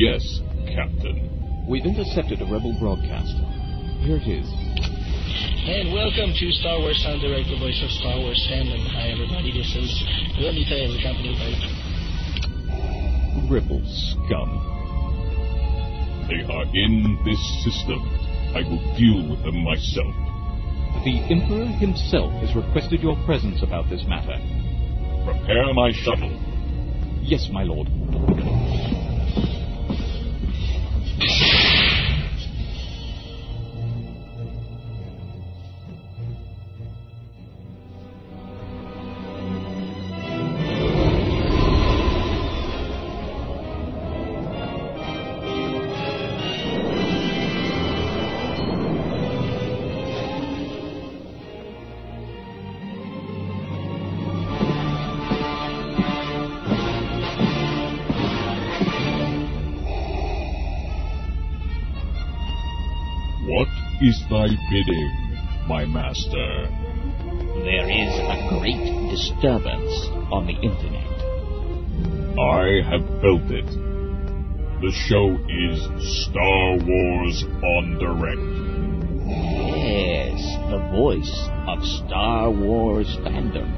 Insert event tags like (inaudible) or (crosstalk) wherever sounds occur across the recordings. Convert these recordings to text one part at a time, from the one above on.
Yes, Captain. We've intercepted a rebel broadcast. Here it is. And welcome to Star Wars en Direct, the voice of Star Wars fandom. Hi everybody, this is Willie Taylor, accompanied by Rebel scum. They are in this system. I will deal with them myself. The Emperor himself has requested your presence about this matter. Prepare my shuttle. Yes, my lord. My master? There is a great disturbance on the internet. I have felt it. The show is Star Wars en Direct. Yes, the voice of Star Wars fandom.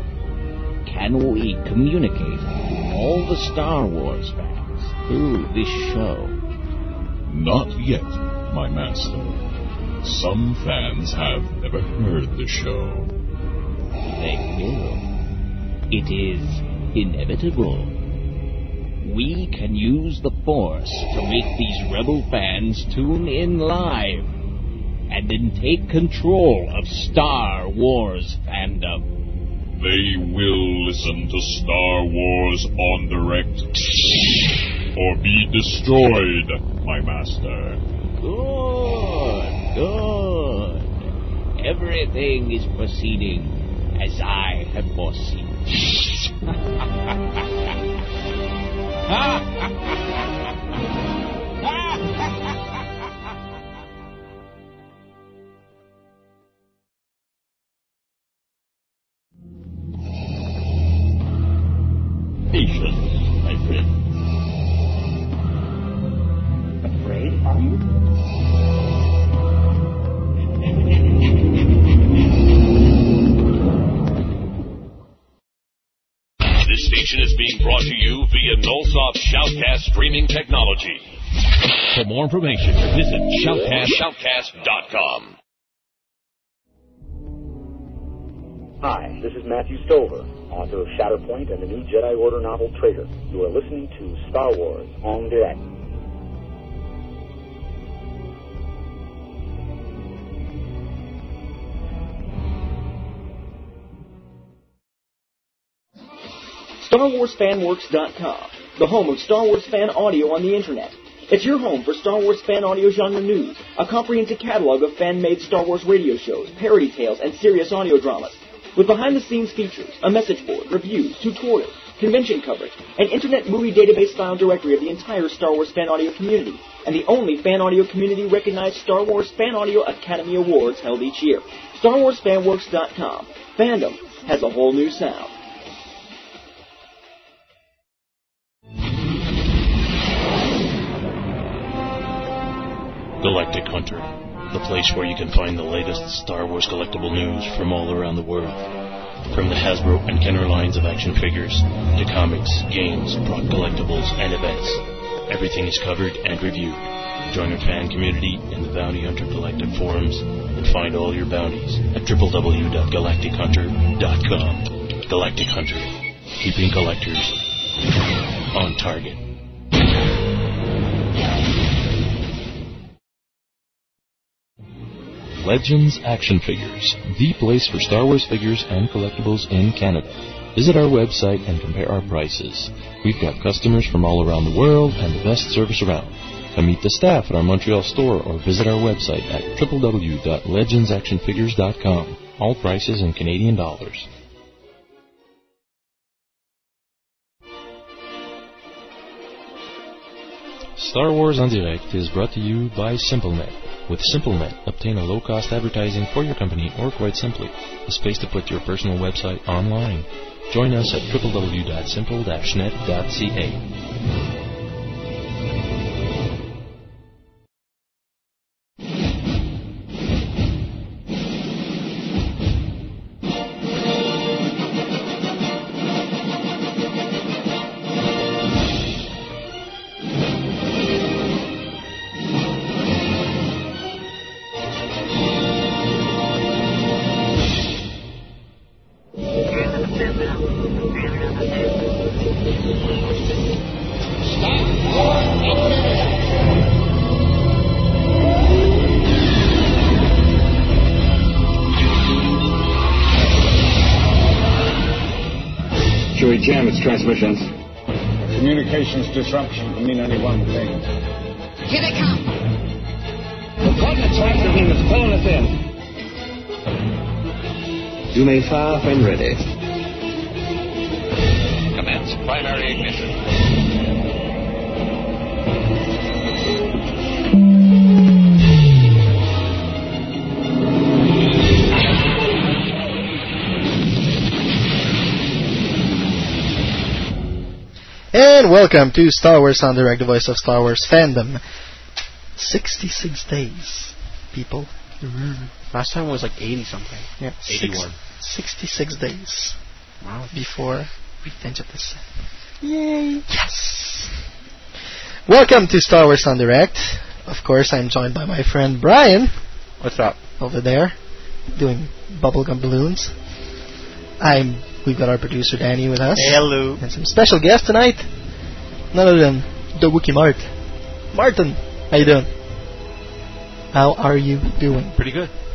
Can we communicate to all the Star Wars fans through this show? Not yet, my master. Some fans have never heard the show. They will. It is inevitable. We can use the Force to make these rebel fans tune in live and then take control of Star Wars fandom. They will listen to Star Wars en Direct or be destroyed, my master. Good. Everything is proceeding as I have foreseen. (laughs) Patience, streaming technology. For more information, visit shoutcast, shoutcast.com. Hi, this is Matthew Stover, author of Shatterpoint and the new Jedi Order novel Traitor. You are listening to Star Wars en Direct. StarWarsFanWorks.com, the home of Star Wars fan audio on the internet. It's your home for Star Wars fan audio genre news, a comprehensive catalog of fan-made Star Wars radio shows, parody tales, and serious audio dramas. With behind-the-scenes features, a message board, reviews, tutorials, convention coverage, an internet movie database file directory of the entire Star Wars fan audio community, and the only fan audio community recognized Star Wars Fan Audio Academy Awards held each year. StarWarsFanWorks.com. Fandom has a whole new sound. Galactic Hunter, the place where you can find the latest Star Wars collectible news from all around the world. From the Hasbro and Kenner lines of action figures to comics, games, prop collectibles, and events, everything is covered and reviewed. Join our fan community in the Bounty Hunter Collective forums and find all your bounties at www.galactichunter.com. Galactic Hunter, keeping collectors on target. Legends Action Figures, the place for Star Wars figures and collectibles in Canada. Visit our website and compare our prices. We've got customers from all around the world and the best service around. Come meet the staff at our Montreal store or visit our website at www.legendsactionfigures.com. All prices in Canadian dollars. Star Wars en Direct is brought to you by SimpleNet. With SimpleNet, obtain a low-cost advertising for your company or quite simply, a space to put your personal website online. Join us at www.simple-net.ca. transmissions. Communications disruption can mean only one thing. Here they come. The coordinate tractor beam is pulling us in. You may fire when ready. Commence primary ignition. And welcome to Star Wars en Direct, the voice of Star Wars fandom. 66 days, people. Last time was like 80 something. Yeah, 81. Six, 66 days. Wow. Before Revenge of the Sith. Yay! Yes! Welcome to Star Wars en Direct. Of course, I'm joined by my friend Brian. What's up? Over there, doing bubblegum balloons. I'm. We've got our producer Danny with us. Hello. And some special guests tonight. None other than the Wookie Mart. Martin, how you doing? How are you doing? Pretty good. (laughs)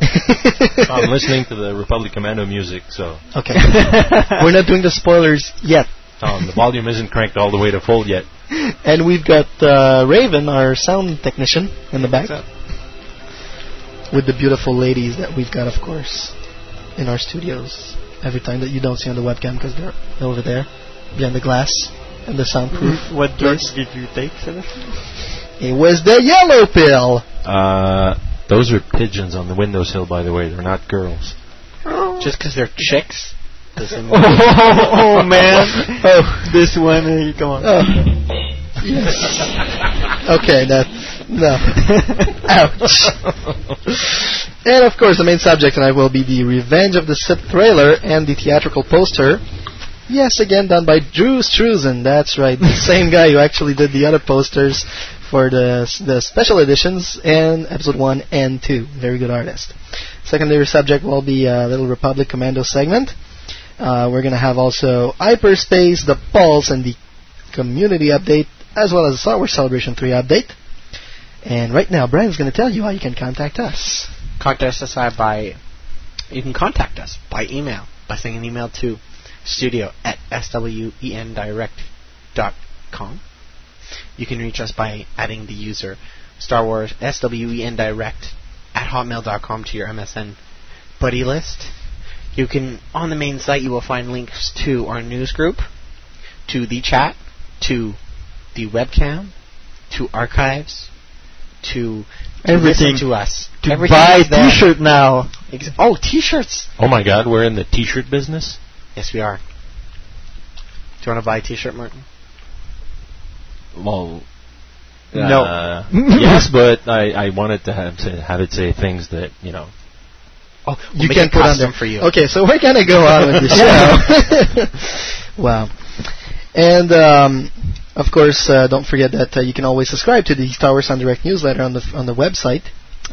I'm listening to the Republic Commando music, so Okay. (laughs) We're not doing the spoilers yet. um, the volume isn't cranked all the way to full yet. And we've got uh, Raven, our sound technician, in the back. With the beautiful ladies that we've got, of course, in our studios. Every time that you don't see on the webcam because they're over there, behind the glass, and the soundproof. (laughs) What drug did you take, Sebastian? It was the yellow pill! Uh, those are pigeons on the windowsill, by the way. They're not girls. Just because they're chicks? Doesn't (laughs) mean (laughs) Oh, man. oh, this one, uh, come on. Oh. Yes. okay, that's no. (laughs) Ouch. and of course, the main subject tonight will be the Revenge of the Sith trailer and the theatrical poster. Yes, again done by Drew Struzan. That's right, the (laughs) same guy who actually did the other posters for the the special editions and episode one and two. Very good artist. Secondary subject will be a little Republic Commando segment. Uh, we're going to have also Hyperspace, the Pulse, and the community update, as well as the Star Wars Celebration 3 update. And right now, Brian's going to tell you how you can contact us. Contact us uh, by. You can contact us by email by sending an email to studio at swendirect.com. You can reach us by adding the user Star Wars SWENdirect at hotmail.com to your MSN buddy list. You can, on the main site, you will find links to our news group, to the chat, to the webcam, to archives, to, to Everything. listen to us. To Everything buy is there. T-shirt now. Ex- oh, t-shirts! Oh my God, we're in the T-shirt business. Yes, we are. Do you want to buy a t-shirt, Martin? Well, No. uh, yes, (laughs) but I, I wanted to have to have it say things that you know. Oh, we'll you can put on them for you. Okay, so we're gonna go on with the (laughs) show. (laughs) wow. And um, of course, uh, don't forget that uh, you can always subscribe to the Star Wars en Direct newsletter on the on the website.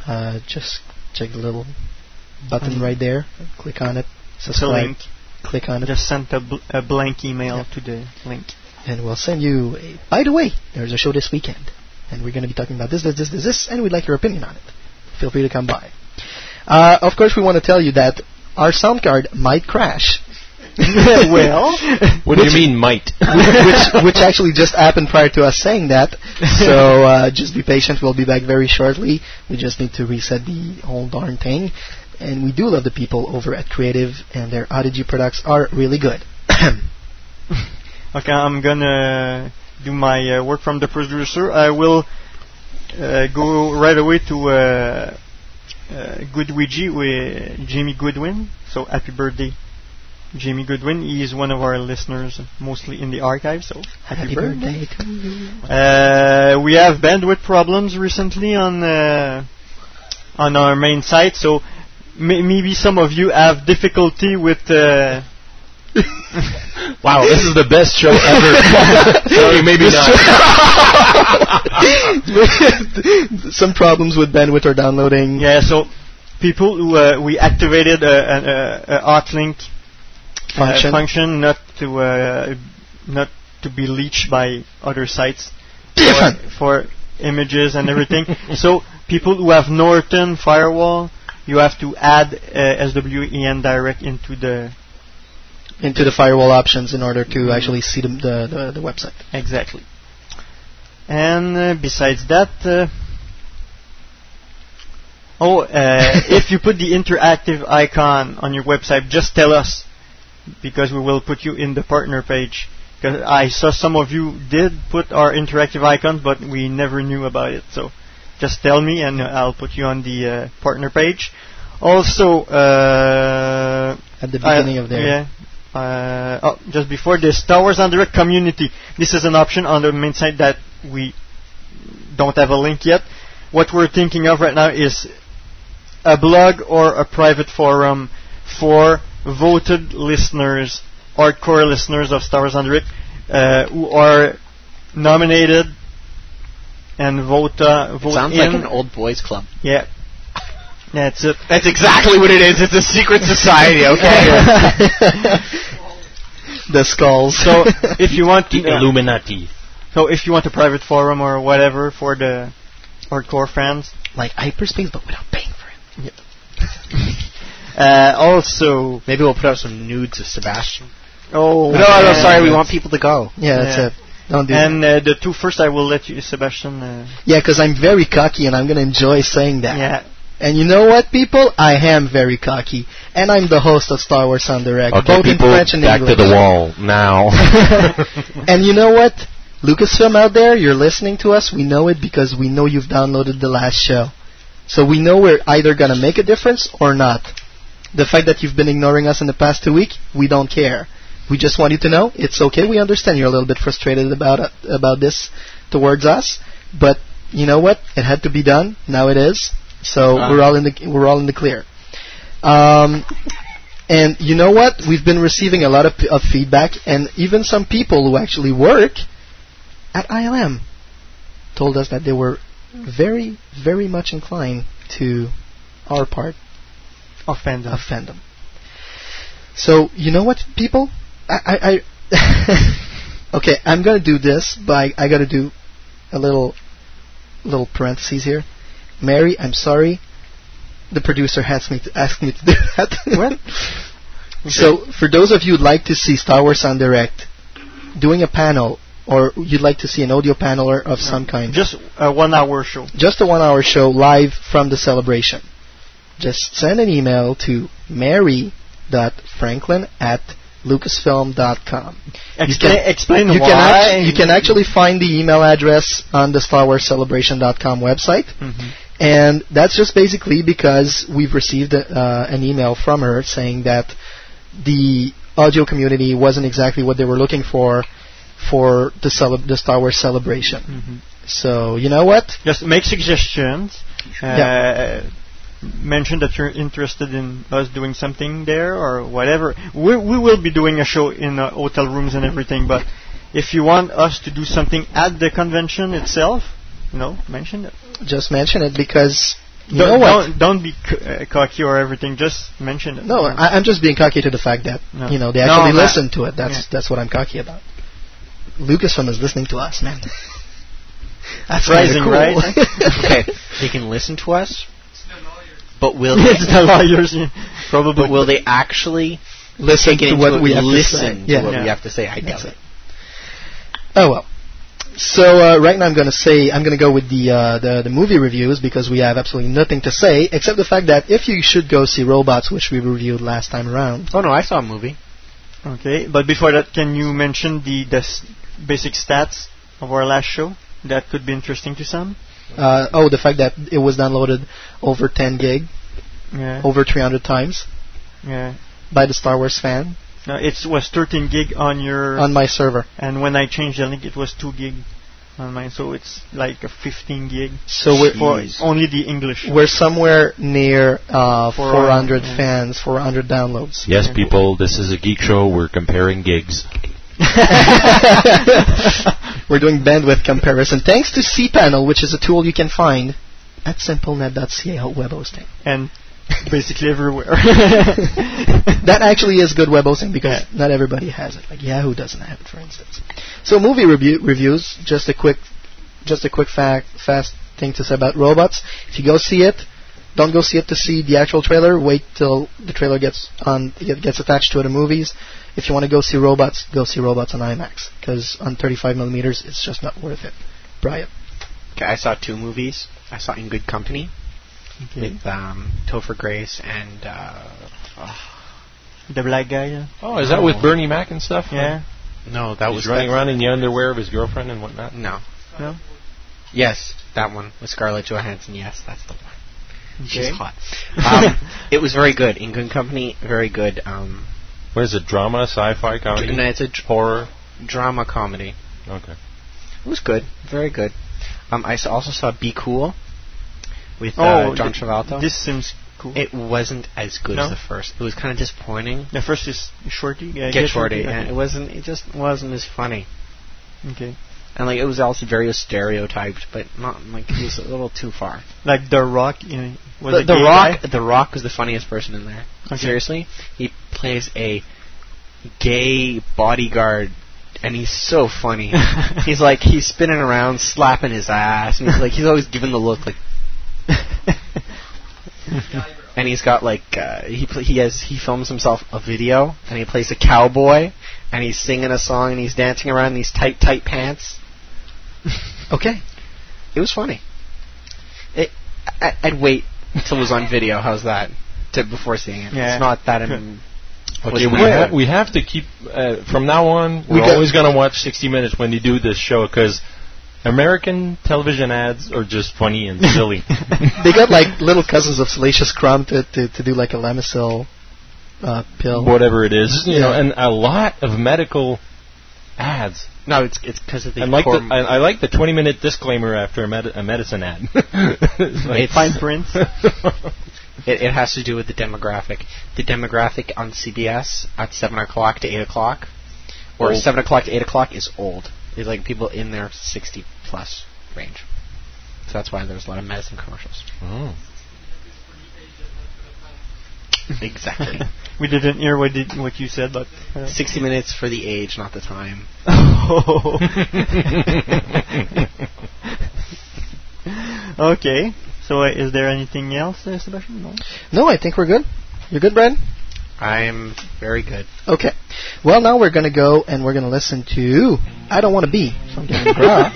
Uh, just check the little button Mhm. right there. Click on it. Subscribe. Click on it. Just send a, bl- a blank email to the link. and we'll send you. A, by the way, there's a show this weekend, and we're going to be talking about this, this, this, this, this, and we'd like your opinion on it. Feel free to come by. Uh, of course, we want to tell you that our sound card might crash. (laughs) well, What do you mean, might? (laughs) which, which actually just happened prior to us saying that. So uh, just be patient. We'll be back very shortly. We just need to reset the whole darn thing. And we do love the people over at Creative, and their Audigy products are really good. (coughs) okay, I'm gonna do my uh, work from the producer. I will uh, go right away to uh, uh, Good with Jimmy Goodwin. So happy birthday, Jamie Goodwin. He is one of our listeners, mostly in the archive. So Happy birthday to you. Uh, we have bandwidth problems recently on uh, on our main site, so may- maybe some of you have difficulty with. Uh, (laughs) Wow, this is the best show ever. (laughs) Sorry, maybe not. (laughs) Some problems with bandwidth or downloading. yeah, so people who uh, we activated a, a, a, a hotlink uh, Function. function not to uh, not to be leached by other sites for, for images and everything. (laughs) so people who have Norton firewall, you have to add uh, SWEN direct into the into the firewall options in order to actually see the the, the, the website. Exactly. And uh, besides that, uh, oh, uh, (laughs) if you put the interactive icon on your website, just tell us because we will put you in the partner page. Because I saw some of you did put our interactive icon, but we never knew about it. So just tell me, and I'll put you on the uh, partner page. Also, uh, At the beginning I- of there. yeah. Uh, oh, just before this, Star Wars en Direct community. This is an option on the main site that we don't have a link yet. What we're thinking of right now is a blog or a private forum for voted listeners, hardcore listeners of Star Wars en Direct, uh, who are nominated and vote uh, vote Sounds in. like an old boys club. Yeah. That's it. That's exactly what it is. It's a secret (laughs) society, okay? (laughs) the skulls. So if you want to, The Illuminati. so if you want a private forum or whatever for the hardcore fans, like hyperspace, but without paying for it. (laughs) uh, also Maybe we'll put out some nudes of Sebastian. oh no, no, man. sorry, we want people to go. Yeah, that's Yeah. it. Don't do And uh, the two first, I will let you, Sebastian. Uh. Yeah, because I'm very cocky and I'm gonna enjoy saying that. yeah, And you know what, people? I am very cocky, and I'm the host of Star Wars en Direct, Okay, both people, in French and back English. to the wall now. (laughs) and you know what? Lucasfilm out there, you're listening to us. We know it because we know you've downloaded the last show. So we know we're either going to make a difference or not. The fact that you've been ignoring us in the past two weeks, we don't care. We just want you to know it's okay. We understand you're a little bit frustrated about uh, about this towards us, but you know what? It had to be done. Now it is. So Ah. we're all in the we're all in the clear. Um, and you know what? We've been receiving a lot of, of feedback, and even some people who actually work at ILM told us that they were very, very much inclined to our part of fandom. of fandom. So you know what, people? I, I, I (laughs) okay, I'm gonna do this, but I, I gotta do a little, little parentheses here. Mary, I'm sorry. The producer asked me to ask me to do (laughs) that. What? (laughs) So, for those of you who'd like to see Star Wars en Direct, doing a panel, or you'd like to see an audio panel or of some kind, Just a one-hour show. just a one-hour show live from the celebration. Just send an email to mary.franklin at lucasfilm.com. Explain, explain you why. Can act- you can actually find the email address on the StarWarsCelebration.com website. Mhm. And that's just basically because we've received uh, an email from her saying that the audio community wasn't exactly what they were looking for for the, cele- the Star Wars celebration. Mhm. So, you know what? Just make suggestions. Uh, Yeah. Mention that you're interested in us doing something there or whatever. We, we will be doing a show in uh, hotel rooms and everything, but if you want us to do something at the convention itself, you know, mention it. Just mention it because you don't, know what? Don't, don't be c- uh, cocky or everything. Just mention it. No, I, I'm just being cocky to the fact that No. you know they actually Matt. listen to it. That's Yeah. that's what I'm cocky about. Lucasfilm is listening to us, man. (laughs) That's Surprising, kinda cool. right? (laughs) okay, they can listen to us, but will it's the lawyers, probably. but will they actually listen take it to what we have to listen say. to Yeah. what Yeah. we have to say? I doubt it. it. Oh well. So uh, right now I'm going to say I'm going to go with the, uh, the the movie reviews because we have absolutely nothing to say except the fact that if you should go see Robots, which we reviewed last time around. Oh no, I saw a movie. Okay, but before that, can you mention the, the s- basic stats of our last show? That could be interesting to some. Uh, oh, the fact that it was downloaded over 10 gig, Yeah. over 300 times Yeah. by the Star Wars fan No, it was 13 gig on your, on my server. and when I changed the link, it was 2 gig on mine. So it's like a 15 gig So we're for only the English. we're somewhere near uh, 400 yeah. fans, 400 downloads. yes, people, this is a geek show. We're comparing gigs. (laughs) (laughs) We're doing bandwidth comparison thanks to cPanel, which is a tool you can find at simplenet.ca web hosting. and basically everywhere. (laughs) that actually is good web hosting because not everybody has it. Like Yahoo doesn't have it, for instance. So movie review, reviews. Just a quick, just a quick fact, fast thing to say about robots. If you go see it, don't go see it to see the actual trailer. Wait till the trailer gets on get- gets attached to the movies. If you want to go see robots, go see robots on IMAX because on 35 millimeters, it's just not worth it. Brian. Okay, I saw two movies. I saw In Good Company Okay. with um, Topher Grace and uh, oh, The black guy. Yeah. Oh, is that with Bernie Mac and stuff? Yeah. no, that He's was running that- around in the underwear of his girlfriend and whatnot. No, No. yes, that one with Scarlett Johansson. Yes, that's the one. She's hot. (laughs) Um, it was very good. In Good Company, very good. Um, What is it? Drama, sci-fi, comedy, no, it's a dr- horror. drama comedy. Okay. It was good, very good. Um, I s- also saw Be Cool with Oh, uh, John th- Travolta. This seems cool. it wasn't as good No? as the first. It was kind of disappointing. the first is Shorty. Uh, Get, Shorty, okay. and it wasn't. It just wasn't as funny. Okay. And like it was also very stereotyped, but not like it was a little too far. Like The Rock. You know, was the the Rock, guy? the Rock was the funniest person in there. Okay. Seriously, he plays a gay bodyguard, and he's so funny. (laughs) he's like he's spinning around, slapping his ass, and he's like he's always giving the look like. (laughs) and he's got like uh, he pl- he has he films himself a video, and he plays a cowboy, and he's singing a song, and he's dancing around in these tight tight pants. (laughs) Okay. It was funny. It, I, I'd wait until it was on video. How's that? To before seeing it. Yeah. It's not that. Im- (laughs) Okay, we, ha- we have to keep uh, from now on. We're got- always going to watch 60 Minutes when you do this show because American television ads are just funny and (laughs) silly. they got like little cousins of Salacious Crumb to, to, to do like a Lamisil uh, pill. Whatever it is, you know, and a lot of medical ads. no, it's it's because of the. And like the, I, I like the 20 minute disclaimer after a, med- a medicine ad. (laughs) It's like- It's- Fine print. (laughs) it, it has to do with the demographic. The demographic on CBS at seven o'clock to eight o'clock, or Old. seven o'clock to eight o'clock is old. It's like people in their sixty plus range. So that's why there's a lot of medicine commercials. Oh. (laughs) Exactly. (laughs) we didn't hear what did what you said, but. Uh, 60 minutes for the age, not the time. (laughs) okay. So uh, is there anything else, uh, Sebastian? No. No, I think we're good. You're good, Brad? I'm very good. Okay. Well, now we're gonna go and we're gonna listen to "I Don't Want to Be" from Gavin DeGraw,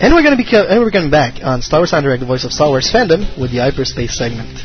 and we're gonna be co- and we're coming back on Star Wars en Direct, the voice of Star Wars fandom, with the hyperspace segment.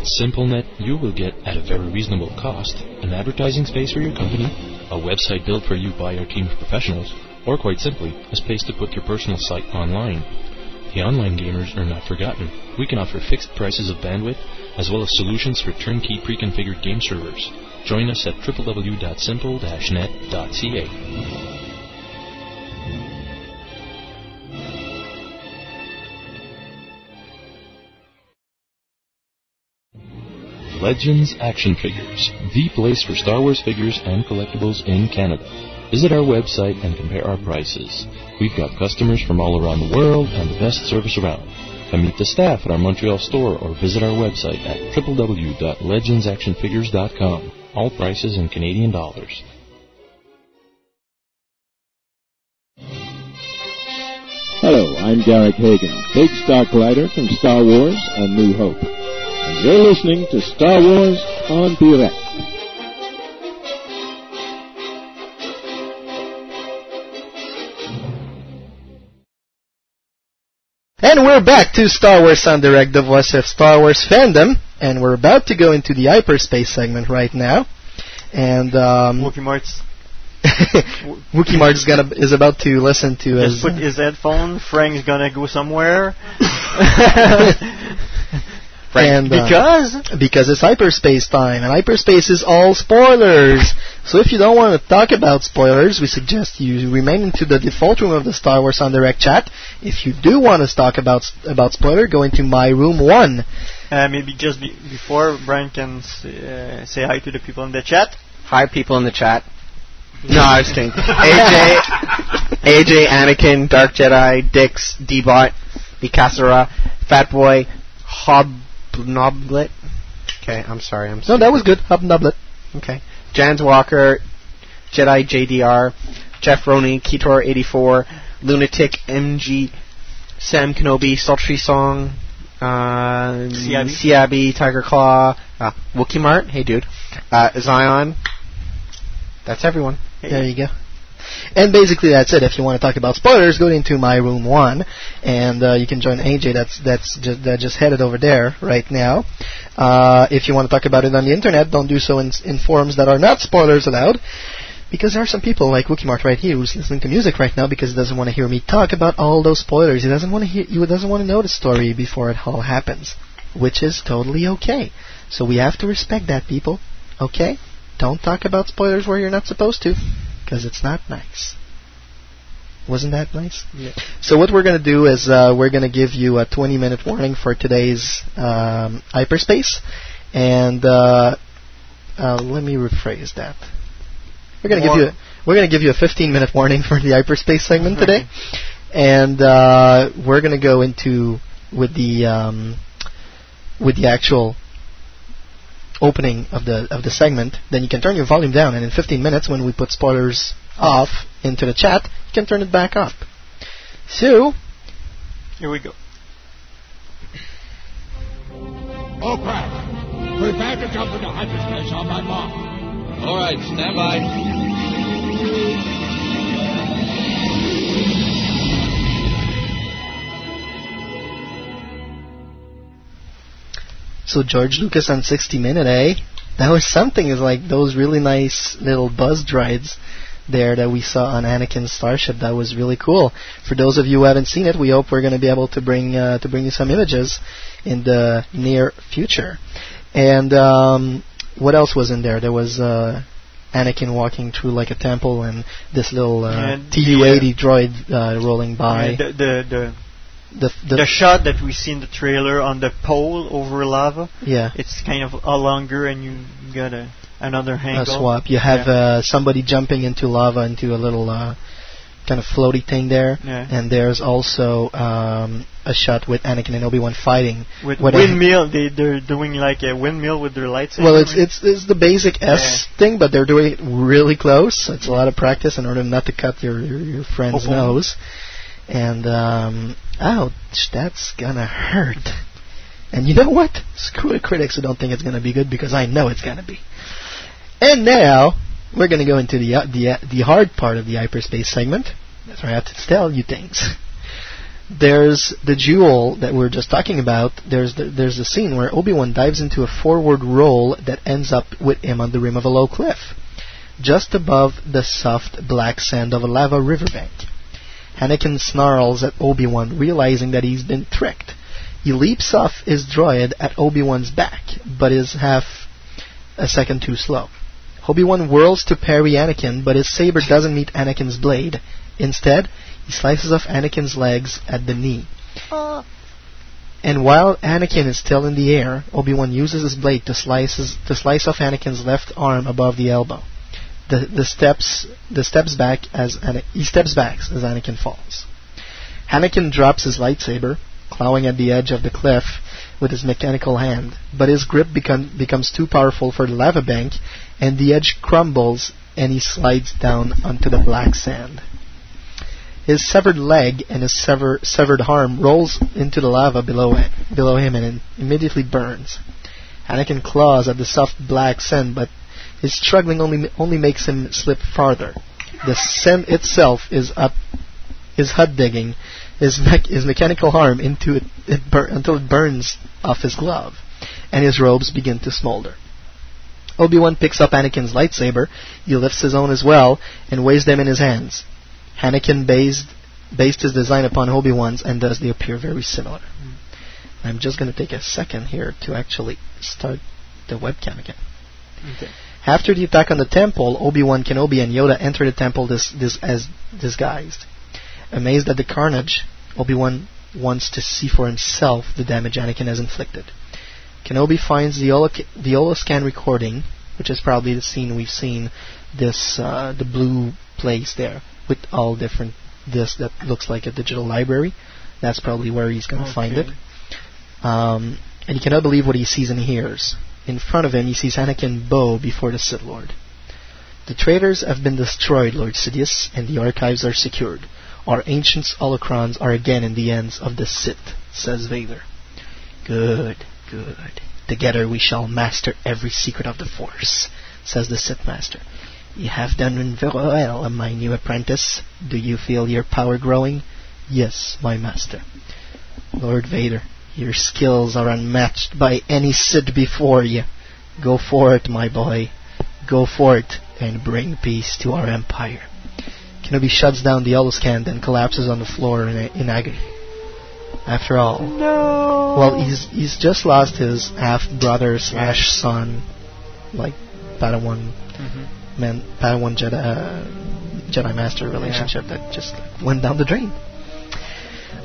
At SimpleNet, you will get, at a very reasonable cost, an advertising space for your company, a website built for you by our team of professionals, or quite simply, a space to put your personal site online. The online gamers are not forgotten. We can offer fixed prices of bandwidth, as well as solutions for turnkey pre-configured game servers. Join us at www.simple-net.ca. Legends Action Figures, the place for Star Wars figures and collectibles in Canada. Visit our website and compare our prices. We've got customers from all around the world and the best service around. Come meet the staff at our Montreal store or visit our website at www.legendsactionfigures.com. All prices in Canadian dollars. Hello, I'm Garrick Hagon, big star collider from Star Wars and New Hope. And you're listening to Star Wars en Direct. And we're back to Star Wars en Direct, the voice of Star Wars fandom, and we're about to go into the hyperspace segment right now. And um, Wookie Mart's (laughs) Wookie Mart is gonna is about to listen to just his put his headphone. Frank's gonna go somewhere. (laughs) (laughs) and, uh, because because it's hyperspace time, and hyperspace is all spoilers. So if you don't want to talk about spoilers, we suggest you remain into the default room of the Star Wars en Direct chat. If you do want to talk about about spoiler, go into my room one. uh, maybe just be- before Brian can s- uh, say hi to the people in the chat. Hi, people in the chat. (laughs) No, I was kidding. AJ, AJ, Anakin, Dark Jedi, Dix, D-Bot, Mikasura, Fat Boy, Hobnoblet. Okay, I'm sorry. I'm No, that was good. Hobnoblet. Okay. Jans Walker, Jedi JDR, Jeff Roney, Kitor 84, Lunatic MG, Sam Kenobi, Sultry Song, uh, Siabi. Siabi, Tiger Claw, uh, Wookie Mart, hey dude, uh, Zion. That's everyone. There you go. And basically that's it. If you want to talk about spoilers, go into my room one, and uh, you can join AJ. That's that's just that just headed over there right now. Uh, if you want to talk about it on the internet, don't do so in, in forums that are not spoilers allowed, because there are some people like Wookie Mart right here who's listening to music right now because he doesn't want to hear me talk about all those spoilers. He doesn't want to hear. He doesn't want to know the story before it all happens, which is totally okay. So we have to respect that, people. Okay. Don't talk about spoilers where you're not supposed to, because it's not nice. Wasn't that nice? Yeah. So what we're going to do is uh, we're going to give you a 20-minute warning for today's um, hyperspace, and uh, uh, let me rephrase that. We're going to give you a, we're going to give you a 15-minute warning for the hyperspace segment today, and uh, we're going to go into with the um, with the actual opening of the of the segment, then you can turn your volume down, and in 15 minutes, when we put spoilers off into the chat, you can turn it back up. So, Here we go. Oh crap! Prepare to jump into hyperspace on my mark. All right, stand by. So George Lucas on 60 Minute, eh? That was something. Is like those really nice little buzz droids there that we saw on Anakin's starship. That was really cool. For those of you who haven't seen it, we hope we're going to be able to bring uh, to bring you some images in the near future. And um, what else was in there? There was uh, Anakin walking through like a temple, and this little uh, And Tu-80 droid uh, rolling by. Yeah, the, the, the the, the, the shot that we see in the trailer on the pole over lava. Yeah. It's kind of a longer, and you got a another a swap. You have Yeah. uh, somebody jumping into lava into a little uh, kind of floaty thing there, Yeah. and there's also um, a shot with Anakin and Obi Wan fighting. with windmill. They they're doing like a windmill with their lightsaber. Well, it's it's it's the basic S thing, but they're doing it really close. It's a lot of practice in order not to cut your your, your friend's Oh. nose. And um, ouch, that's gonna hurt. And you know what? Screw the critics who don't think it's gonna be good because I know it's gonna be. And now we're gonna go into the uh, the uh, the hard part of the hyperspace segment. That's where I have to tell you things. There's the jewel that we were just talking about. There's the, there's a scene where Obi Wan dives into a forward roll that ends up with him on the rim of a low cliff, just above the soft black sand of a lava riverbank. Anakin snarls at Obi Wan, realizing that he's been tricked. He leaps off his droid at Obi Wan's back, but is half a second too slow. Obi Wan whirls to parry Anakin, but his saber doesn't meet Anakin's blade. Instead, he slices off Anakin's legs at the knee. And while Anakin is still in the air, Obi-Wan uses his blade to slice his, to slice off Anakin's left arm above the elbow. The the steps the steps back as Ana- he steps back as Anakin falls. Anakin drops his lightsaber, clawing at the edge of the cliff with his mechanical hand, but his grip become, becomes too powerful for the lava bank, and the edge crumbles and he slides down onto the black sand. His severed leg and his sever, severed arm rolls into the lava below below him and immediately burns. Anakin claws at the soft black sand, but his struggling only only makes him slip farther. The sand itself is up, is hut digging his mech- his mechanical arm into it, it bur- until it burns off his glove, and his robes begin to smolder. Obi-Wan picks up Anakin's lightsaber. He lifts his own as well and weighs them in his hands. Anakin based, based his design upon Obi-Wan's, and thus they appear very similar. I'm just going to take a second here to actually start the webcam again. Okay. After the attack on the temple, Obi-Wan Kenobi and Yoda enter the temple dis- dis- as disguised. Amazed at the carnage, Obi-Wan wants to see for himself the damage Anakin has inflicted. Kenobi finds the, holo- the holoscan recording, which is probably the scene we've seen, this uh, the blue place there with all different this that looks like a digital library. That's probably where he's going to find it. Um, and he cannot believe what he sees and hears. In front of him, he sees Anakin bow before the Sith Lord. The traitors have been destroyed, Lord Sidious, and the archives are secured. Our ancient holocrons are again in the hands of the Sith, says Vader. Good, good. Together we shall master every secret of the Force, says the Sith Master. You have done very well, my new apprentice. Do you feel your power growing? Yes, my master. Lord Vader, your skills are unmatched by any Sith before you. Go for it, my boy. Go for it and bring peace to our empire. Kenobi shuts down the holoscan and collapses on the floor in, in agony. After all, No. well, he's he's just lost his half brother slash son, like Padawan Mhm. man, Padawan Jedi uh, Jedi Master relationship that just went down the drain.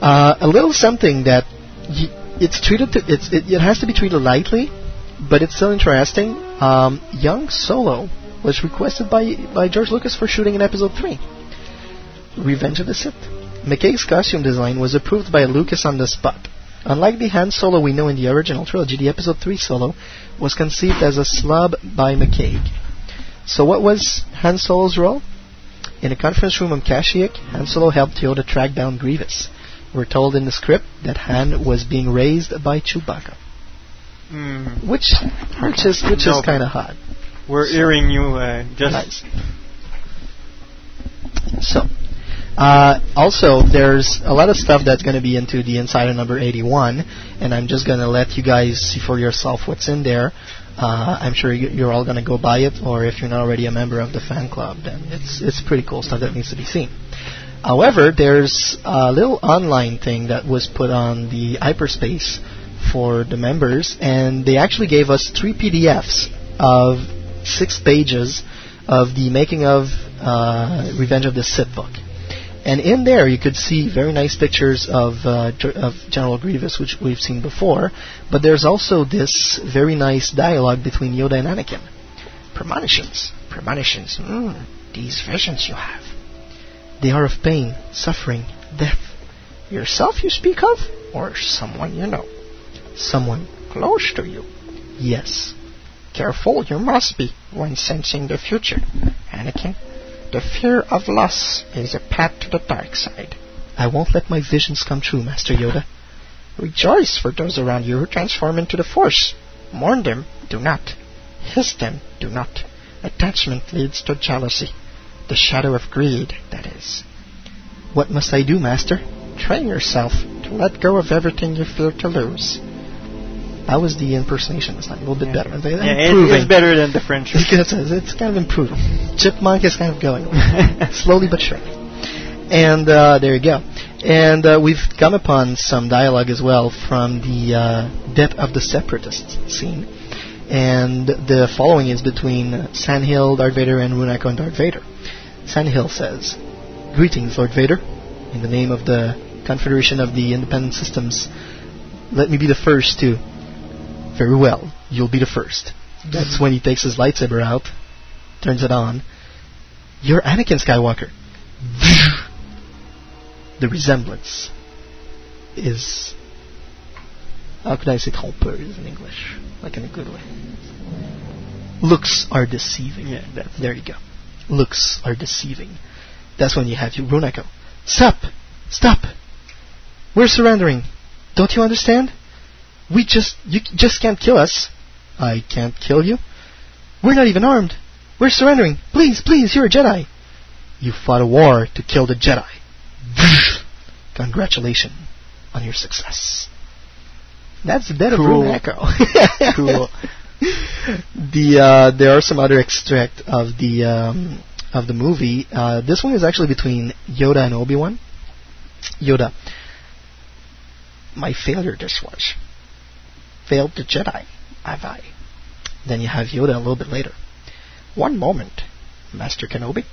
Uh, a little something that y- it's treated to, it's it, it has to be treated lightly, but it's still interesting. Um, young Solo was requested by by George Lucas for shooting in Episode Three, Revenge of the Sith. McKay's costume design was approved by Lucas on the spot. Unlike the Han Solo we know in the original trilogy, the Episode 3 Solo was conceived as a slub by McKay. So what was Han Solo's role? In a conference room on Kashyyyk, Han Solo helped Yoda track down Grievous. We're told in the script that Han was being raised by Chewbacca, Mm. which which is which No, is kind of hot. We're hearing you uh, just. Nice. So, Uh, also, there's a lot of stuff that's going to be into the Insider number 81, and I'm just going to let you guys see for yourself what's in there. Uh, I'm sure you- you're all going to go buy it, or if you're not already a member of the fan club, then it's it's pretty cool stuff that needs to be seen. However, there's a little online thing that was put on the hyperspace for the members, and they actually gave us three PDFs of six pages of the making of uh, Revenge of the Sith book. And in there, you could see very nice pictures of uh, of General Grievous, which we've seen before. But there's also this very nice dialogue between Yoda and Anakin. Premonitions, premonitions. Mm, these visions you have. They are of pain, suffering, death. Yourself you speak of, or someone you know? Someone close to you. Yes. Careful you must be when sensing the future, Anakin. The fear of loss is a path to the dark side. I won't let my visions come true, Master Yoda. Rejoice for those around you who transform into the Force. Mourn them, do not. Hiss them, do not. Attachment leads to jealousy. The shadow of greed, that is. What must I do, Master? Train yourself to let go of everything you fear to lose. That was the impersonation time, a little bit better. They- Yeah, improving. it's better than the French. (laughs) It's, it's, it's kind of improving. Chipmunk is kind of going (laughs) slowly but surely. And uh, there you go. And uh, we've come upon some dialogue as well from the uh, Death of the Separatists scene. And the following is between San Hill, Darth Vader, and Rune Haako and Darth Vader. San Hill says, Greetings, Lord Vader. In the name of the Confederation of the Independent Systems, let me be the first to. Very well, you'll be the first. That's mm-hmm. when he takes his lightsaber out, turns it on. You're Anakin Skywalker. (laughs) the resemblance is. How could I say trompeuse in English? Like in a good way. Looks are deceiving. Yeah, There you go. Looks are deceiving. That's when you have your Rune Haako. Stop! Stop! We're surrendering. Don't you understand? We just you just can't kill us. I can't kill you. We're not even armed. We're surrendering. Please, please, you're a Jedi. You fought a war to kill the Jedi. (laughs) Congratulations on your success. That's the death Cool. of Rune Haako. (laughs) Cool. The uh, there are some other extract of the um, of the movie. Uh, this one is actually between Yoda and Obi Wan. Yoda, my failure this was. Failed the Jedi, have I? Then you have Yoda a little bit later. One moment, Master Kenobi.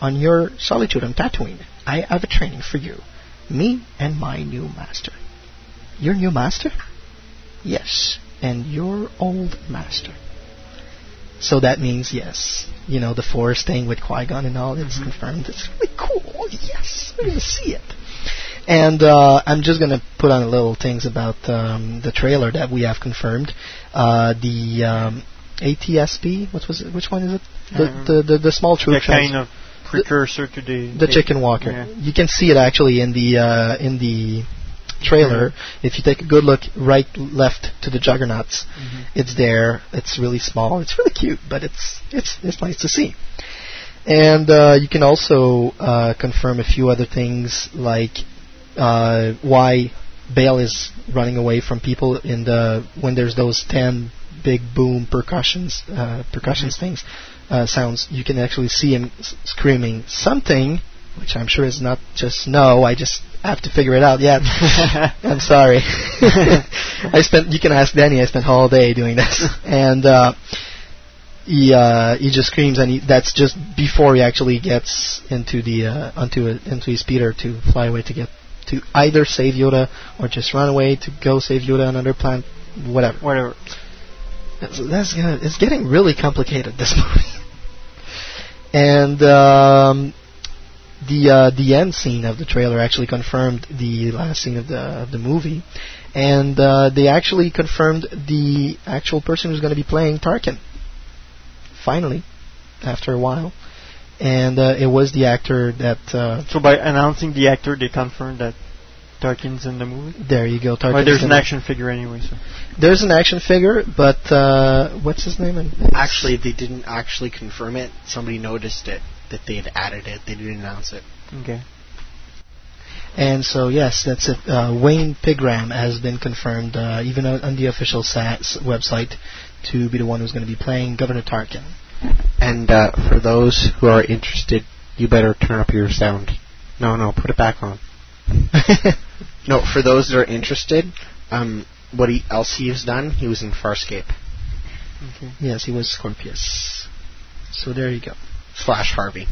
On your solitude on Tatooine, I have a training for you. Me and my new master. Your new master? Yes, and your old master. So that means yes. You know, the Force staying with Qui Gon and all, it's confirmed. It's really cool. Yes, we're gonna see it. And uh, I'm just gonna put on a little things about um, the trailer that we have confirmed. Uh, the um, ATSP, what was it? Which one is it? The Um, the, the, the small troop. the kind of precursor to the the chicken walker. Yeah. You can see it actually in the uh, in the trailer. If you take a good look, right, left to the juggernauts, Mm-hmm. it's there. It's really small. It's really cute, but it's it's it's nice to see. And uh, you can also uh, confirm a few other things like uh, why Bail is running away from people in the when there's those ten big boom percussions uh, percussions things uh, sounds. You can actually see him s- screaming something, which I'm sure is not just no. I just have to figure it out yet. (laughs) I'm sorry. (laughs) I spent. You can ask Danny. I spent all day doing this, (laughs) and uh, he uh, he just screams, and he, that's just before he actually gets into the uh, onto a, into his speeder to fly away to get to either save Yoda or just run away to go save Yoda on another planet, whatever. Whatever. That's, that's gonna, it's getting really complicated this movie. and um, the uh, the end scene of the trailer actually confirmed the last scene of the of the movie, and uh, they actually confirmed the actual person who's going to be playing Tarkin. Finally, after a while, and uh, it was the actor that. Uh, So by announcing the actor, they confirmed that Tarkin's in the movie. there you go. Tarkin. Well, there's an action figure anyway. So. There's an action figure, but uh, what's his name? Actually, they didn't actually confirm it. Somebody noticed it that they had added it. They didn't announce it. Okay. And so, yes, that's it. Uh, Wayne Pygram has been confirmed, uh, even on, on the official SAS website, to be the one who's going to be playing Governor Tarkin. And uh, for those who are interested, you better turn up your sound. No, no, put it back on. (laughs) no, for those that are interested, um, what he, else he has done, he was in Farscape. Okay. Yes, he was Scorpius. So there you go. Slash Harvey.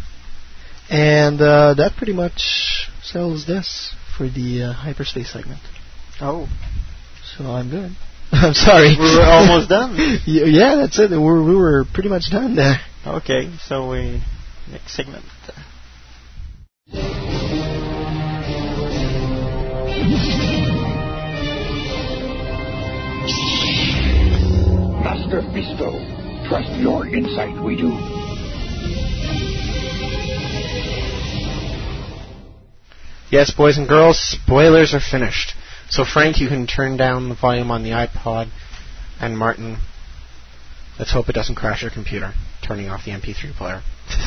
And uh, that pretty much sells this for the uh, hyperspace segment. Oh. So I'm good. (laughs) I'm sorry. We were almost done. (laughs) Yeah, that's it. We're, we were pretty much done there. Okay, so we next segment. Master Fisto, trust your insight, we do. Yes, boys and girls, spoilers are finished. So Frank, you can turn down the volume on the iPod, and Martin, let's hope it doesn't crash your computer. Turning off the MP3 player. (laughs)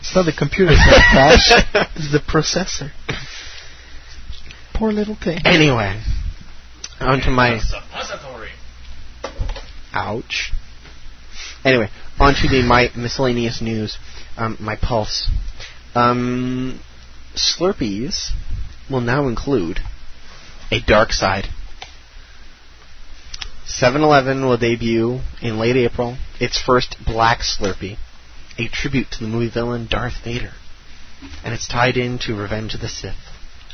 It's not the computer that crash. It's the processor. Poor little thing. Anyway, on to my. Ouch. Anyway, on to the my miscellaneous news. Um, my pulse. Um, Slurpees will now include a dark side. 7-Eleven will debut in late April its first black Slurpee, a tribute to the movie villain Darth Vader, and it's tied into Revenge of the Sith.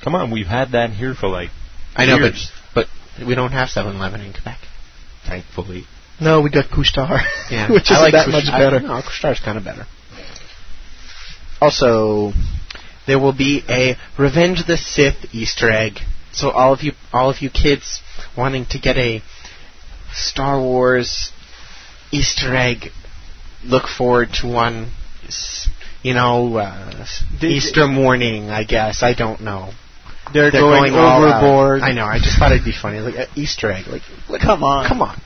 Come on, we've had that here for like. I know, but years. but we don't have 7-Eleven in Quebec, thankfully. No, we got Couche-Tard, Yeah, (laughs) which is like that Couche- much I- better. no, Couche-Tard's kind of better. Also, there will be a Revenge of the Sith Easter egg. So all of you, all of you kids wanting to get a Star Wars Easter egg, look forward to one. You know, uh, Easter morning. I guess I don't know. They're, going, all out. overboard. I know. I just thought it'd be funny, like an Easter egg. Like, look, Come on. come on.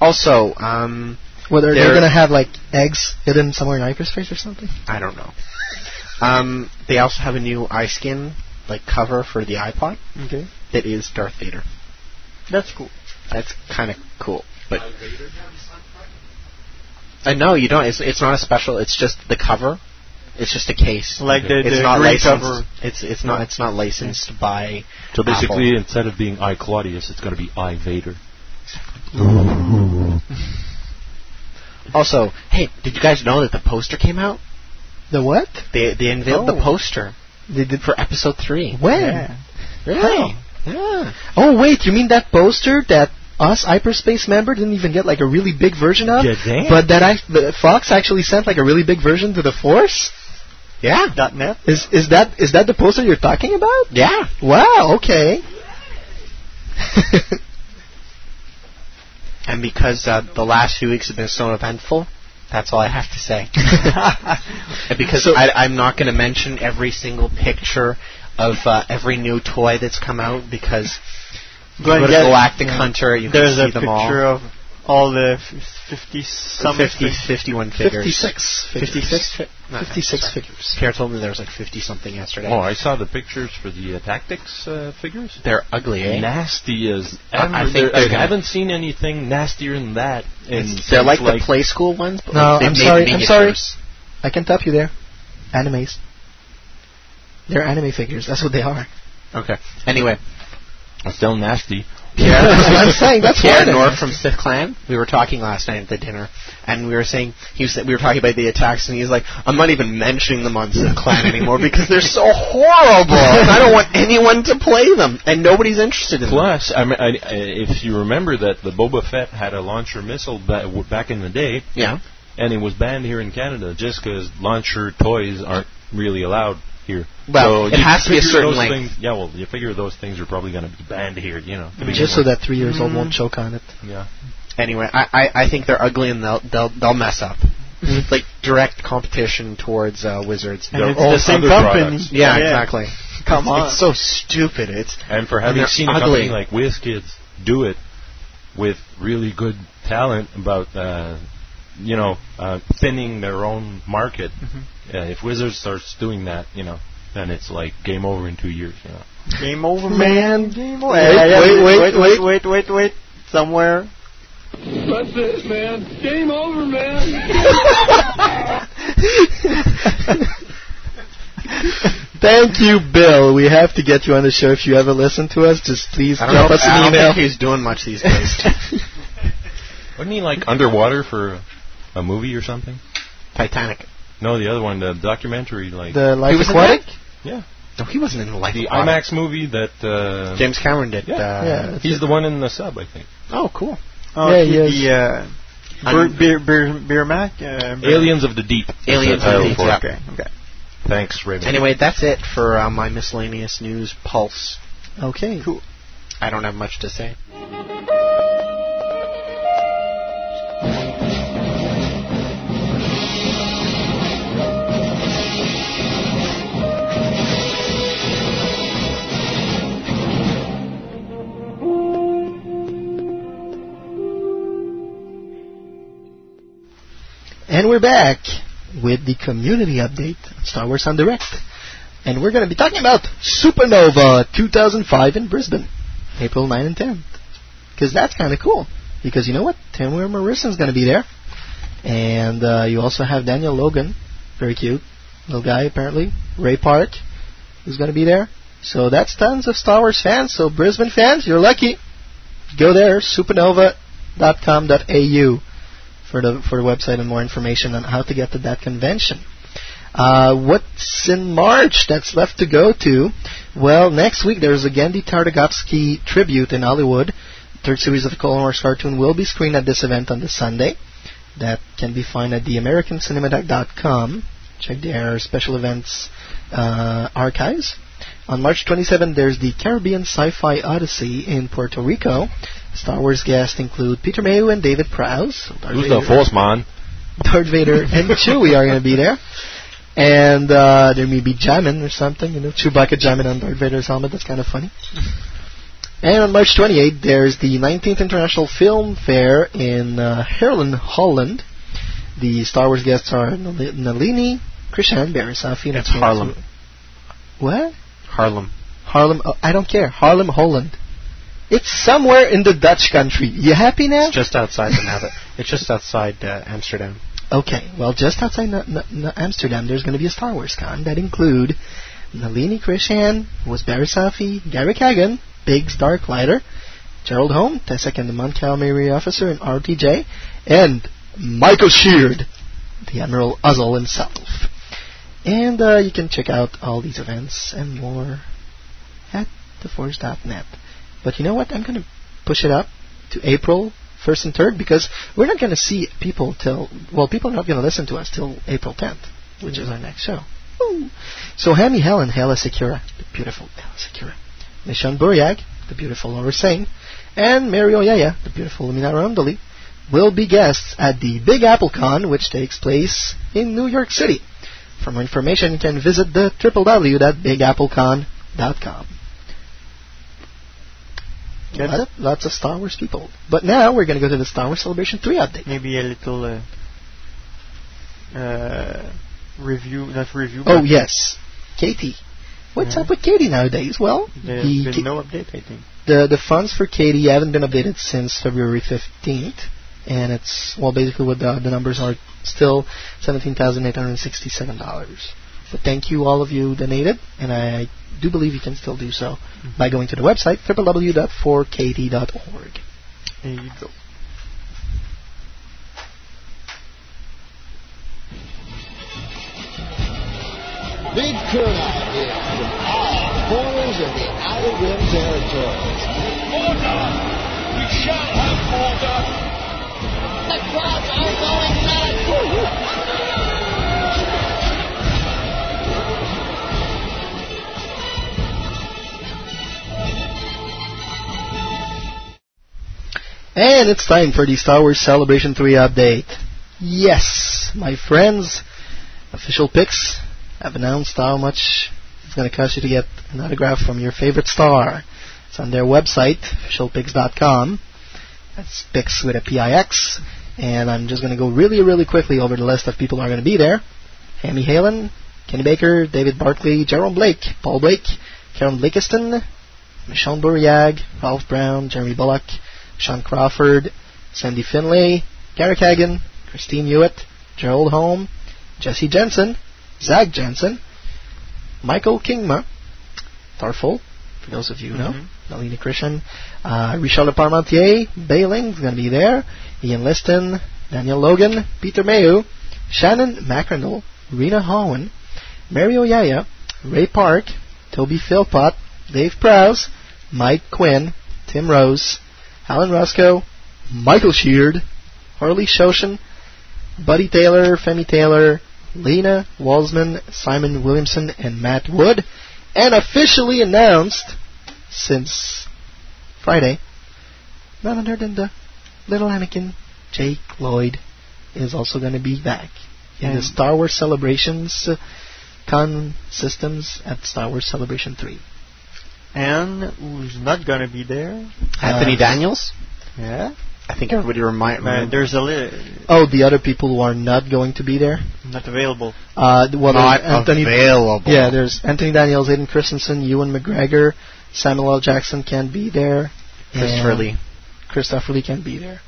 Also, um, Whether they're They're- going to have like eggs hidden somewhere in hyperspace or something. I don't know. Um, they also have a new iSkin like cover for the iPod Okay. that is Darth Vader. That's cool. That's kind of cool, but uh, no, you don't. It's it's not a special. It's just the cover. It's just a case. Like the- it's the not licensed. cover. It's it's not it's not licensed by. So basically, Apple. instead of being I Claudius, it's going to be I Vader. (laughs) Also, hey, did you guys know that the poster came out? The what? They they unveiled Oh. the poster. They did for episode three. When? Yeah. Really? Yeah. Oh wait, you mean that poster that us hyperspace member didn't even get like a really big version of? Yeah, damn. But that I, the Fox actually sent like a really big version to the Force. Yeah. Dot net. Is is that is that the poster you're talking about? Yeah. Wow. Okay. (laughs) And because uh, the last few weeks have been so eventful, that's all I have to say. (laughs) because So- I, I'm not going to mention every single picture of uh, every new toy that's come out because Go to Galactic yeah. Hunter, you There's can see them picture all. of all the f- 50 some 50, 51 figures. 56 figures. 56? Fi- no, 56 sorry. figures. Pierre told me there was like 50 something yesterday. Oh, I saw the pictures for the uh, tactics uh, figures. They're ugly, eh? Nasty as ever. I think They're- they're I haven't seen anything nastier than that. And they're like, like the play school ones, but No, like I'm sorry. I'm sorry. miniatures. I can tap you there. Animes. They're anime figures. That's what they are. Okay. Anyway, still nasty. Pierre, (laughs) I'm saying that's Pierre why they're North from Sith Clan. We were talking last night at the dinner, and we were saying he was we were talking about the attacks, and he's like, "I'm not even mentioning them on Sith Clan anymore (laughs) because they're so horrible, and I don't want anyone to play them, and nobody's interested in them." Plus, I mean, I, I, if you remember that the Boba Fett had a launcher missile ba- back in the day, Yeah. and it was banned here in Canada just because launcher toys aren't really allowed here. Well, so it has to be a certain length. Things, yeah, well, you figure those things are probably going to be banned here, you know. to begin Just so that three years old won't choke on it. Yeah. Anyway, I, I, I think they're ugly and they'll they'll they'll mess up. like direct competition towards uh, Wizards. And They're it's all the same other company. Yeah, Yeah. exactly. Come It's- on. It's so stupid. It's And for having they're seen a ugly. company like WizKids do it with really good talent about, uh, you know, uh, thinning their own market, Mm-hmm. uh, if Wizards starts doing that, you know, then it's like game over in two years. You know. Game over, Man. man. Game over. Wait, Yeah, yeah, wait, wait, wait, wait, wait, wait, wait. Somewhere. That's it, man. Game over, man. (laughs) Thank you, Bill. We have to get you on the show if you ever listen to us. Just please drop know. us an I don't think he's doing much these days. (laughs) Wasn't he like underwater for a, a movie or something? Titanic. No, the other one, the documentary, like The Life He was in Aquatic? yeah, No, he wasn't in the Life the Aquatic. IMAX movie that uh, James Cameron did. Yeah. uh, Yeah. he's the one in the sub, I think. Oh, cool. Oh, Yeah, the, yes. the uh, Beer, beer, beer, beer Mac? Uh, beer- Aliens of the Deep. That's Aliens the of the Deep, yeah. Okay, okay. Thanks, Raven. Anyway, that's it for uh, my miscellaneous news pulse. Okay. Cool. I don't have much to say. And we're back with the community update Star Wars en Direct. And we're going to be talking about Supernova 2005 in Brisbane, April 9 and 10. Because that's kind of cool. Because you know what? Temuera Morrison's going to be there. And uh, you also have Daniel Logan, very cute little guy apparently. Ray Park, is going to be there. So that's tons of Star Wars fans. So Brisbane fans, you're lucky. Go there, supernova.com.au for the for the website and more information on how to get to that convention. Uh, what's in March that's left to go to? Well, next week there's a Genndy Tartakovsky tribute in Hollywood. Third series of the Clone Wars cartoon will be screened at this event on this Sunday. That can be found at theamericancinematic.com. Check their special events uh, archives. On March 27, there's the Caribbean Sci-Fi Odyssey in Puerto Rico. Star Wars guests include Peter Mayhew and David Prowse. Darth Who's the Vader- force man? Darth Vader and (laughs) Chewie are going to be there. And uh, there may be jamming or something, you know, Chewbacca jamming on Darth Vader's helmet. That's kind of funny. And on March 28, there's the 19th International Film Fair in uh, Haarlem, Holland. The Star Wars guests are Nal- Nalini, Krishan, and Akira Harlem. What? Harlem. Harlem. Oh, I don't care. Harlem, Holland. It's somewhere in the Dutch country. You happy now? It's just outside the Nether- It's just outside uh, Amsterdam. Okay, well, just outside Amsterdam, there's going to be a Star Wars con that include Nalini Krishan, who was Barriss Offee, Garrick Hagon, Biggs Darklighter, Gerald Home, Tessek and the Mon Calamari officer, and RTJ, and Michael Sheard, the Admiral Ozzel himself. And uh, you can check out all these events and more at theforce.net. But you know what? I'm going to push it up to April 1st and 3rd because we're not going to see people till, well, people are not going to listen to us till April 10th, which is our next show. So Hammy Helen, Aayla Secura, the beautiful Aayla Secura, Nishan Buryag, the beautiful Aurra Sing, and Mary Oyaya, the beautiful Luminara Unduli, will be guests at the Big Apple Con, which takes place in New York City. For more information, you can visit the www.bigapplecon.com. Lots of, lots of Star Wars people. But now we're going to go to the Star Wars Celebration 3 update. Maybe a little uh, uh, review, not review. Oh, yes. Katie. What's yeah. up with Katie nowadays? Well, there's the been no update, I think. The, the funds for Katie haven't been updated since February 15th. And it's, well, basically what the, the numbers are still $17,867. So thank you, all of you donated, and I do believe you can still do so mm-hmm. by going to the website www.4kt.org. There you go. Big turnout here from all corners of the Outer Rim territories. Order! We shall have order! The crowds are going mad! And it's time for the Star Wars Celebration 3 update. Yes, my friends, Official Pix have announced how much it's going to cost you to get an autograph from your favorite star. It's on their website, officialpix.com. That's pix with a P-I-X. And I'm just going to go really, really quickly over the list of people who are going to be there. Amy Allen, Kenny Baker, David Barkley, Jerome Blake, Paul Blake, Karen Blakiston, Michonne Bourriague, Ralph Brown, Jeremy Bulloch, Sean Crawford, Sandy Finlay, Garrick Hagon, Christine Hewitt, Gerald Home, Jesse Jensen, Zach Jensen, Michael Kingma, Tarful, for those of you who know, Nalini Krishan, uh, Richard Parmentier, Bai Ling's going to be there, Ian Liston, Daniel Logan, Peter Mayhew, Shannon McRandle, Rena Owen, Mary Oyaya, Ray Park, Toby Philpott, Dave Prowse, Mike Quinn, Tim Rose, Alan Ruscoe, Michael Sheard, Harley Shoshan, Buddy Taylor, Femi Taylor, Leeanna Walsman, Simon Williamson, and Matt Wood, and officially announced since Friday, none other than the little Anakin, Jake Lloyd, is also going to be back. In the Star Wars Celebrations uh, con systems at Star Wars Celebration 3. And who's not gonna be there? Anthony Uh, Daniels. Yeah. I think everybody remind. Uh, there's a li- Oh, the other people who are not going to be there? not available. Uh, th- well, Not Anthony, available. Yeah, there's Anthony Daniels, Hayden Christensen, Ewan McGregor, Samuel L. Jackson can't be there. Christopher Lee. Christopher Lee can't be there.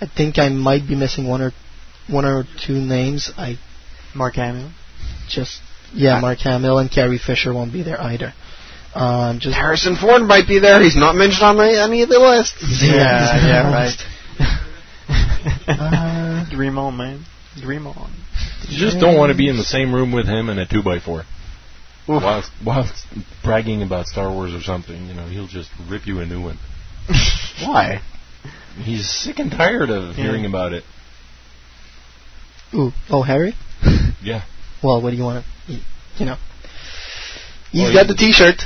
I think I might be missing one or one or two names. I Mark Hamill. just yeah, Uh, Mark Hamill and Carrie Fisher won't be there either. Um, just Harrison Ford might be there. He's not mentioned on my, any of the lists. (laughs) Yeah, he's yeah, (laughs) right. Uh, Dream on, man. Dream on. You just don't want to be in the same room with him and a two by four. While whilst bragging about Star Wars or something, you know, he'll just rip you a new one. (laughs) Why? He's sick and tired of Yeah. hearing about it. Ooh, oh Harry. Yeah. Well, what do you want to? You know, he's Well, got he- the T-shirt.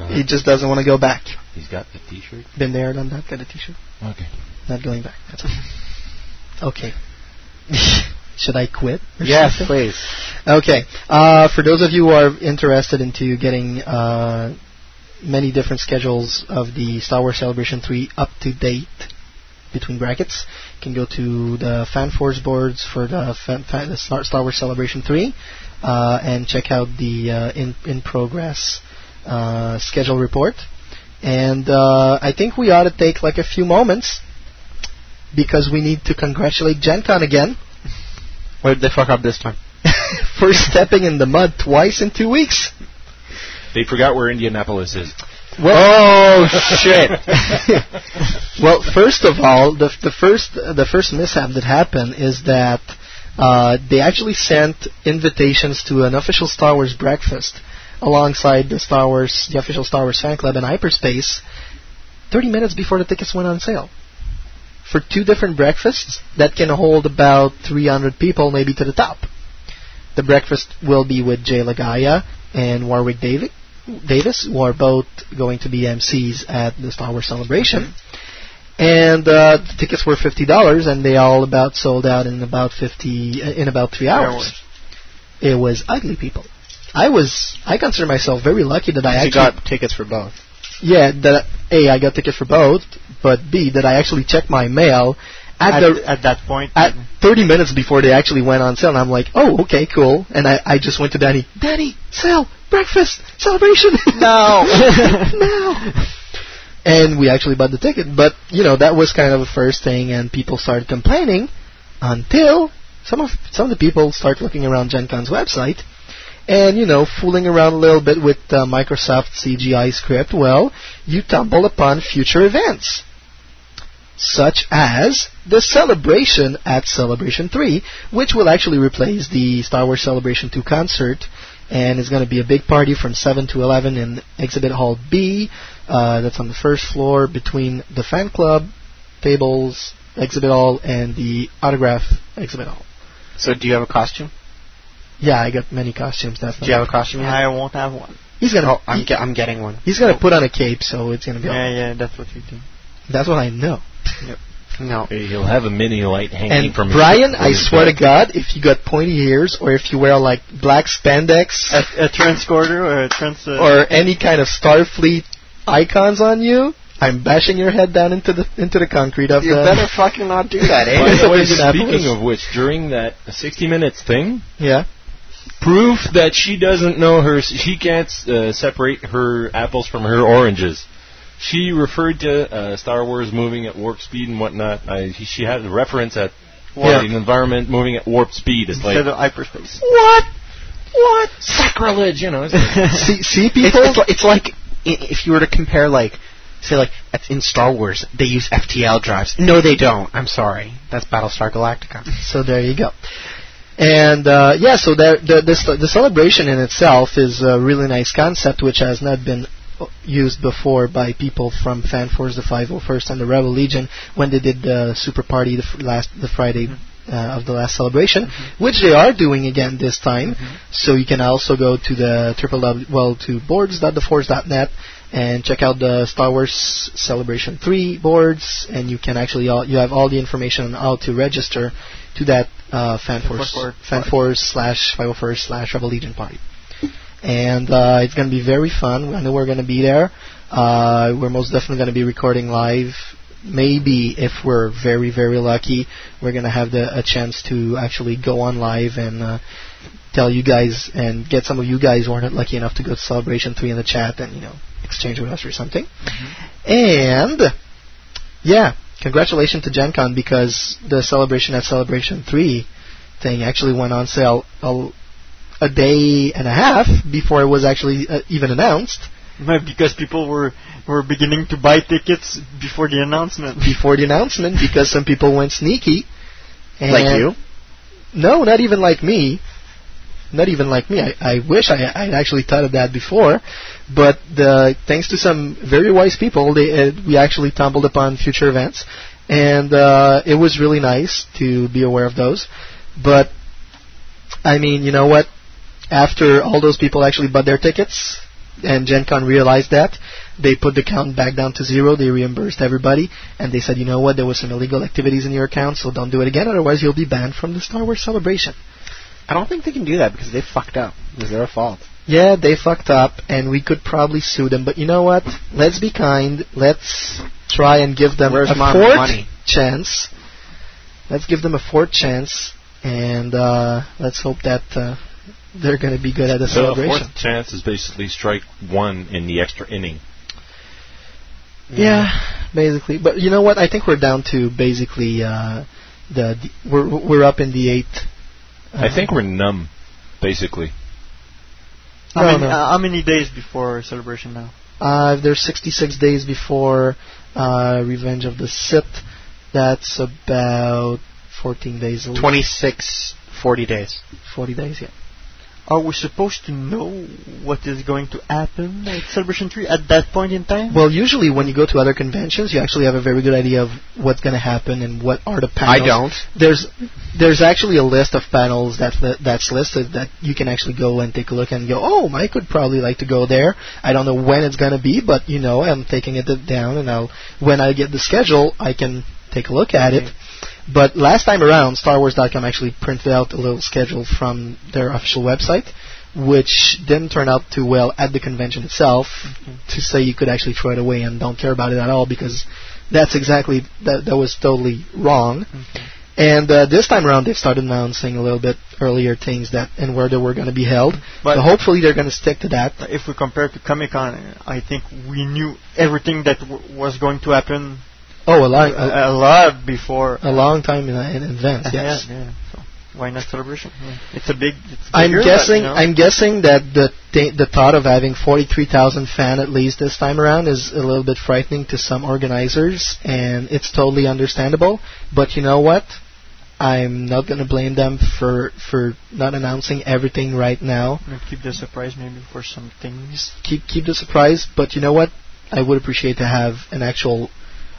Uh-huh. He just doesn't want to go back. He's got the T-shirt. Been there, done that. Got a T-shirt. Okay. Not going back. That's all. Okay. (laughs) Should I quit? Yes, something? please. Okay. Uh, for those of you who are interested into getting uh, many different schedules of the Star Wars Celebration 3 up to date, between brackets, you can go to the FanForce boards for the, fan, fan, the Star Star Wars Celebration 3 uh, and check out the uh, in in progress uh, schedule report. And uh, I think we ought to take like a few moments because we need to congratulate Gen Con again Where did they fuck up this time? (laughs) for stepping in the mud twice in two weeks. They forgot where Indianapolis is. Well, oh (laughs) shit! (laughs) well, first of all, the the first the first mishap that happened is that uh, they actually sent invitations to an official Star Wars breakfast alongside the Star Wars the official Star Wars fan club in hyperspace. Thirty minutes before the tickets went on sale. For two different breakfasts that can hold about 300 people, maybe to the top. The breakfast will be with Jay Laga'aia and Warwick David, Davis, who are both going to be MCs at the Star Wars Celebration. And uh, the tickets were fifty dollars, and they all about sold out in about fifty in about three hours. It was ugly, people. I was I consider myself very lucky that I you actually got tickets for both. yeah that a I got tickets for both, but b that I actually checked my mail at, At, the at that point, at 30 minutes before they actually went on sale, and I'm like, oh, okay, cool. And I, I just went to Danny, Danny, sale, breakfast, celebration. No. (laughs) no. And we actually bought the ticket, but you know that was kind of the first thing, and people started complaining until some of some of the people start looking around Gen Con's website, and you know fooling around a little bit with uh, Microsoft CGI script. Well, you stumble upon future events such as the celebration at Celebration 3, which will actually replace the Star Wars Celebration 2 concert, and is going to be a big party from 7 to 11 in Exhibit Hall B. Uh, that's on the first floor between the fan club tables, Exhibit Hall, and the autograph Exhibit Hall. So, do you have a costume? Yeah, I got many costumes. Definitely. Do you have a costume yet? I won't have one. He's gonna. Oh, I'm, he- ge- I'm getting one. he's gonna put on a cape, so it's gonna be. Yeah, right. yeah, that's what you do. That's what I know. No. Hey, He'll have a mini light hanging And from his- Brian, from I his swear to. God, if you got pointy ears or if you wear like black spandex A, a transcorder or a trans. Uh, or any kind of Starfleet icons on you, I'm bashing your head down into the into the concrete of You the. better fucking not do that, (laughs) By eh? the way, speaking of which, during that 60 minutes thing, yeah. Proof that she doesn't know her. She can't uh, separate her apples from her oranges. She referred to uh, Star Wars moving at warp speed and whatnot. I, she had a reference at Yeah. the environment moving at warp speed. It's like Instead of hyperspace. what? What sacrilege? You know. like- (laughs) see, see people. it's, like- it's like if you were to compare, like, say, like at- in Star Wars, they use FTL drives. No, they don't. I'm sorry. That's Battlestar Galactica. So there you go. And uh, yeah, so the, this, the celebration in itself is a really nice concept, which has not been used before by people from FanForce, the 501st, and the Rebel Legion when they did the Super Party the fr- last the Friday. Uh, of the last celebration, which they are doing again this time. So you can also go to the triple w well to boards.theforce.net and check out the Star Wars Celebration 3 boards, and you can actually all, you have all the information on how to register to that uh, FanForce FanForce slash 501st slash Rebel Legion party. And uh, it's going to be very fun. I know we're going to be there. Uh, we're most definitely going to be recording live. Maybe if we're very very lucky, we're going to have the a chance to actually go on live and uh, tell you guys and get some of you guys who are not lucky enough to go to Celebration 3 in the chat and, you know, exchange with us or something. And, yeah, congratulations to Gen Con because the Celebration at Celebration 3 thing actually went on sale a, a day and a half before it was actually uh, even announced. Maybe because people were were beginning to buy tickets before the announcement. Before the announcement because some people went sneaky. And Like you? No, not even like me. Not even like me. I, I wish I I'd actually thought of that before, but the, thanks to some very wise people, they uh, we actually tumbled upon future events, and uh, it was really nice to be aware of those. But I mean, you know what? After all those people actually bought their tickets, and Gen Con realized that, they put the count back down to zero. They reimbursed everybody, and they said, you know what? There was some illegal activities in your account, so don't do it again. Otherwise, you'll be banned from the Star Wars celebration. I don't think they can do that because they fucked up. It was their fault. Yeah, they fucked up, and we could probably sue them. But you know what? Let's be kind. Let's try and give them Where's a my fourth money? chance. Let's give them a fourth chance, and uh, let's hope that uh, they're going to be good at the So a celebration. fourth chance is basically strike one in the extra inning. Yeah, basically. But you know what? I think we're down to basically uh, the, the we're we're up in the eighth. I think we're numb, basically. How, No, many, no. uh, how many days before celebration now? Uh, there's 66 days before uh, Revenge of the Sith. That's about 14 days. a 26, 40 days. 40 days, yeah. Are we supposed to know what is going to happen at Celebration 3 at that point in time? Well, usually when you go to other conventions, you actually have a very good idea of what's going to happen and what are the panels. I don't. There's there's actually a list of panels that that's listed that you can actually go and take a look and go, oh, I could probably like to go there. I don't know when it's going to be, but you know, I'm taking it down, and I'll when I get the schedule, I can take a look at it. Mm-hmm. But last time around, StarWars.com actually printed out a little schedule from their official website, which didn't turn out too well at the convention itself. To say you could actually throw it away and don't care about it at all, because that's exactly that. That was totally wrong. And uh, this time around, they've started announcing a little bit earlier things that and where they were going to be held. But- so hopefully they're going to stick to that. if we compare to Comic Con, I think we knew everything that w- was going to happen Oh, a lot, a, a lot before. a long time in, in advance. Yes. Yeah, yeah. So why not celebration? Yeah. It's a big. It's I'm guessing. you know. I'm guessing that the th- the thought of having 43,000 fan at least this time around is a little bit frightening to some organizers, and it's totally understandable. But you know what? I'm not going to blame them for for not announcing everything right now. Keep the surprise maybe for some things. Keep keep the surprise. But you know what? I would appreciate to have an actual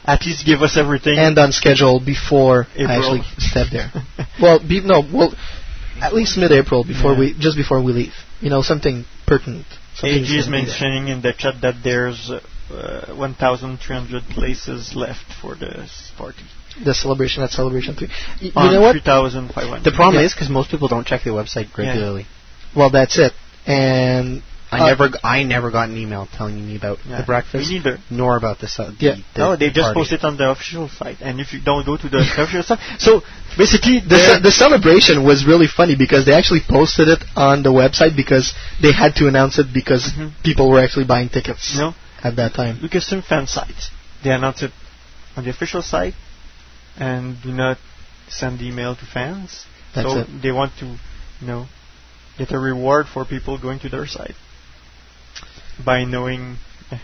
At least give us everything. and on schedule before I actually step there. (laughs) well, be, no, well, at least mid-April before Yeah. we just before we leave. You know, something pertinent. Something AG is mentioning in the chat that there's uh, 1,300 places left for this party. the celebration at Celebration Three. Y- you On know what? 3,500. The problem Yeah. is because most people don't check the website regularly. Well, that's it. And I Uh, never, g- I never got an email telling me about Yeah, the breakfast, me neither. nor about the, su- the, Yeah. the no, they the just party. post it on the official site, and if you don't go to the (laughs) official site, so basically The, ce- the celebration was really funny because they actually posted it on the website because they had to announce it because people were actually buying tickets you know, at that time. Lucas Film fan sites. They announce it on the official site and do not send email to fans. That's so it. they want to, you know, get a reward for people going to their site by knowing, eh,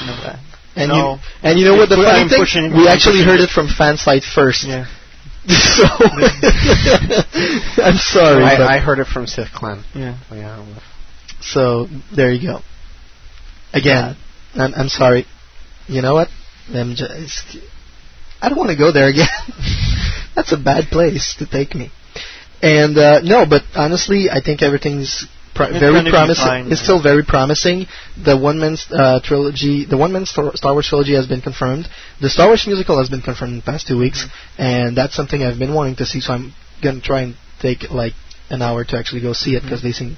you know that. And no, you and you know what the I'm funny thing? pushing- we actually heard it. it from fan site first. Yeah. (laughs) so (laughs) I'm sorry. but- I, I heard it from Sith Clan. Yeah. Yeah. So there you go. Again, I'm I'm sorry. You know what? I'm just. I don't want to go there again. (laughs) That's a bad place to take me. And uh, no, but honestly, I think everything's pro- very promising. It's still very promising. The one man's uh, trilogy, the one man's Star Star Wars trilogy has been confirmed. The Star Wars musical has been confirmed in the past two weeks, and that's something I've been wanting to see. So I'm gonna try and take like an hour to actually go see it because they seem.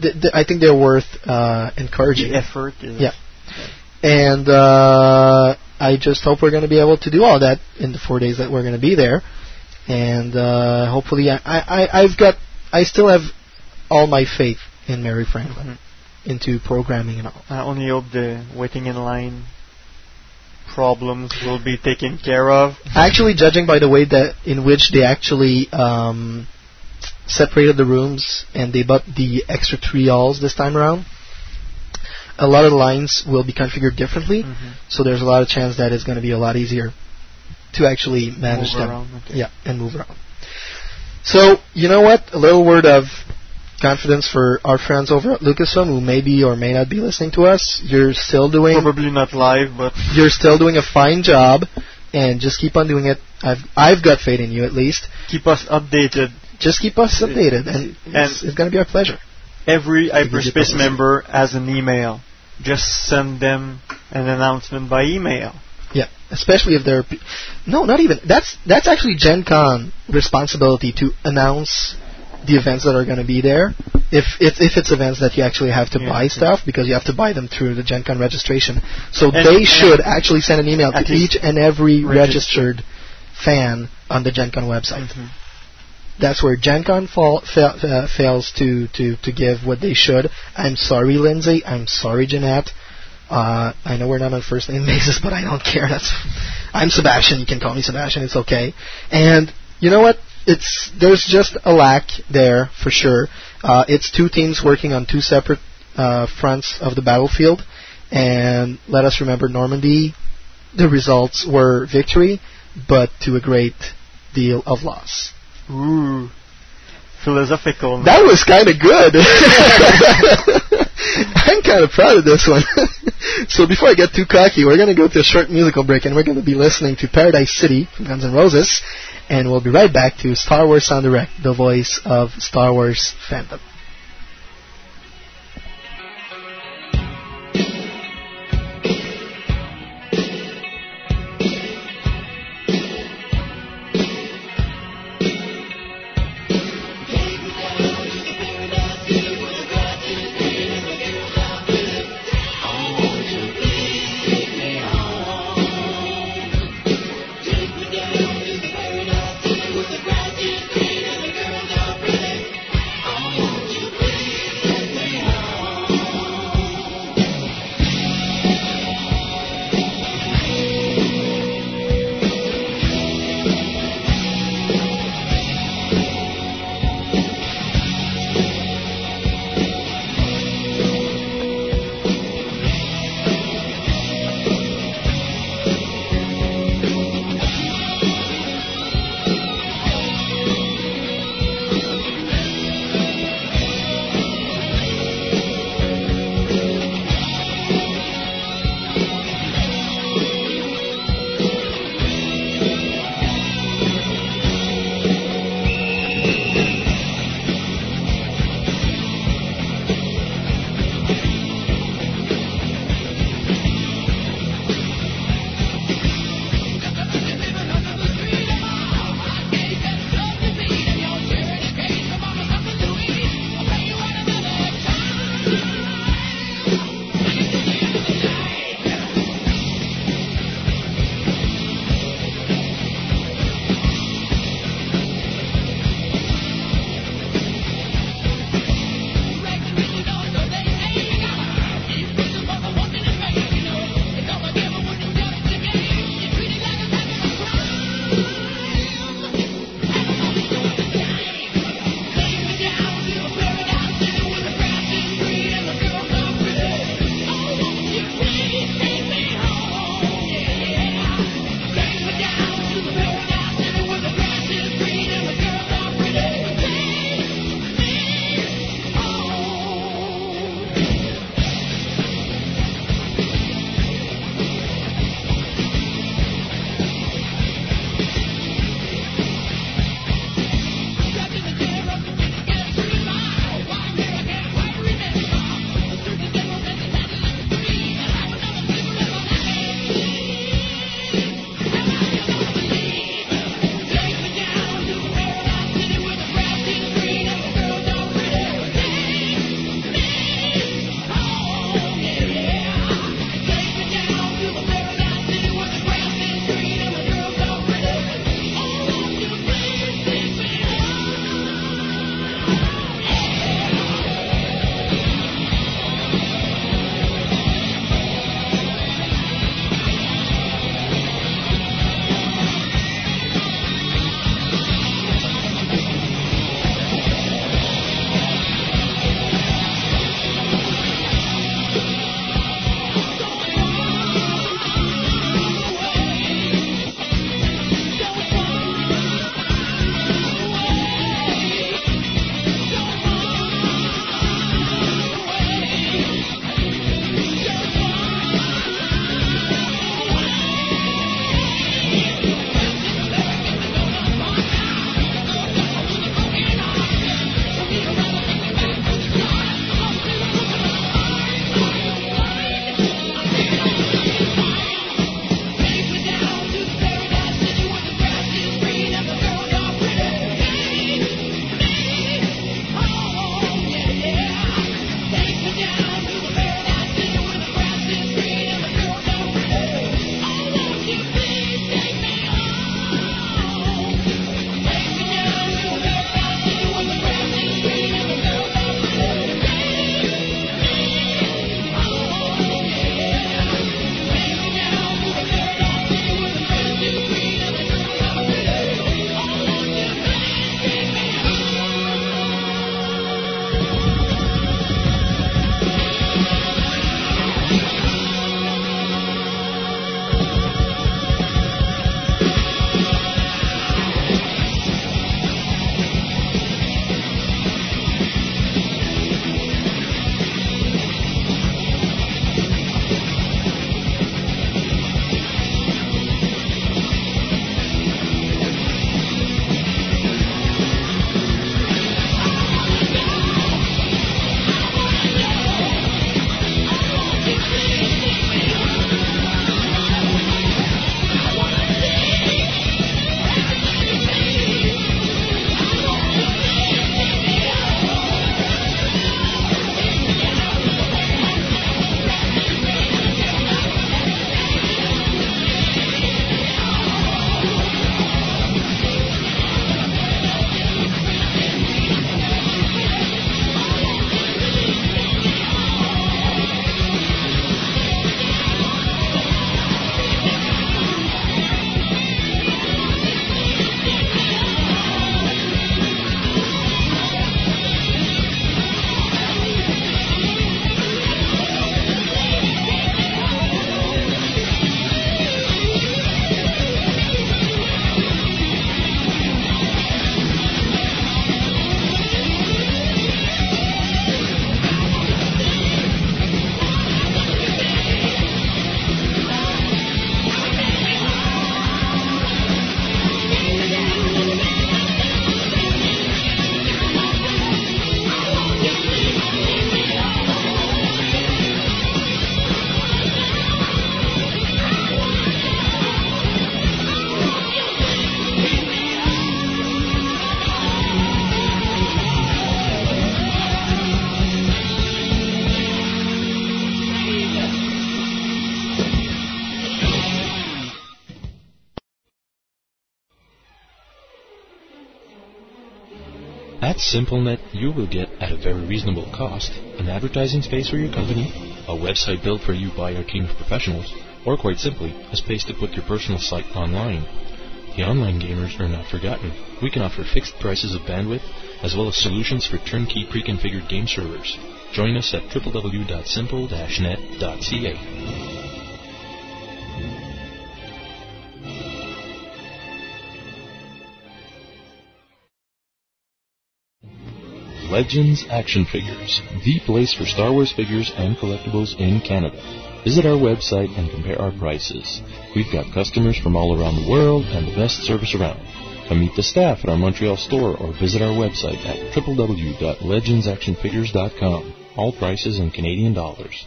Th- th- I think they're worth uh, encouraging. The effort is Yeah. And uh, I just hope we're going to be able to do all that in the four days that we're going to be there. And uh, hopefully, I, I, I've got, I still have all my faith in Mary Franklin into programming and all. I only hope the waiting in line problems will be taken care of. Actually, judging by the way that in which they actually um, separated the rooms and they bought the extra three alls this time around, a lot of the lines will be configured differently. Mm-hmm. So there's a lot of chance that it's going to be a lot easier to actually manage Move them. around, okay. Yeah, and move around. So you know what? A little word of confidence for our friends over at Lucasfilm who maybe or may not be listening to us. You're still doing Probably not live, but you're still doing a fine job, and just keep on doing it. I've I've got faith in you at least. keep us updated. Just keep us updated, and, And- it's, it's going to be our pleasure. Every hyperspace member has an email. Just send them an announcement by email. Yeah, especially if they're no, not even that's that's actually Gen Con responsibility to announce the events that are going to be there. If if if it's events that you actually have to Yeah, buy stuff because you have to buy them through the Gen Con registration, so And- they and should actually send an email to each and every registered. registered fan on the Gen Con website. Mhm. That's where Gen Con fa- uh, fails to, to, to give what they should. I'm sorry, Lindsay. I'm sorry, Jeanette. Uh, I know we're not on first name (laughs) basis, but I don't care. That's I'm Sebastian. You can call me Sebastian. It's okay. And you know what? It's there's just a lack there for sure. Uh, it's two teams working on two separate uh, fronts of the battlefield, and let us remember Normandy. The results were victory, but to a great deal of loss. Ooh, philosophical. That was kind of good. (laughs) (laughs) I'm kind of proud of this one. (laughs) so before I get too cocky, we're going to go to a short musical break and we're going to be listening to Paradise City from Guns N' Roses. And we'll be right back to Star Wars Sound Direct, the voice of Star Wars fandom. SimpleNet, you will get, at a very reasonable cost, an advertising space for your company, a website built for you by our team of professionals, or quite simply, a space to put your personal site online. The online gamers are not forgotten. We can offer fixed prices of bandwidth, as well as solutions for turnkey pre-configured game servers. Join us at www.simple-net.ca. Legends Action Figures, the place for Star Wars figures and collectibles in Canada. Visit our website and compare our prices. We've got customers from all around the world and the best service around. Come meet the staff at our Montreal store or visit our website at www.legendsactionfigures.com. All prices in Canadian dollars.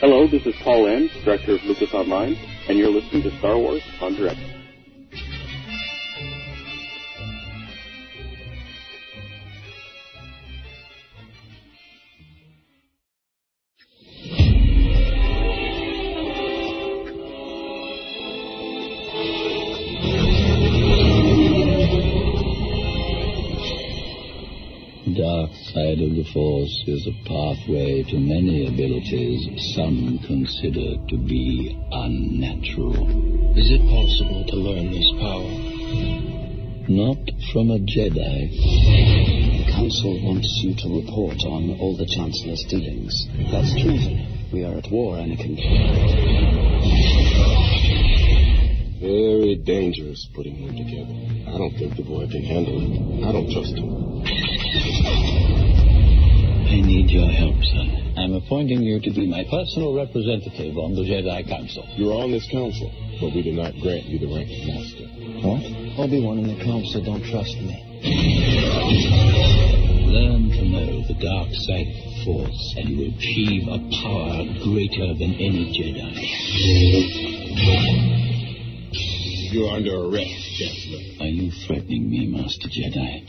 Hello, this is Paul N., Director of Lucas Online, and you're listening to Star Wars en Direct. Dark side of the Force is a pathway to many abilities some consider to be unnatural. Is it possible to learn this power? Not from a Jedi. The Council wants you to report on all the Chancellor's dealings. That's treason. We are at war, Anakin. Very dangerous putting them together. I don't think the boy can handle it. I don't trust him. Need your help, son. I'm appointing you to be my personal representative on the Jedi Council. You're on this council, but we do not grant you the rank of master. What? Obi-Wan and the Council don't trust me. Learn to know the dark side of the Force, and you achieve a power greater than any Jedi. You're under arrest, Chancellor. Are you threatening me, Master Jedi?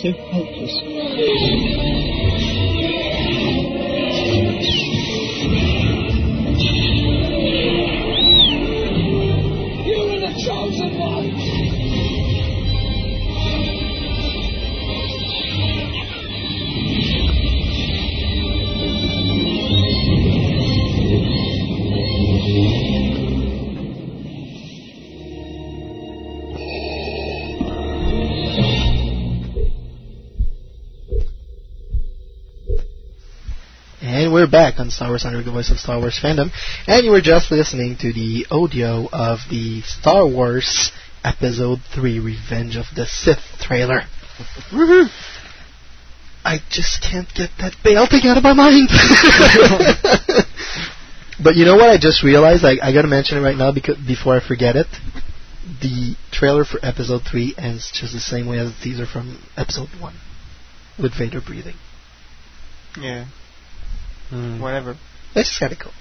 So Wars Under the Voice of Star Wars Fandom. And you were just listening to the audio of the Star Wars Episode 3 Revenge of the Sith trailer. I just can't get that Bail thing out of my mind. (laughs) but you know what? I just realized I, I got to mention it right now because before I forget it. The trailer for Episode 3 ends just the same way as the teaser from Episode 1 with Vader breathing. Yeah. Hmm. Whatever. It's just kind of cool.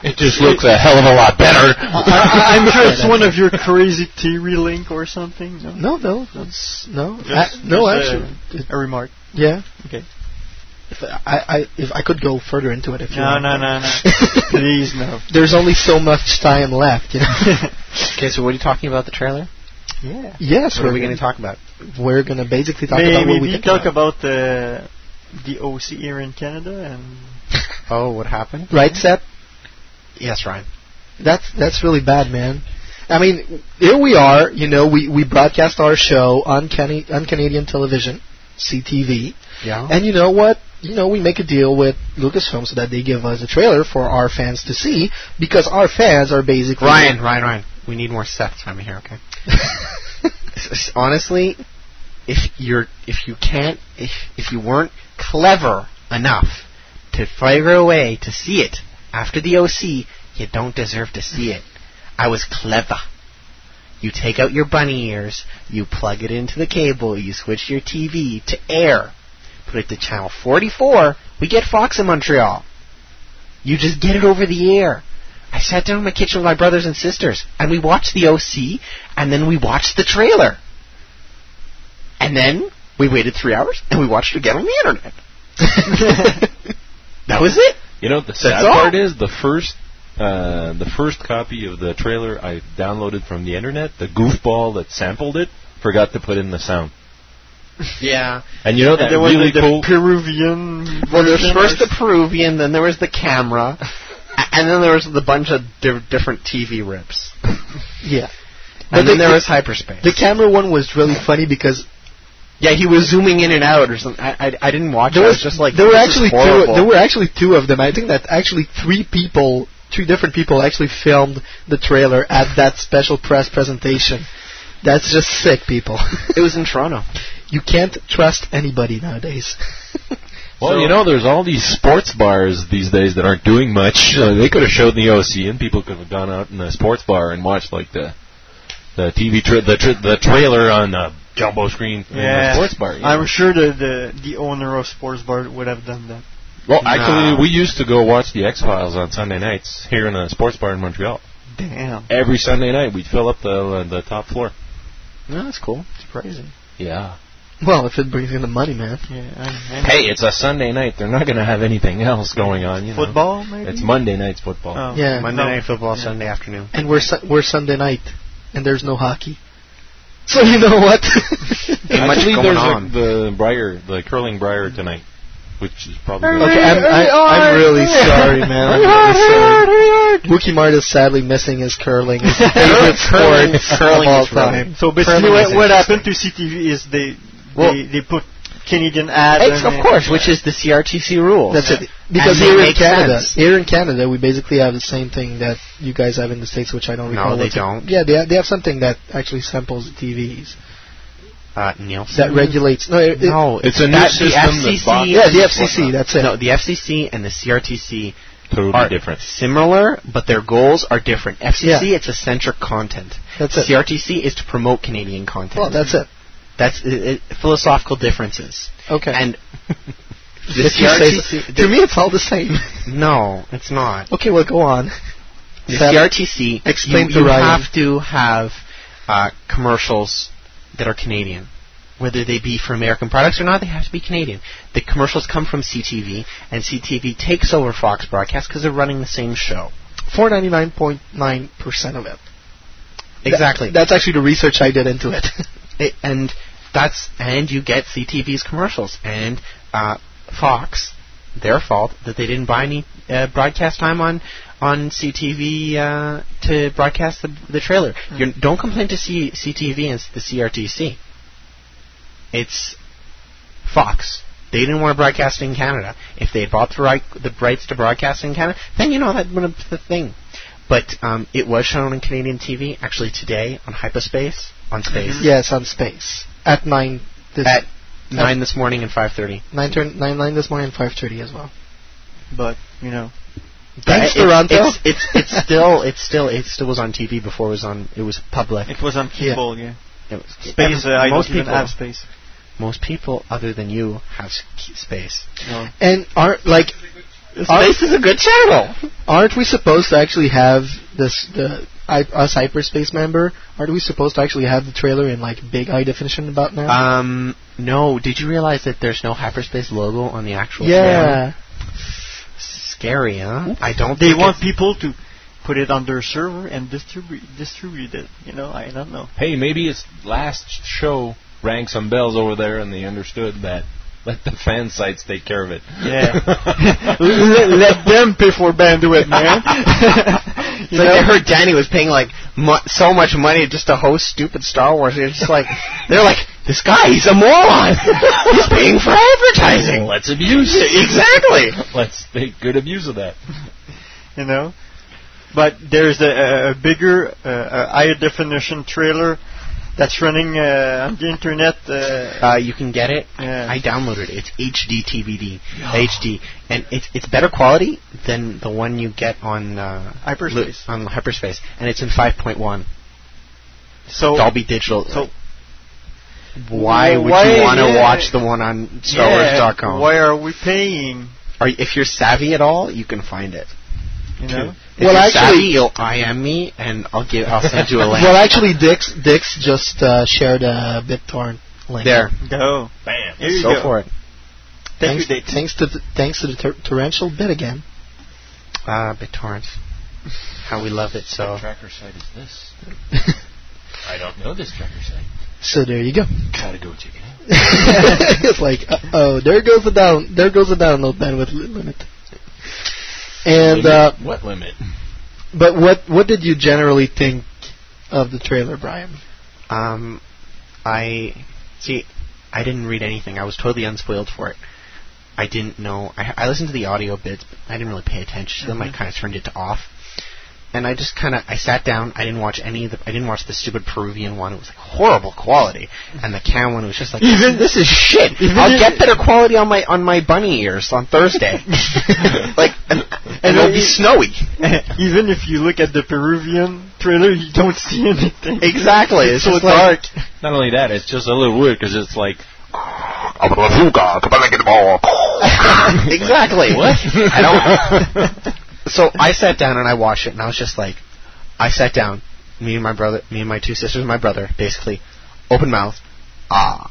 It just looks a hell of a lot better. I, am (laughs) sure it's one of your crazy theory link or something. No, No, no, it's no, Just- uh, I- no. just actually, a, a remark. yeah. Okay. If I, I, if I could go further into it, if you No, want. no, no, no. (laughs) Please, no. There's only so much time left, you know. (laughs) Okay, so what are you talking about the trailer? Yeah. yes, What we're we going gonna to talk about? We're gonna basically talk Maybe about what we we think talk about. about the the OC here in Canada and (laughs) Oh, what happened? Right, Seth? Yes, Ryan. That's that's really bad, man. I mean, here we are. You know, we we broadcast our show on Can- on Canadian television, CTV. Yeah. And you know what? You know, we make a deal with Lucasfilm so that they give us a trailer for our fans to see because our fans are basically Ryan, Ryan, Ryan. We need more Seth time here, okay? S- (laughs) s- Honestly, if you're if you can't if if you weren't clever enough to figure a way to see it after the OC, you don't deserve to see it. I was clever. You take out your bunny ears, you plug it into the cable, you switch your TV to air, put it to channel 44. We get Fox in Montreal. You just get it over the air. I sat down in my kitchen with my brothers and sisters, and we watched the OC, and then we watched the trailer. And then we waited three hours, and we watched it again on the internet. (laughs) that was it. You know, the sad all. part is the first uh, the first copy of the trailer I downloaded from the internet, the goofball that sampled it, forgot to put in the sound. Yeah. And you know that And there was really the cool. Peruvian. Well, there was first the Peruvian, then there was the camera, and then there was the bunch of di- different TV rips. (laughs) Yeah. And the- then there was hyperspace. The camera one was really funny because yeah, he was zooming in and out or something. I, I, I didn't watch there it. I was was just like, there were actually two. There were actually two of them. I think that actually three people, two different people, actually filmed the trailer at that special press presentation. That's just sick, people. it was in Toronto. (laughs) You can't trust anybody nowadays. (laughs) Well, So- you know, there's all these sports bars these days that aren't doing much. Uh, (laughs) they could have showed the OC, and people could have gone out in a sports bar and watched like the the TV tra- the tra- the trailer on the jumbo screen in Yeah. sports bar. you I'm know. sure the, the the owner of Sports Bar would have done that. Well, actually, we used to go watch the X Files on Sunday nights here in a sports bar in Montreal. Damn. Every Sunday night, we'd fill up the uh, the top floor. No, that's cool. Surprising. Yeah. Well, if it brings in the money, man. Yeah. I'm, Hey, it's a Sunday night. They're not going to have anything else going on. You know. Football, maybe? It's Monday night's football. Oh. Yeah. Monday No. night football, Sunday afternoon. And we're su- we're Sunday night, and there's no hockey. So you know what? (laughs) Actually, going there's on. like the Brier, the curling Brier tonight, which is probably. Okay, I'm, I, I'm really sorry, man. I'm really sorry. Wookie Mart is sadly missing his curling, his (laughs) favorite Curling- sport curling of all is really- time. So basically, Curling what, is what happened to CTV is they Well- they, they put Canadian ads. It's, and of course, which is the CRTC rules. That's it. Because here in Canada, sense. here in Canada, we basically have the same thing that you guys have in the states, which I don't No, they don't. Yeah, they have, they have something that actually samples TVs Uh, Nielsen. that regulates. No, it, it- No, It's a new that- system The that FCC. yeah, the FCC. That's it. No, the FCC and the CRTC Totally are different. similar, but their goals are different. FCC, Yeah. it's centric content. That's it. CRTC is to promote Canadian content. Well, that's it. That's uh, uh, philosophical differences. Okay. And (laughs) the you say so. CRTC. to me, it's all the same. (laughs) no, it's not. Okay, well, go on. The CRTC, explain you, you have to have uh, commercials that are Canadian. Whether they be for American products or not, they have to be Canadian. The commercials come from CTV, and CTV takes over Fox Broadcast because they're running the same show. Four ninety nine point nine percent of it. Exactly. That- that's actually the research I did into it. (laughs) It- and that's and you get CTV's commercials and uh, Fox. Their fault that they didn't buy any uh, broadcast time on on CTV uh, to broadcast the, the trailer. You don't complain to C- CTV and the CRTC. It's Fox. They didn't want to broadcast in Canada. If they had bought the, right, the rights to broadcast in Canada, then you know that would have been the thing. But um, it was shown on Canadian TV actually today on Hyperspace on Space yes, on space at nine. This, at nine this morning and five thirty. nine, turn, nine nine this morning and five thirty as well. But you know, Thanks, It's- Toronto. It's, it's it's still it's still it still was on TV before it was on it was public. it was on cable. Yeah. It was, Space. Uh, I most people have space. most people other than you have space. No. And aren't like Space is a good channel. aren't we supposed to actually have this the I, us hyperspace member? Aren't we supposed to actually have the trailer in like big high definition about now? Um, no. Did you realize that there's no hyperspace logo on the actual? yeah. trailer? Scary, huh? I don't. They think want it's- people to put it on their server and distribute distribute it. You know, I don't know. Hey, maybe its last show rang some bells over there, and they understood that let the fan sites take care of it. Yeah. (laughs) let, let them pay for bandwidth, man. (laughs) (laughs) It's like they heard Danny was paying like mu- so much money just to host stupid Star Wars. They're just like, they're like, this guy, he's a moron. he's paying for advertising. Let's abuse it. Exactly. Let's make good abuse of that. you know. But there's a, a bigger, uh, a higher definition trailer that's running uh, on the internet. Uh, Uh, you can get it. Yeah. I downloaded it. It's HD TVD, HD, and it's it's better quality than the one you get on uh, Hyperspace. On Hyperspace, and it's in 5.1 so Dolby Digital. so why would Why- you want to yeah. watch the one on yeah, StarWars.com? why are we paying? Or if you're savvy at all, you can find it. You know. If Well, you're actually- savvy, you'll IM me, and I'll give I'll send you a (laughs) link. Well, actually, Dix Dix just uh, shared a BitTorrent link. there, Go. Bam. Here you go go. for it. Thank Thanks, you, Dix. thanks to the, thanks to the tor- torrential bit again. Ah, BitTorrent. How we love it so. What tracker site is this? (laughs) I don't know this tracker site. So there you go. Gotta go check it out. (laughs) it's like, oh, there goes the down, there goes the download bandwidth limit. And uh, what limit? but what what did you generally think of the trailer, Brian? Um, I see. I didn't read anything. I was totally unspoiled for it. I didn't know. I, I listened to the audio bits, but I didn't really pay attention to them. I kind of turned it to off, and I just kind of I sat down. I didn't watch any of the. I didn't watch the stupid Peruvian one. It was like horrible quality, and the Cam one was just like this, is, this is shit. I'll get better quality on my on my bunny ears on Thursday. (laughs) like and, and it'll be snowy. (laughs) Even if you look at the Peruvian trailer, you don't see anything. Exactly. It's so just dark. Not only that, it's just a little weird because it's like. (laughs) exactly. What? I don't. So I sat down and I watched it, and I was just like, I sat down, me and my brother, me and my two sisters, and my brother, basically, open mouth, ah,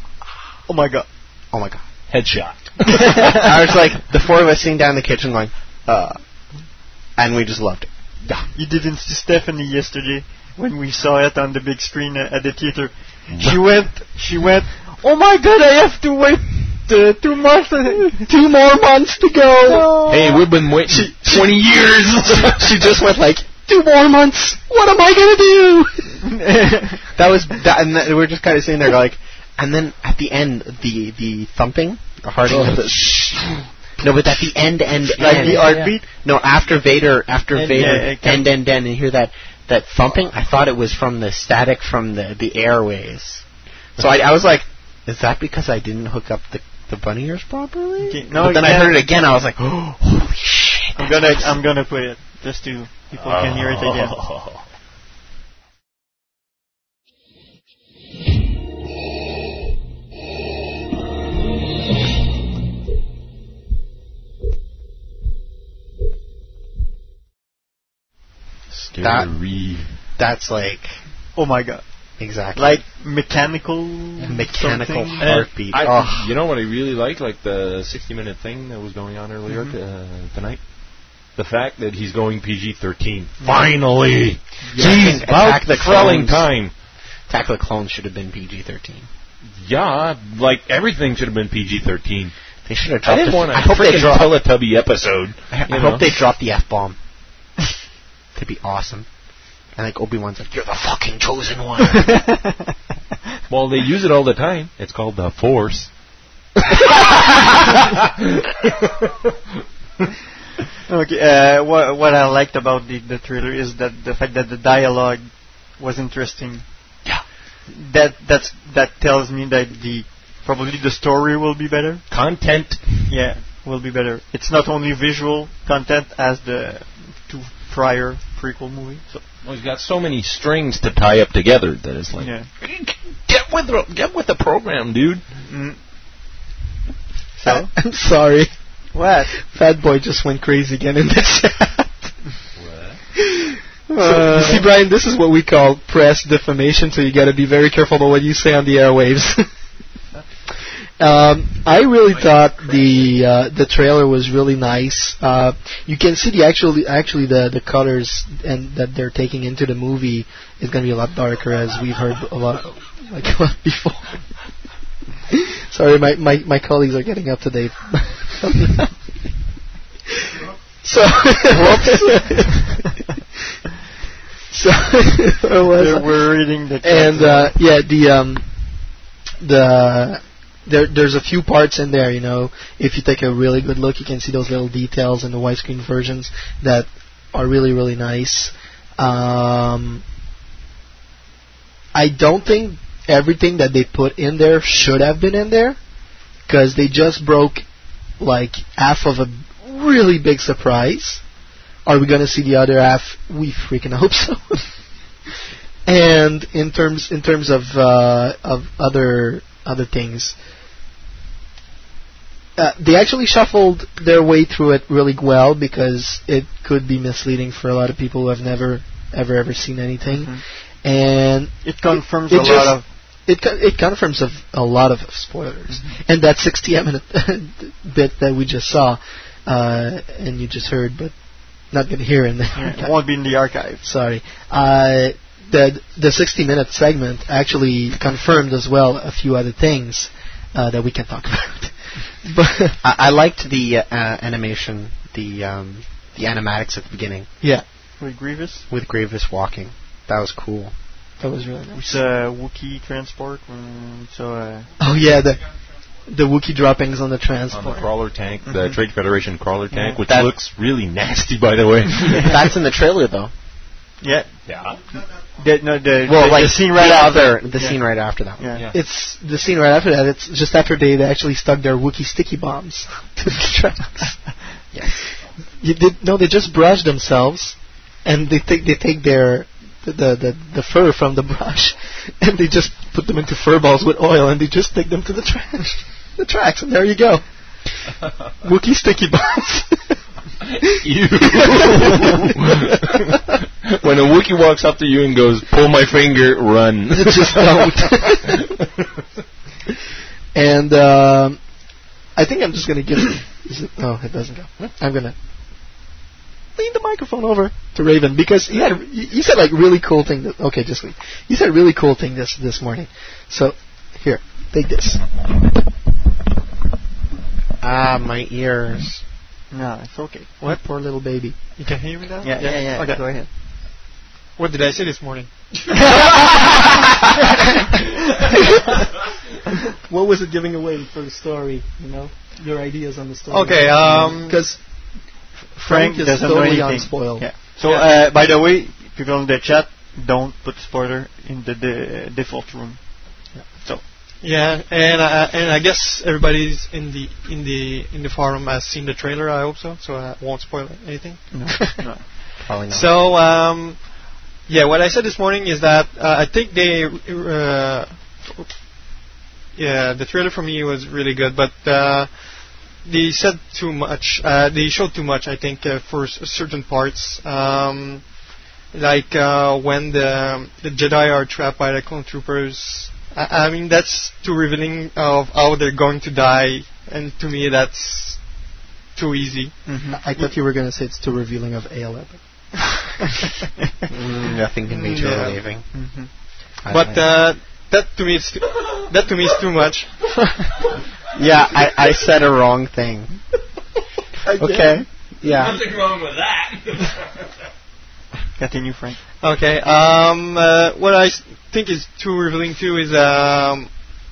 Oh my god. oh my god. Headshot. (laughs) I was like, (laughs) the four of us sitting down in the kitchen, going, uh, and we just loved it. Yeah. You didn't see Stephanie yesterday when we saw it on the big screen at the theater. She went. She went. Oh my god! I have to wait uh, two months. Two more months to go. Hey, we've been waiting 20 years. (laughs) she just went like, two more months. What am I gonna do? (laughs) That was that, and that, we we're just kind of sitting there, like, and then at the end, the the thumping, the hearting of the. No, but at the end, end, end, Like end. the heartbeat? No, after Vader, after And, Vader, yeah, it end, end, end, and you hear that that thumping. I thought it was from the static from the the airways. So I, I was like, is that because I didn't hook up the the bunny ears properly? Okay, no, but then I heard it again. I was like, oh, (gasps) holy shit! I'm gonna. I'm gonna put it just to people can hear it again. Scary. That's like Oh my god! Exactly Like mechanical. mechanical something. heartbeat. I, oh. You know what I really liked? Like the 60 minute thing that was going on earlier uh, tonight? The fact that he's going PG 13. Finally! Yeah, Jeez, think about Attack the selling Clones- time. Attack of the Clones should have been PG thirteen. Yeah, like everything should have been PG 13. They should have I dropped. didn't the- want I a hope they freaking dropped. Teletubby episode. I, I hope they dropped the f bomb. (laughs) That'd be awesome. And like Obi Wan's like, "You're the fucking chosen one." (laughs) Well, they use it all the time. It's called the Force. (laughs) Okay. Uh, what what I liked about the the trailer is that the fact that the dialogue was interesting. Yeah. That that's that tells me that the probably the story will be better. Content. Yeah, will be better. It's not only visual content as the two prior prequel movie. So Well, he's got so many strings to tie up together that it's like, yeah. get with the, get with the program, dude. Mm. So? I'm (laughs) sorry. What? Fat Boy just went crazy again in the (laughs) chat. So, Uh, you see, Brian, this is what we call press defamation, so you gotta be very careful about what you say on the airwaves. (laughs) um, I really thought the uh, the trailer was really nice. Uh, you can see the actually actually the the colors and that they're taking into the movie is gonna be a lot darker, as we've heard a lot like (laughs) a lot before. (laughs) Sorry, my, my, my colleagues are getting up to date. (laughs) so, so We're- reading the and uh, yeah, the um, the there there's a few parts in there. You know, if you take a really good look, you can see those little details in the widescreen versions that are really really nice. Um, I don't think everything that they put in there should have been in there because they just broke like half of a really big surprise. Are we going to see the other half? We freaking hope so. (laughs) and in terms in terms of uh, of other other things, uh, they actually shuffled their way through it really well because it could be misleading for a lot of people who have never ever ever seen anything, Mm-hmm. and It confirms it a just- lot of. it co- it confirms of a lot of spoilers, and that 60 minute (laughs) bit that we just saw, uh, and you just heard, but not going to hear in the Yeah, it won't be in the archive. Sorry. Uh, the the 60 minute segment actually confirmed as well a few other things uh, that we can talk (laughs) about. But (laughs) I, I liked the uh, animation, the um, the animatics at the beginning yeah, With Grievous. with Grievous walking. That was cool. that was really nice. It's a Wookiee transport. mm, so uh, Oh yeah, the the Wookiee droppings on the on transport. the crawler tank, the Mhm. Trade Federation crawler tank, Yeah. which That- looks really nasty, by the way. (laughs) That's in the trailer though. yeah, yeah. The, no, the, Well, the, like the scene right the after. other, the Yeah. scene right after that. Yeah. It's the scene right after that. It's just after they, they actually stuck their Wookiee sticky bombs (laughs) to the tracks. yes. You did no, they just brush themselves, and they take they take their the, the the the fur from the brush, (laughs) and they just put them into fur balls with oil, and they just take them to the trash, (laughs) the tracks, and there you go. Wookiee sticky bombs. (laughs) You. when a Wookiee walks up to you and goes, "Pull my finger, run." (laughs) just don't. and um, I think I'm just gonna give. Is it, oh, it doesn't go. I'm gonna lean the microphone over to Raven because he had he he said like really cool thing. That, okay, just leave. He said really cool thing this this morning. So here, take this. Ah, my ears. No, it's okay. What poor little baby? You can hear me now? Yeah, yeah, yeah. Okay. Go ahead. What did I say this morning? (laughs) what was it giving away for the story? You know, your ideas on the story. Okay, um, because Frank, Frank is doesn't totally know anything. unspoiled. Yeah. So, uh, by the way, people in the chat, don't put spoiler in the, the default room. Yeah, and uh, and I guess everybody's in the in the in the forum has seen the trailer. I hope so, so I won't spoil anything. no, (laughs) no. Probably not. So, um, yeah, what I said this morning is that uh, I think they, uh, yeah, the trailer for me was really good, but uh, they said too much. Uh, they showed too much, I think, uh, for s- certain parts. Um, like uh, when the the Jedi are trapped by the clone troopers. I, I mean, that's too revealing of how they're going to die, and to me, that's too easy. I thought you were going to say it's too revealing of ALF. Mm, nothing can be too Yeah. relieving. I But uh, that to me is too, that to me is too much. (laughs) yeah, I, I said a wrong thing. Okay. Yeah. Nothing wrong with that. (laughs) Continue, Frank. Okay. Um, uh, what I think is too revealing too is um,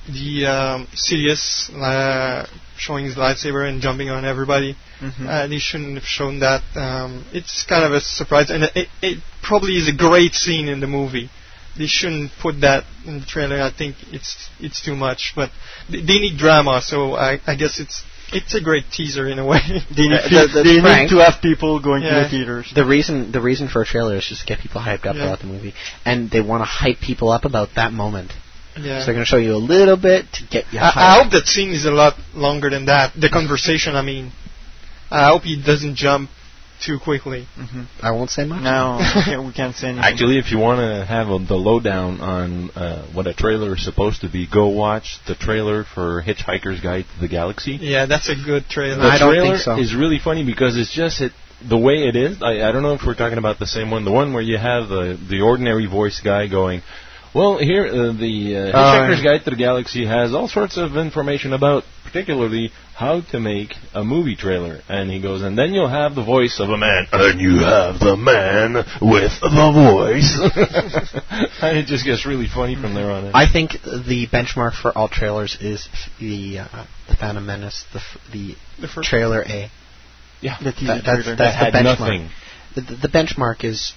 the um, Sidious uh, showing his lightsaber and jumping on everybody. Mhm. Uh, they shouldn't have shown that. Um, it's kind of a surprise, and it, it probably is a great scene in the movie. They shouldn't put that in the trailer. I think it's it's too much, but they, they need drama, so I, I guess it's it's a great teaser in a way. (laughs) They need, Uh, the- the- they need to have people going to the theaters. The reason the reason for a trailer is just to get people hyped up Yeah. about the movie, and they want to hype people up about that moment. Yeah. So they're going to show you a little bit to get you I. I hope that scene is a lot longer than that. The conversation, I mean. I hope he doesn't jump too quickly. Mm-hmm. I won't say much. No, we (laughs) can't, we can't say anything. Actually, if you want to have a, the lowdown on uh, what a trailer is supposed to be, go watch the trailer for Hitchhiker's Guide to the Galaxy. Yeah, that's a good trailer. The I don't think so. is really funny because it's just it, the way it is. I, I don't know if we're talking about the same one. The one where you have the the ordinary voice guy going. Well, here uh, the uh, Oh, Hitchhiker's yeah. Guide to the Galaxy has all sorts of information about, particularly how to make a movie trailer. And he goes, and then you'll have the voice of a man, and you have the man with the voice. (laughs) (laughs) and it just gets really funny from there on in. I think the benchmark for all trailers is the uh, the Phantom Menace, the f- the, The first trailer A. yeah, The That, that's that's had the benchmark. nothing. The, the, the benchmark is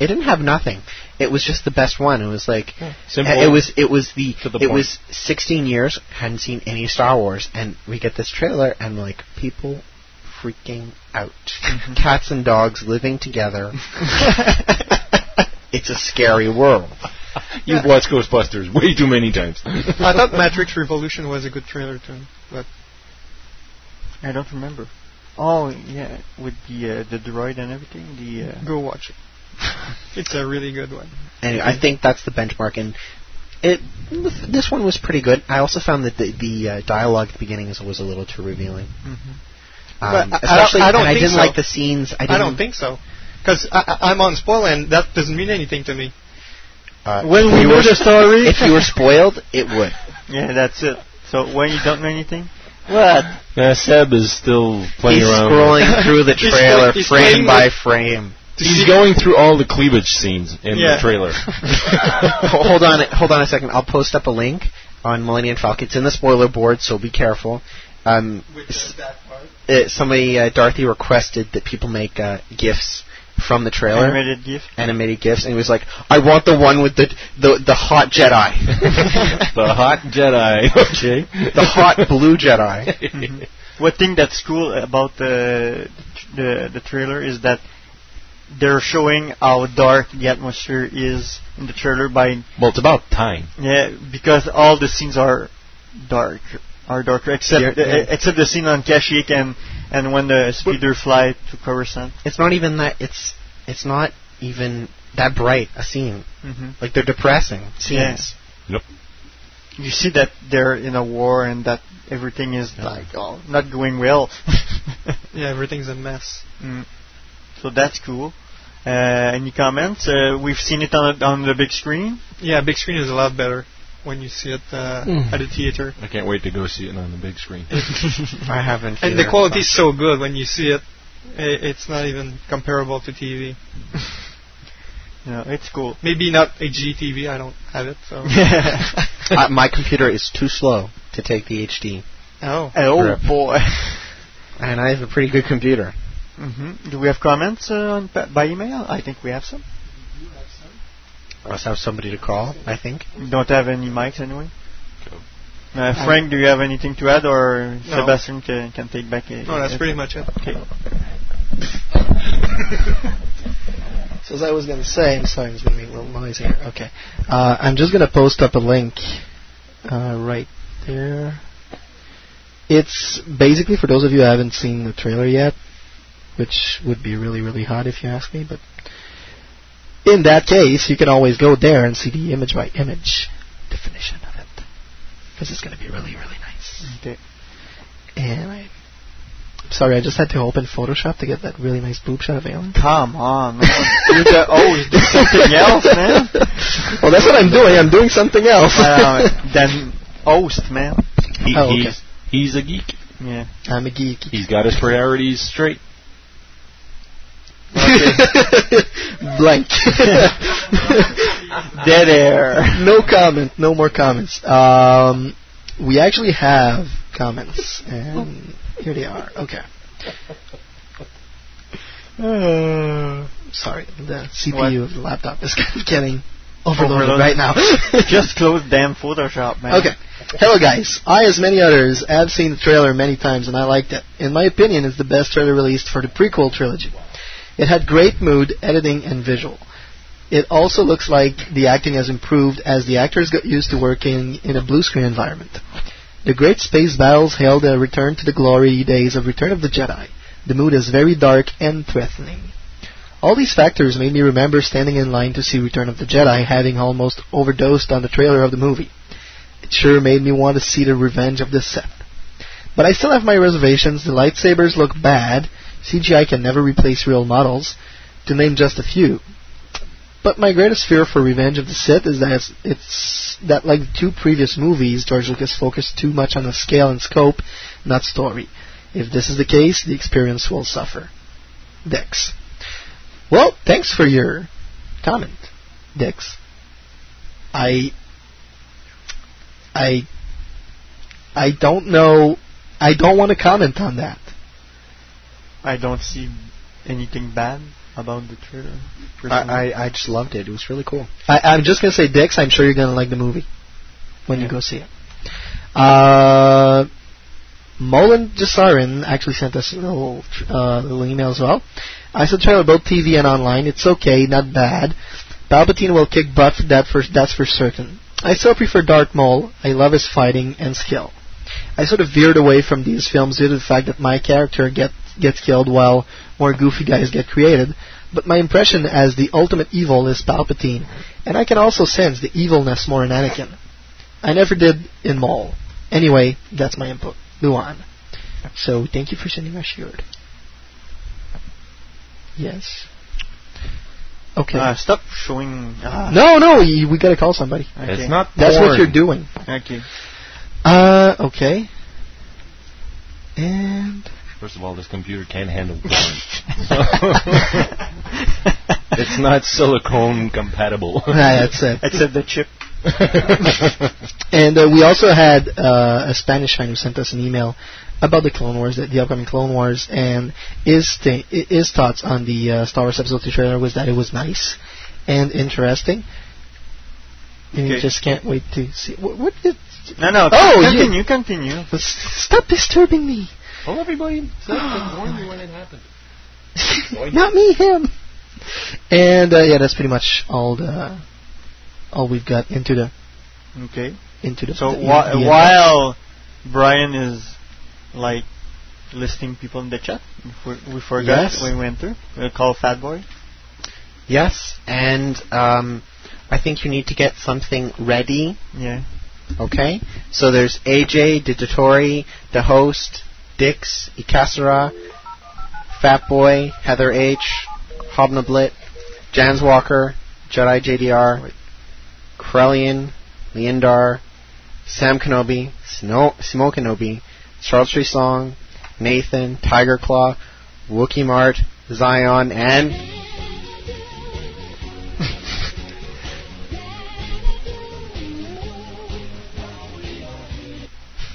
it didn't have nothing. It was just the best one. It was like Simple. it was it was the, the it point. was 16 years hadn't seen any Star Wars, and we get this trailer and like people freaking out. Mm-hmm. Cats and dogs living together. (laughs) it's a scary world. You've watched Ghostbusters way too many times. I thought Matrix Revolution was a good trailer too, but I don't remember. Oh yeah, with the uh, the droid and everything. The uh, go watch it. (laughs) it's a really good one. And I think that's the benchmark. And it this one was pretty good. I also found that the, the uh, dialogue at the beginning was, was a little too revealing. Um, But I- I don't- I don't and I think didn't so. like the scenes. I, I, didn't, don't think so, because I'm on spoil and that doesn't mean anything to me. Uh, When we you know were- the story- if you were spoiled, it would. (laughs) yeah, that's it. So when you don't know anything, what? Uh, Seb is still playing He's around. scrolling through the (laughs) He's trailer play- he's frame playing by frame. He's going through all the cleavage scenes in Yeah. the trailer. (laughs) Hold on, hold on a second. I'll post up a link on Millennium Falcon. It's in the spoiler board, so be careful. Um, s- uh, somebody, uh, Dorothy, requested that people make uh, gifs from the trailer, Animated GIF. animated gifs, and he was like, "I want the one with the the, the hot Jedi, (laughs) the hot Jedi. (laughs) Okay. the hot blue Jedi." What thing that's cool about the the the trailer is that they're showing how dark the atmosphere is in the trailer by Well, it's about time. yeah because all the scenes are dark are darker except Yeah, the, yeah. except the scene on Kashyyyk and and when the speeder fly to Coruscant. It's not even that. It's it's not even that bright a scene. hmm Like they're depressing scenes. Yeah. You see that they're in a war and that everything is like oh, not going well. (laughs) Yeah, everything's a mess. Mm. So that's cool. Uh, any comments? Uh, we've seen it on on the big screen. Yeah, big screen is a lot better when you see it uh, Mm. at a theater. I can't wait to go see it on the big screen. (laughs) I haven't. And the either. quality is so good when you see it. It's not even comparable to TV. (laughs) Yeah, it's cool. Maybe not HDTV. I don't have it, so. uh, (laughs) my computer is too slow to take the HD, oh. Oh Rip. boy. and I have a pretty good computer. Hmm Do we have comments uh, on, by email? I think we have some. I also have somebody to call. I think. Don't have any mics anyway. Uh, Frank, do you have anything to add, or No. Sebastian can, can take back? A, No, that's a- pretty much it. Okay. (laughs) So as I was going to say, I'm sorry, it's going to make a little noise here. Okay. Uh, I'm just going to post up a link uh, right there. It's basically for those of you who haven't seen the trailer yet, which would be really, really hot if you ask me, but in that case, you can always go there and see the image by image definition of it. Because it's going to be really, really nice. Okay. And I. Sorry, I just had to open Photoshop to get that really nice boob shot of Alan. Come on, man. You're the, oh, do something else, man. well, that's what I'm doing. I'm doing something else. Uh, then host, man. He, Oh, okay. he's, he's a geek. Yeah. I'm a geek. He's got his priorities straight. (laughs) Blank. (laughs) Dead air. No comment. No more comments. Um, we actually have comments, and here they are. Okay. Uh, sorry, the CPU of the laptop is (laughs) getting overloaded Overloaded. right now. Just close damn Photoshop, man. Okay. Hello, guys. I, as many others, have seen the trailer many times and I liked it. In my opinion, it's the best trailer released for the prequel trilogy. It had great mood, editing, and visual. It also looks like the acting has improved as the actors got used to working in a blue screen environment. The great space battles hailed a return to the glory days of Return of the Jedi. The mood is very dark and threatening. All these factors made me remember standing in line to see Return of the Jedi, having almost overdosed on the trailer of the movie. It sure made me want to see the Revenge of the Sith. But I still have my reservations. The lightsabers look bad. CGI can never replace real models, to name just a few. But my greatest fear for Revenge of the Sith is that it's, it's that, like two previous movies, George Lucas focused too much on the scale and scope, not story. If this is the case, the experience will suffer. Dex. Well, thanks for your comment, Dex. I I I don't know. I don't want to comment on that. I don't see anything bad. about the trailer. I, I I just loved it. It was really cool. I, I'm just gonna say, Dix. I'm sure you're gonna like the movie when you go see it. Uh, Molan Jasarin actually sent us a little, uh, little email as well. I saw the trailer both TV and online. It's okay, not bad. Palpatine will kick butt. That for that's for certain. I still prefer Darth Maul. I love his fighting and skill. I sort of veered away from these films due to the fact that my character get, gets killed while more goofy guys get created. But my impression as the ultimate evil is Palpatine, and I can also sense the evilness more in Anakin. I never did in Maul. Anyway, that's my input. Luan. So thank you for sending us shirt. Yes. Okay. Uh, stop showing. Ah. no, no, y- we gotta call somebody. Okay. It's not That's what you're doing. Okay. Uh, okay. And First of all, this computer can't handle (laughs) porn. (laughs) it's not silicone compatible. (laughs) Ah, that's it. Except the chip. and uh, we also had uh, a Spanish fan who sent us an email about the Clone Wars, the, the upcoming Clone Wars, and his th- his thoughts on the uh, Star Wars Episode 2 trailer was that it was nice and interesting. And you just can't wait to see. What, what did? No, no. Oh, you- continue, continue. Stop disturbing me. Well, everybody said to warn you when it happened. (laughs) Not me, him. And uh, yeah, that's pretty much all the all we've got into the Okay. into the. So the, whi- the- while Brian is like listing people in the chat, we, we forgot Yes. when we went through. We'll call Fat Boy. Yes, and um, I think you need to get something ready. Yeah. Okay, so there's AJ, Digitori, the host, Dix, Ikasura, Fatboy, Heather H, Hobnoblit, Jans Walker, Jedi JDR, Krellian, Leandar, Sam Kenobi, Snow, Simo Kenobi, Charles Tree Song, Nathan, Tiger Claw, Wookie Mart, Zion, and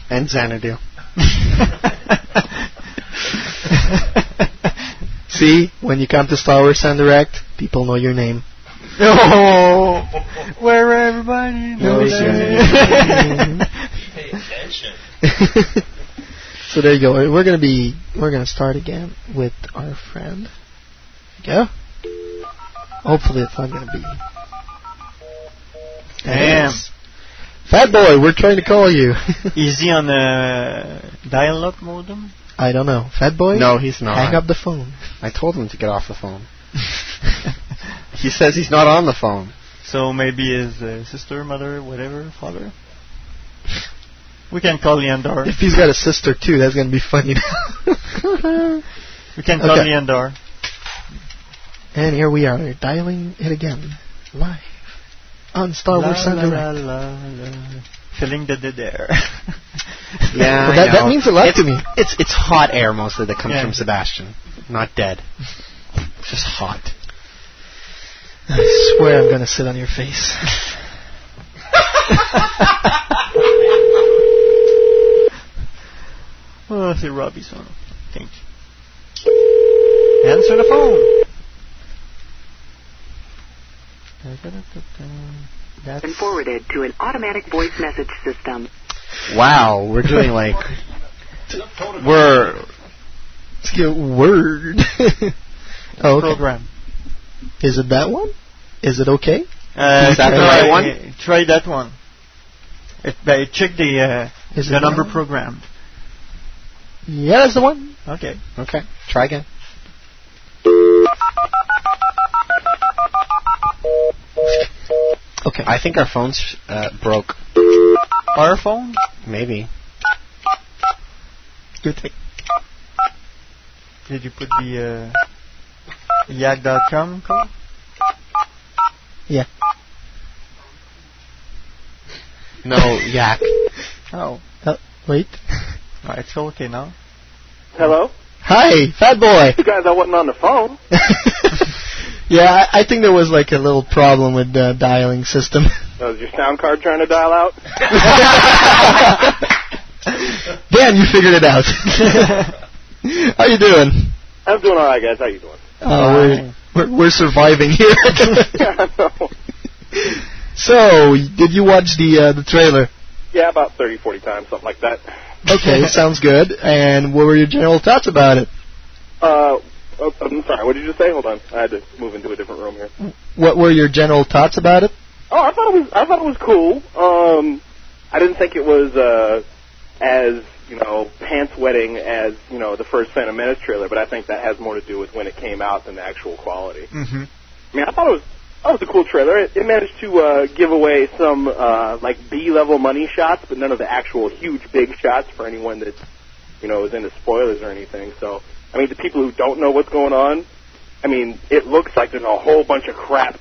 and Xanadu. (laughs) See, when you come to Star Wars en Direct, people know your name. Oh, where everybody knows Knows your name. name. so there you go. We're gonna be we're gonna start again with our friend. Go. Hopefully it's not gonna be. Damn. Yes. Fat boy, we're trying to call you. (laughs) Is he on a dial-up modem? I don't know. Fat boy. No, he's not. Hang up the phone. I told him to get off the phone. (laughs) he says he's not on the phone. So maybe his uh, sister, mother, whatever, father. We can call Leandar. If he's got a sister too, that's gonna be funny. (laughs) We can call Okay. Leandar. and here we are, dialing it again, live on Star Wars La, Sound la, Direct. la, la, la. Filling the dead air. Yeah, Well, that- that means a lot it's, to me. It's it's hot air mostly that comes Yeah. from Sebastian, not dead. It's just hot. I swear I'm gonna sit on your face. (laughs) oh, say Robbie song. Thank you. Answer the phone. That's and forwarded to an automatic voice message system. Wow, we're doing like we're Let's get word. (laughs) oh, okay. program. Is it that one? Is it okay? Uh, Is that the try, right one? Try that one. It, uh, check the uh, Is the number one? programmed. Yeah, that's the one. Okay. okay. Try again. Okay. I think our phones uh, broke. Our phone? Maybe. Good thing. Did you put the uh, yak.com code? Yeah. No, yak. Oh. Uh, wait. oh, it's okay now. Hello? Hi, fat boy. You guys, I wasn't on the phone. (laughs) yeah, I, I think there was like a little problem with the dialing system. Uh, is your sound card trying to dial out? (laughs) Dan, you figured it out. (laughs) How you doing? I'm doing all right, guys. How you doing? Oh, we're we're, we're surviving here. (laughs) yeah, I know. so, did you watch the uh, the trailer? Yeah, about 30, 40 times, something like that. Okay, sounds good. And what were your general thoughts about it? Uh, oh, I'm sorry. What did you just say? Hold on. I had to move into a different room here. What were your general thoughts about it? Oh, I thought it was. I thought it was cool. Um, I didn't think it was uh, as you know pants wetting as you know the first Phantom Menace trailer, but I think that has more to do with when it came out than the actual quality. Mm-hmm. I mean, I thought it was. That was a cool trailer. It, it managed to uh, give away some uh, like B-level money shots, but none of the actual huge big shots for anyone that you know is into spoilers or anything. So, I mean, the people who don't know what's going on, I mean, it looks like there's a whole bunch of crap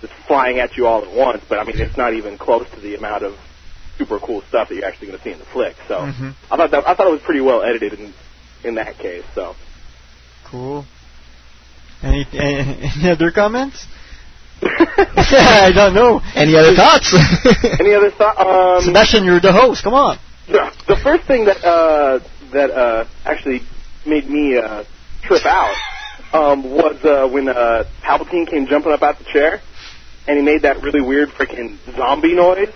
that's flying at you all at once, but I mean, it's not even close to the amount of super cool stuff that you're actually going to see in the flick. So, Mhm. I thought that I thought it was pretty well edited in in that case. So, Cool. Any, any (laughs) any other comments? (laughs) I don't know. Any other thoughts? (laughs) any other thoughts? Um, Sebastian, you're the host. Come on. Yeah, the first thing that uh, that uh, actually made me uh, trip out um, was uh, when uh, Palpatine came jumping up out the chair, and he made that really weird freaking zombie noise.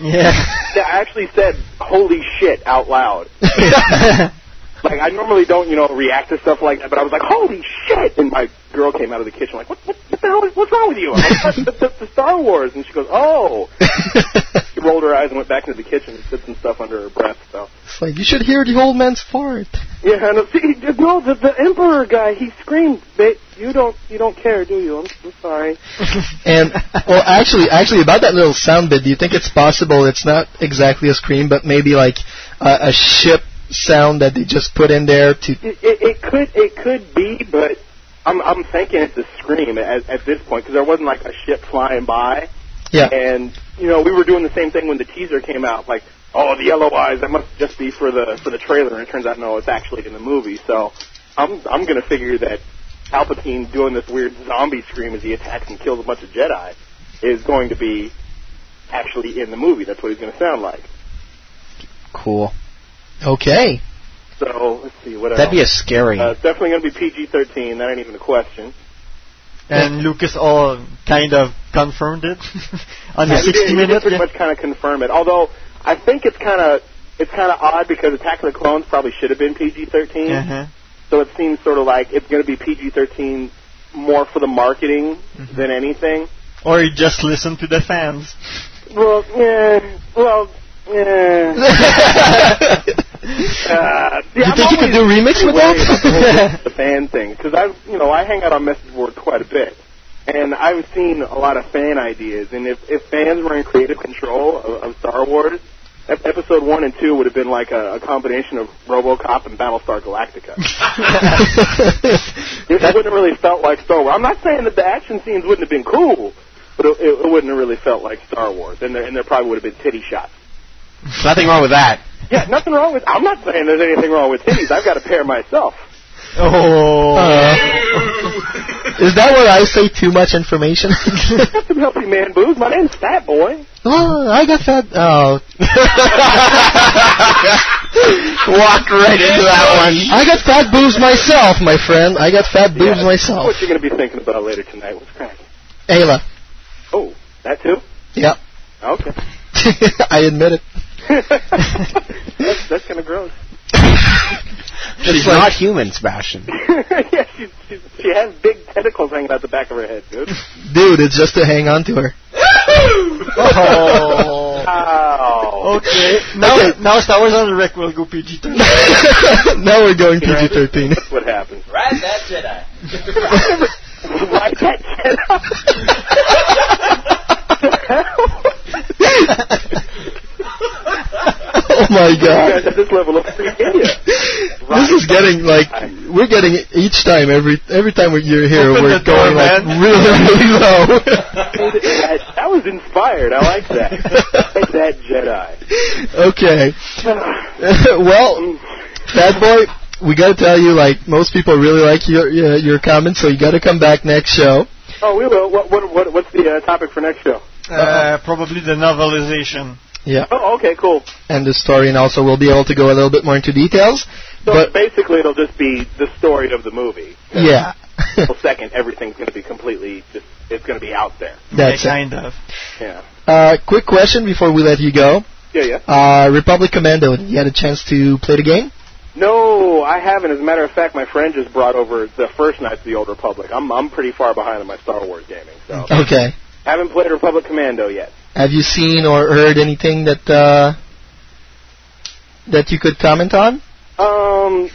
Yeah. That I actually said "Holy shit" out loud. (laughs) like I normally don't, you know, react to stuff like that, but I was like "Holy shit!" and my girl came out of the kitchen like, "What? What, what the hell? Is, what's wrong with you?" I'm like, "The, the, the Star Wars," and she goes, "Oh." (laughs) rolled her eyes and went back into the kitchen and said some stuff under her breath. So. It's like you should hear the old man's fart. Yeah, no, see, no, the, the Emperor guy, he screamed. They, you don't, you don't care, do you? I'm, I'm sorry. (laughs) And well, actually, actually, about that little sound bit, do you think it's possible it's not exactly a scream, but maybe like uh, a ship sound that they just put in there to? It, it, it could, it could be, but I'm, I'm thinking it's a scream at, at this point because there wasn't like a ship flying by. Yeah. And you know, we were doing the same thing when the teaser came out, like, oh, the yellow eyes, that must just be for the for the trailer. And it turns out, no, it's actually in the movie. So I'm I'm gonna figure that Palpatine doing this weird zombie scream as he attacks and kills a bunch of Jedi is going to be actually in the movie. That's what he's going to sound like. Cool. Okay. So let's see what That'd else. be a scary. Uh, it's definitely going to be PG-13. That ain't even a question. And (laughs) Lucas all kind of confirmed it (laughs) on the Yeah, he 60 did- he did minute. pretty much kind of confirm it. Although I think it's kind of it's kind of odd because Attack of the Clones probably should have been PG-13. Uh-huh. So it seems sort of like it's going to be PG-13 more for the marketing Mm-hmm. than anything. Or you just listen to the fans. Well, yeah. Well, yeah. (laughs) Uh, yeah, I'm think you could do always remix with that? (laughs) the fan thing because I, you know, I hang out on message boards quite a bit, and I've seen a lot of fan ideas. And if if fans were in creative control of, of Star Wars, ep- episode one and two would have been like a, a combination of RoboCop and Battlestar Galactica. (laughs) it wouldn't have really felt like Star Wars. I'm not saying that the action scenes wouldn't have been cool, but it, it, it wouldn't have really felt like Star Wars. And there, and there probably would have been titty shots. Nothing wrong with that. Yeah, nothing wrong with. I'm not saying there's anything wrong with titties. I've got a pair myself. Oh. Uh, is that where I say too much information? (laughs) Got some healthy man boobs. My name's Fat Boy. oh, I got fat. Oh. (laughs) Walked right into that one. I got fat boobs myself, my friend. I got fat boobs Yeah, myself. What you're going to be thinking about later tonight? What's cracking? Aayla. Oh, that too. Yep. Okay. (laughs) I admit it. That's that's kind of gross. She's like- not human, Sebastian. (laughs) yeah, she, she she has big tentacles hanging out the back of her head, dude. Dude, it's just to hang on to her. (laughs) Oh. Ow. Okay. Now, now Star Wars en Direct will go PG-13. (laughs) now we're going PG-13. That's what happens. Ride that Jedi. Right, that oh my You god. guys at this level of freak (laughs) idiot. This is getting like we're getting each time every every time we- you're here Open we're the door, going like man. really really (laughs) low. that, that was inspired. I like that. Like that Jedi. okay. (sighs) well, bad boy, we got to tell you like most people really like your your, your comments, so you got to come back next show. Oh, we will. What, what, what, what's the uh, topic for next show? Uh, probably the novelization. Yeah. Oh, okay, cool. And the story, and also we'll be able to go a little bit more into details. So but basically, it'll just be the story of the movie. yeah, Well, second, everything's going to be completely just. It's going to be out there. that's yeah, it. kind of. Yeah. Uh, quick question before we let you go. Yeah, yeah. Uh, Republic Commando, you had a chance to play the game? No, I haven't. As a matter of fact, my friend just brought over the first Knights of the Old Republic. I'm I'm pretty far behind on my Star Wars gaming, so Okay. haven't played Republic Commando yet. Have you seen or heard anything that uh, that you could comment on? Um,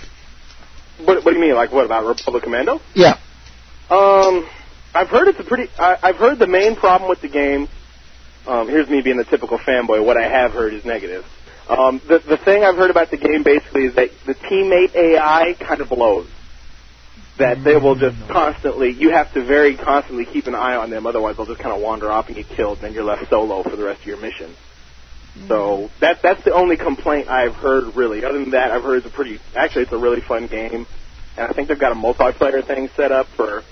what what do you mean? Like what about Republic Commando? Yeah. Um, I've heard it's a pretty. I, I've heard the main problem with the game. Um, here's me being the typical fanboy. What I have heard is negative. Um, the the thing I've heard about the game basically is that the teammate AI kind of blows. That they will just constantly. You have to very constantly keep an eye on them, otherwise they'll just kind of wander off and get killed, and then you're left solo for the rest of your mission. So that that's the only complaint I've heard really. Other than that, I've heard it's a pretty. Actually, it's a really fun game, and I think they've got a multiplayer thing set up for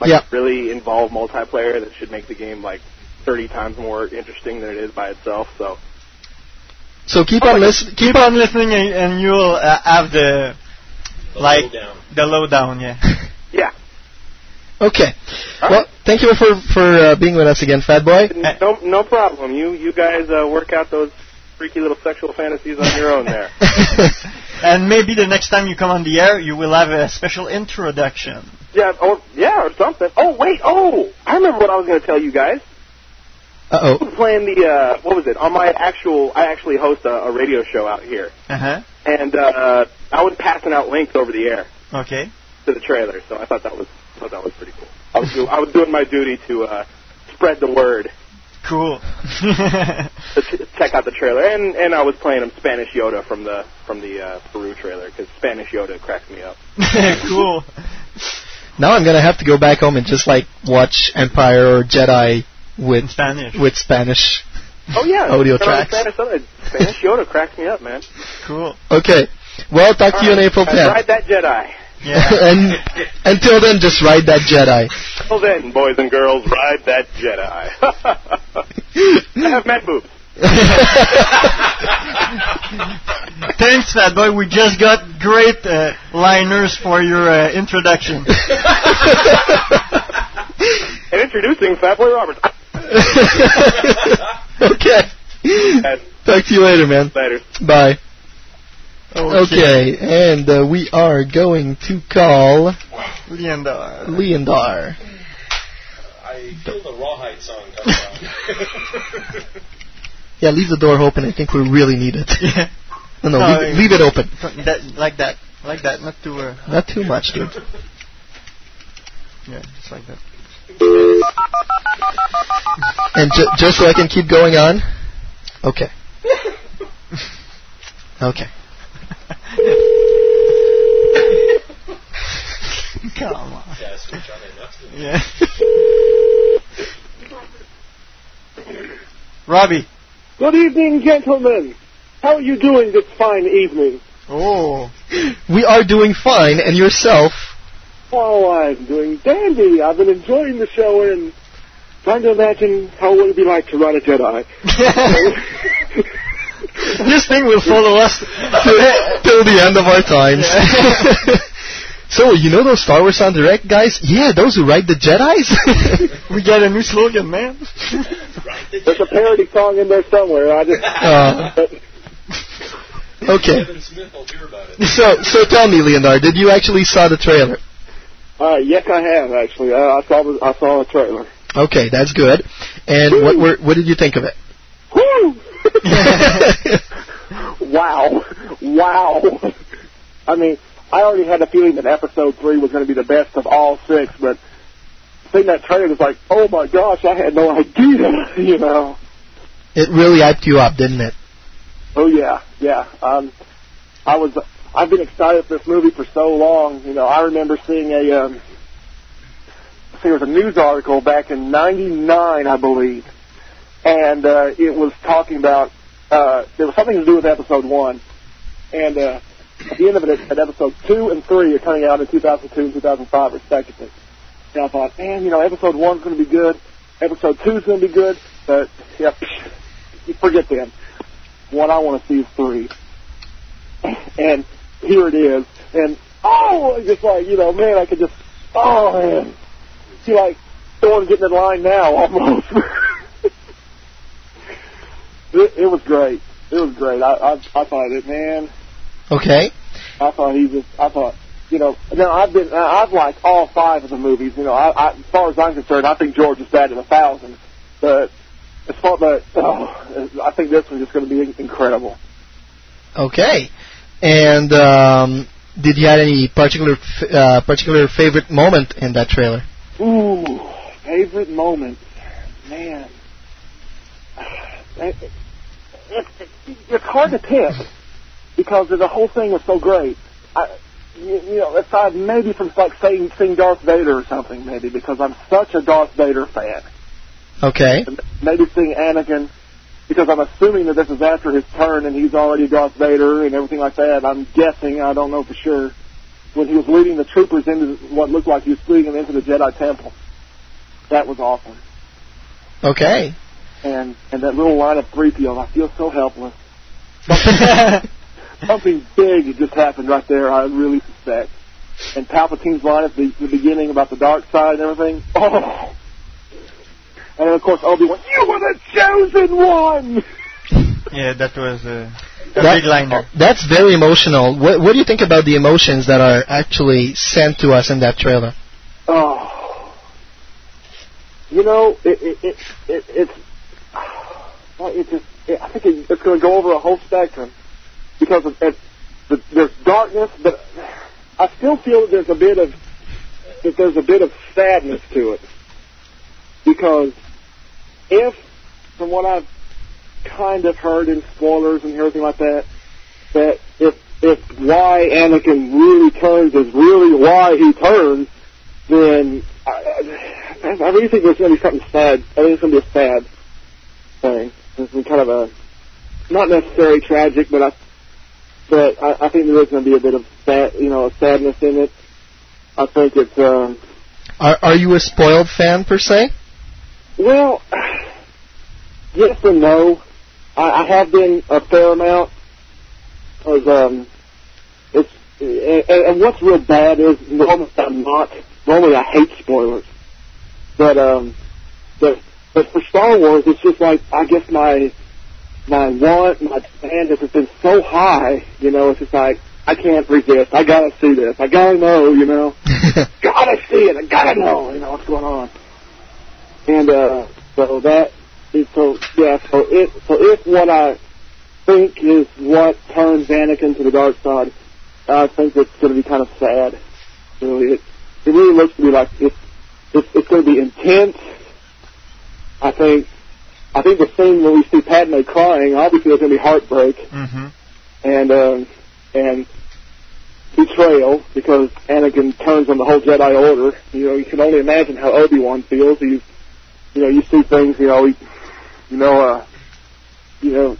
like Yeah. really involved multiplayer that should make the game like 30 times more interesting than it is by itself. So So keep on listening. Keep on listening, and, and you'll uh, have the, like lowdown. the lowdown. Yeah. (laughs) yeah, Okay. Well, thank you for for uh, being with us again, Fat Boy. no no problem. You you guys uh, work out those freaky little sexual fantasies on your own there. (laughs) and maybe the next time you come on the air, you will have a special introduction. yeah, oh yeah, or something. Oh wait, oh I remember what I was going to tell you guys. Uh oh. playing the uh, what was it on my actual? I actually host a, a radio show out here, Uh huh. And uh, I was passing out links over the air Okay. to the trailer. So I thought that was I thought that was pretty cool. I was do, I was doing my duty to uh, spread the word. Cool. (laughs) To check out the trailer, and and I was playing him Spanish Yoda from the from the uh, Peru trailer because Spanish Yoda cracks me up. (laughs) cool. Now I'm gonna have to go back home and just like watch Empire or Jedi with Spanish. with Spanish. Oh yeah, Audio turn on tracks. Spanish, Yoda. Spanish Yoda cracks me up, man. Cool. Okay. Well, talk to you on April 10th. Ride that Jedi. Yeah. (laughs) and until then, just ride that Jedi. Until then, boys and girls, ride that Jedi. I (laughs) have mad boobs. (laughs) Thanks, Fat Boy. We just got great uh, liners for your uh, introduction. And introducing Fatboy Roberts. Okay. Talk to you later, man. Later. Bye. Okay, and uh, we are going to call Leandar. Leandar. I feel the rawhide song. (laughs) Yeah, leave the door open. I think we really need it. Yeah. (laughs) No, no, No, leave, it- leave it open. That, like that. Like that. Not too. Uh, Not too much, dude. (laughs) yeah, just like that. And ju- just so I can keep going on. Okay. (laughs) Okay. Come on. Yeah, switch on and up. Yeah. Robbie. Good evening, gentlemen. How are you doing this fine evening? Oh. We are doing fine, and yourself? Oh, I'm doing dandy. I've been enjoying the show and trying to imagine how it would be like to ride a Jedi. (laughs) (laughs) this thing will follow us till the end of our times. (laughs) so, you know those Star Wars en Direct guys? Yeah, those who ride the Jedi's. we got a new slogan, man. There's a parody song in there somewhere. I just. Uh. okay. Kevin Smith will hear about it. So, so tell me, Leonard, did you actually saw the trailer? Uh, yes, I have actually. Uh, I saw the I saw the trailer. Okay, that's good. And what were what did you think of it? Woo! (laughs) wow, wow. I mean, I already had a feeling that episode three was going to be the best of all six, but seeing that trailer was like, oh my gosh, I had no idea. (laughs) You know. It really hyped you up, didn't it? Oh yeah, yeah. Um, I was. I've been excited for this movie for so long. You know, I remember seeing a. Um, it was a news article back in '99, I believe, and uh, it was talking about. Uh, there was something to do with episode one, and uh, at the end of it, at episode two and three are coming out in 2002 and 2005 respectively. And I thought, man, you know, episode one's going to be good, episode two's going to be good, but yep, forget them. What I want to see is three, and here it is. And oh, just like you know, man, I could just oh man, see like Thorne getting in line now (laughs) almost. it, it was great. It was great. I I, I thought it, man. Okay. I thought he just. I thought you know. Now I've been. I've liked all five of the movies. You know, I, I as far as I'm concerned, I think George is batting a thousand. But as far but oh, I think this one's just going to be incredible. Okay. And um, did you have any particular f- uh, particular favorite moment in that trailer? Ooh, favorite moment, man. It, (sighs) it, it's hard to pick because the whole thing was so great. I, you, you know, aside maybe from like saying seeing Darth Vader or something, maybe because I'm such a Darth Vader fan. Okay. Maybe seeing Anakin because I'm assuming that this is after his turn and he's already Darth Vader and everything like that. I'm guessing, I don't know for sure, when he was leading the troopers into what looked like he was leading them into the Jedi Temple. That was awesome. Okay. And and that little line of three PO, I feel so helpless. Something, (laughs) something big just happened right there. I really suspect. And Palpatine's line at the, the beginning about the dark side and everything. Oh. And then of course Obi Wan, you were the chosen one. Yeah, that was uh, a That- big liner. That's very emotional. What, what do you think about the emotions that are actually sent to us in that trailer? Oh, you know, it it it, it it's (sighs) well, it just it, I think it, it's going to go over a whole spectrum because of, it, the, there's darkness, but I still feel that there's a bit of that there's a bit of sadness to it because if, from what I've kind of heard in spoilers and everything like that, that if if why Anakin really turns is really why he turns, then I, I, really think there's going to be something sad. I think it's going to be a sad thing. It's been kind of a not necessarily tragic, but I but I, I think there is going to be a bit of sad, you know, sadness in it. I think it's um, Are, are you a spoiled fan per se? Well, yes and no. I, I have been a fair amount. Cause um, it's and, and what's real bad is normally I'm not. Normally I hate spoilers, but um, but but for Star Wars it's just like I guess my my want, my demand has been so high. You know, it's just like I can't resist. I gotta see this. I gotta know. You know, (laughs) gotta see it. I gotta know. You know what's going on. And uh, so that is so yeah. So if so if what I think is what turns Anakin to the dark side, I think it's going to be kind of sad. Really, it it really looks to me like it's it's, it's going to be intense. I think I think the scene where we see Padme crying, obviously there's going to be heartbreak Mm-hmm. and um, and betrayal because Anakin turns on the whole Jedi Order. You know, you can only imagine how Obi Wan feels. He's, you know, you see things. You know, you know, uh, you know,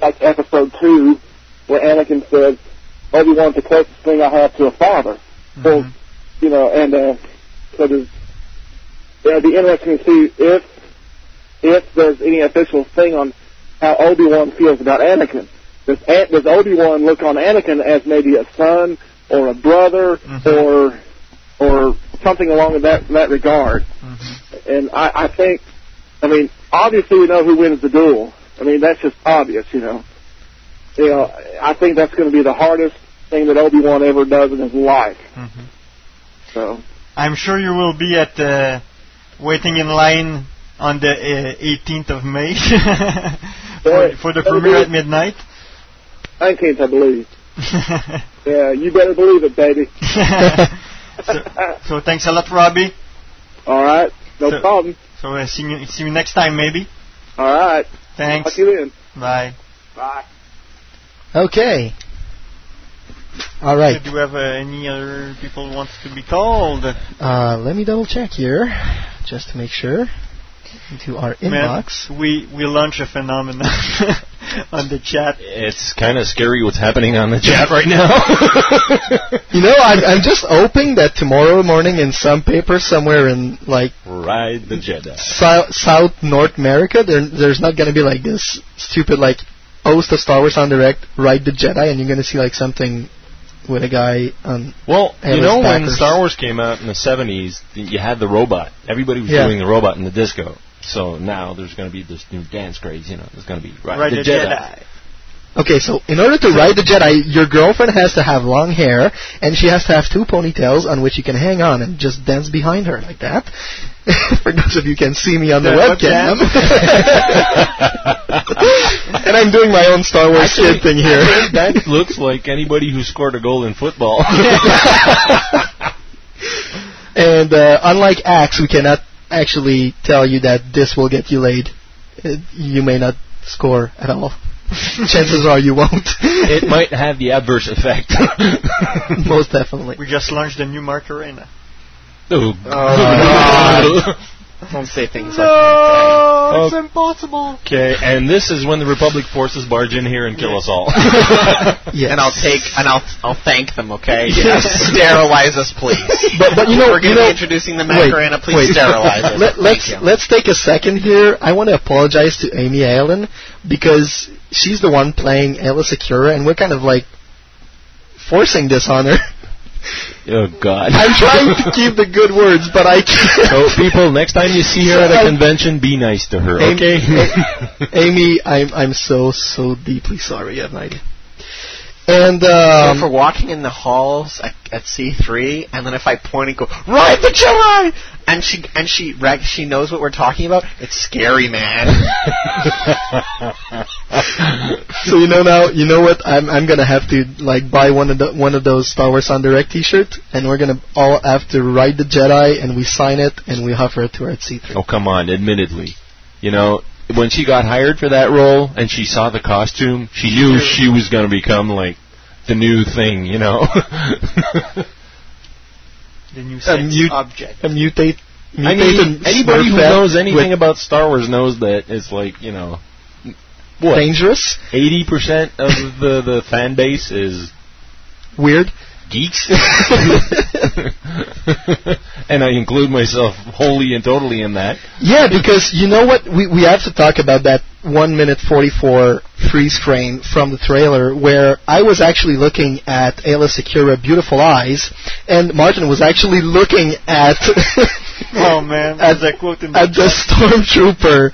like Episode Two, where Anakin says, "Obi Wan's the closest thing I have to a father." Well, you know, and uh, so there's, it'll be interesting to see if if there's any official thing on how Obi Wan feels about Anakin. Does, does Obi Wan look on Anakin as maybe a son or a brother or or something along that that regard? And I, I think, I mean, obviously we know who wins the duel. I mean, that's just obvious, you know. You know, I think that's going to be the hardest thing that Obi Wan ever does in his life. So. I'm sure you will be at uh, waiting in line on the uh, 18th of May (laughs) for, for the premiere at midnight. 19th, I believe. (laughs) yeah, you better believe it, baby. (laughs) so, so thanks a lot, Robbie. All right, no So- problem. So uh, see you see you next time, maybe. All right. Thanks. Talk to you then. Bye. Bye. Okay. All right. Do you have uh, any other people who wants to be called? Uh, let me double check here, just to make sure. Into our Man, inbox. we we launch a phenomenon. (laughs) on the chat. It's kind of scary what's happening on the chat right now. (laughs) You know, I'm, I'm just hoping that tomorrow morning in some paper somewhere in like Ride the Jedi. South, South North America, there, there's not going to be like this stupid like host of Star Wars en Direct, Ride the Jedi, and you're going to see like something with a guy on. Well, you Alice know when backers. Star Wars came out in the 70s, th- you had the robot. Everybody was Yeah. doing the robot in the disco. So now there's going to be this new dance craze, you know. There's going to be Ride, Ride the, the Jedi. Jedi. Okay, so in order to ride the Jedi, your girlfriend has to have long hair, and she has to have two ponytails on which you can hang on and just dance behind her like that. (laughs) For those of you who can see me on the, The webcam. (laughs) and I'm doing my own Star Wars kid thing here. that (laughs) looks like anybody who scored a goal in football. And uh, unlike Axe, we cannot actually tell you that this will get you laid. Uh, you may not score at all. (laughs) Chances are you won't. it might have the adverse effect. (laughs) Most definitely. We just launched a new Macarena. Oh, God. (laughs) (laughs) Don't say things like that. No, it's Oh. impossible. Okay, and this is when the Republic forces barge in here and kill us all. (laughs) Yes. And I'll take and I'll I'll thank them. Okay. Yes. Sterilize us, please. (laughs) But but you know we're going to be introducing the wait, Macarena. Please wait. sterilize us. Let, let's you. let's take a second here. I want to apologize to Amy Allen because she's the one playing Aayla Secura, and we're kind of like forcing this on her. Oh God! I'm trying to keep the good words, but I can't. So, (laughs) oh, people, next time you see her at a convention, be nice to her, okay? Amy, I'm I'm so so deeply sorry. You have no idea. And um, so for walking in the halls at, at C3, and then if I point and go, "Ride the Jedi," and she and she reg- she knows what we're talking about, it's scary, man. (laughs) so you know now, you know what? I'm I'm gonna have to like buy one of the one of those Star Wars en Direct T-shirts, and we're gonna all have to ride the Jedi, and we sign it, and we offer it to her at C3. Oh, come on, admittedly. You know, when she got hired for that role and she saw the costume, she knew she was going to become, like, the new thing, you know? (laughs) The new A sex mute- object. A mutate. I mutated mean, anybody who knows anything about Star Wars knows that it's like, you know, what? dangerous, 80% of the, the fan base is weird. Geeks? (laughs) (laughs) and I include myself wholly and totally in that. Yeah, because you know what? We we have to talk about that one minute forty four freeze frame from the trailer where I was actually looking at Aayla Secura beautiful eyes, and Martin was actually looking at (laughs) Oh man, at, there's a quote in the at the stormtrooper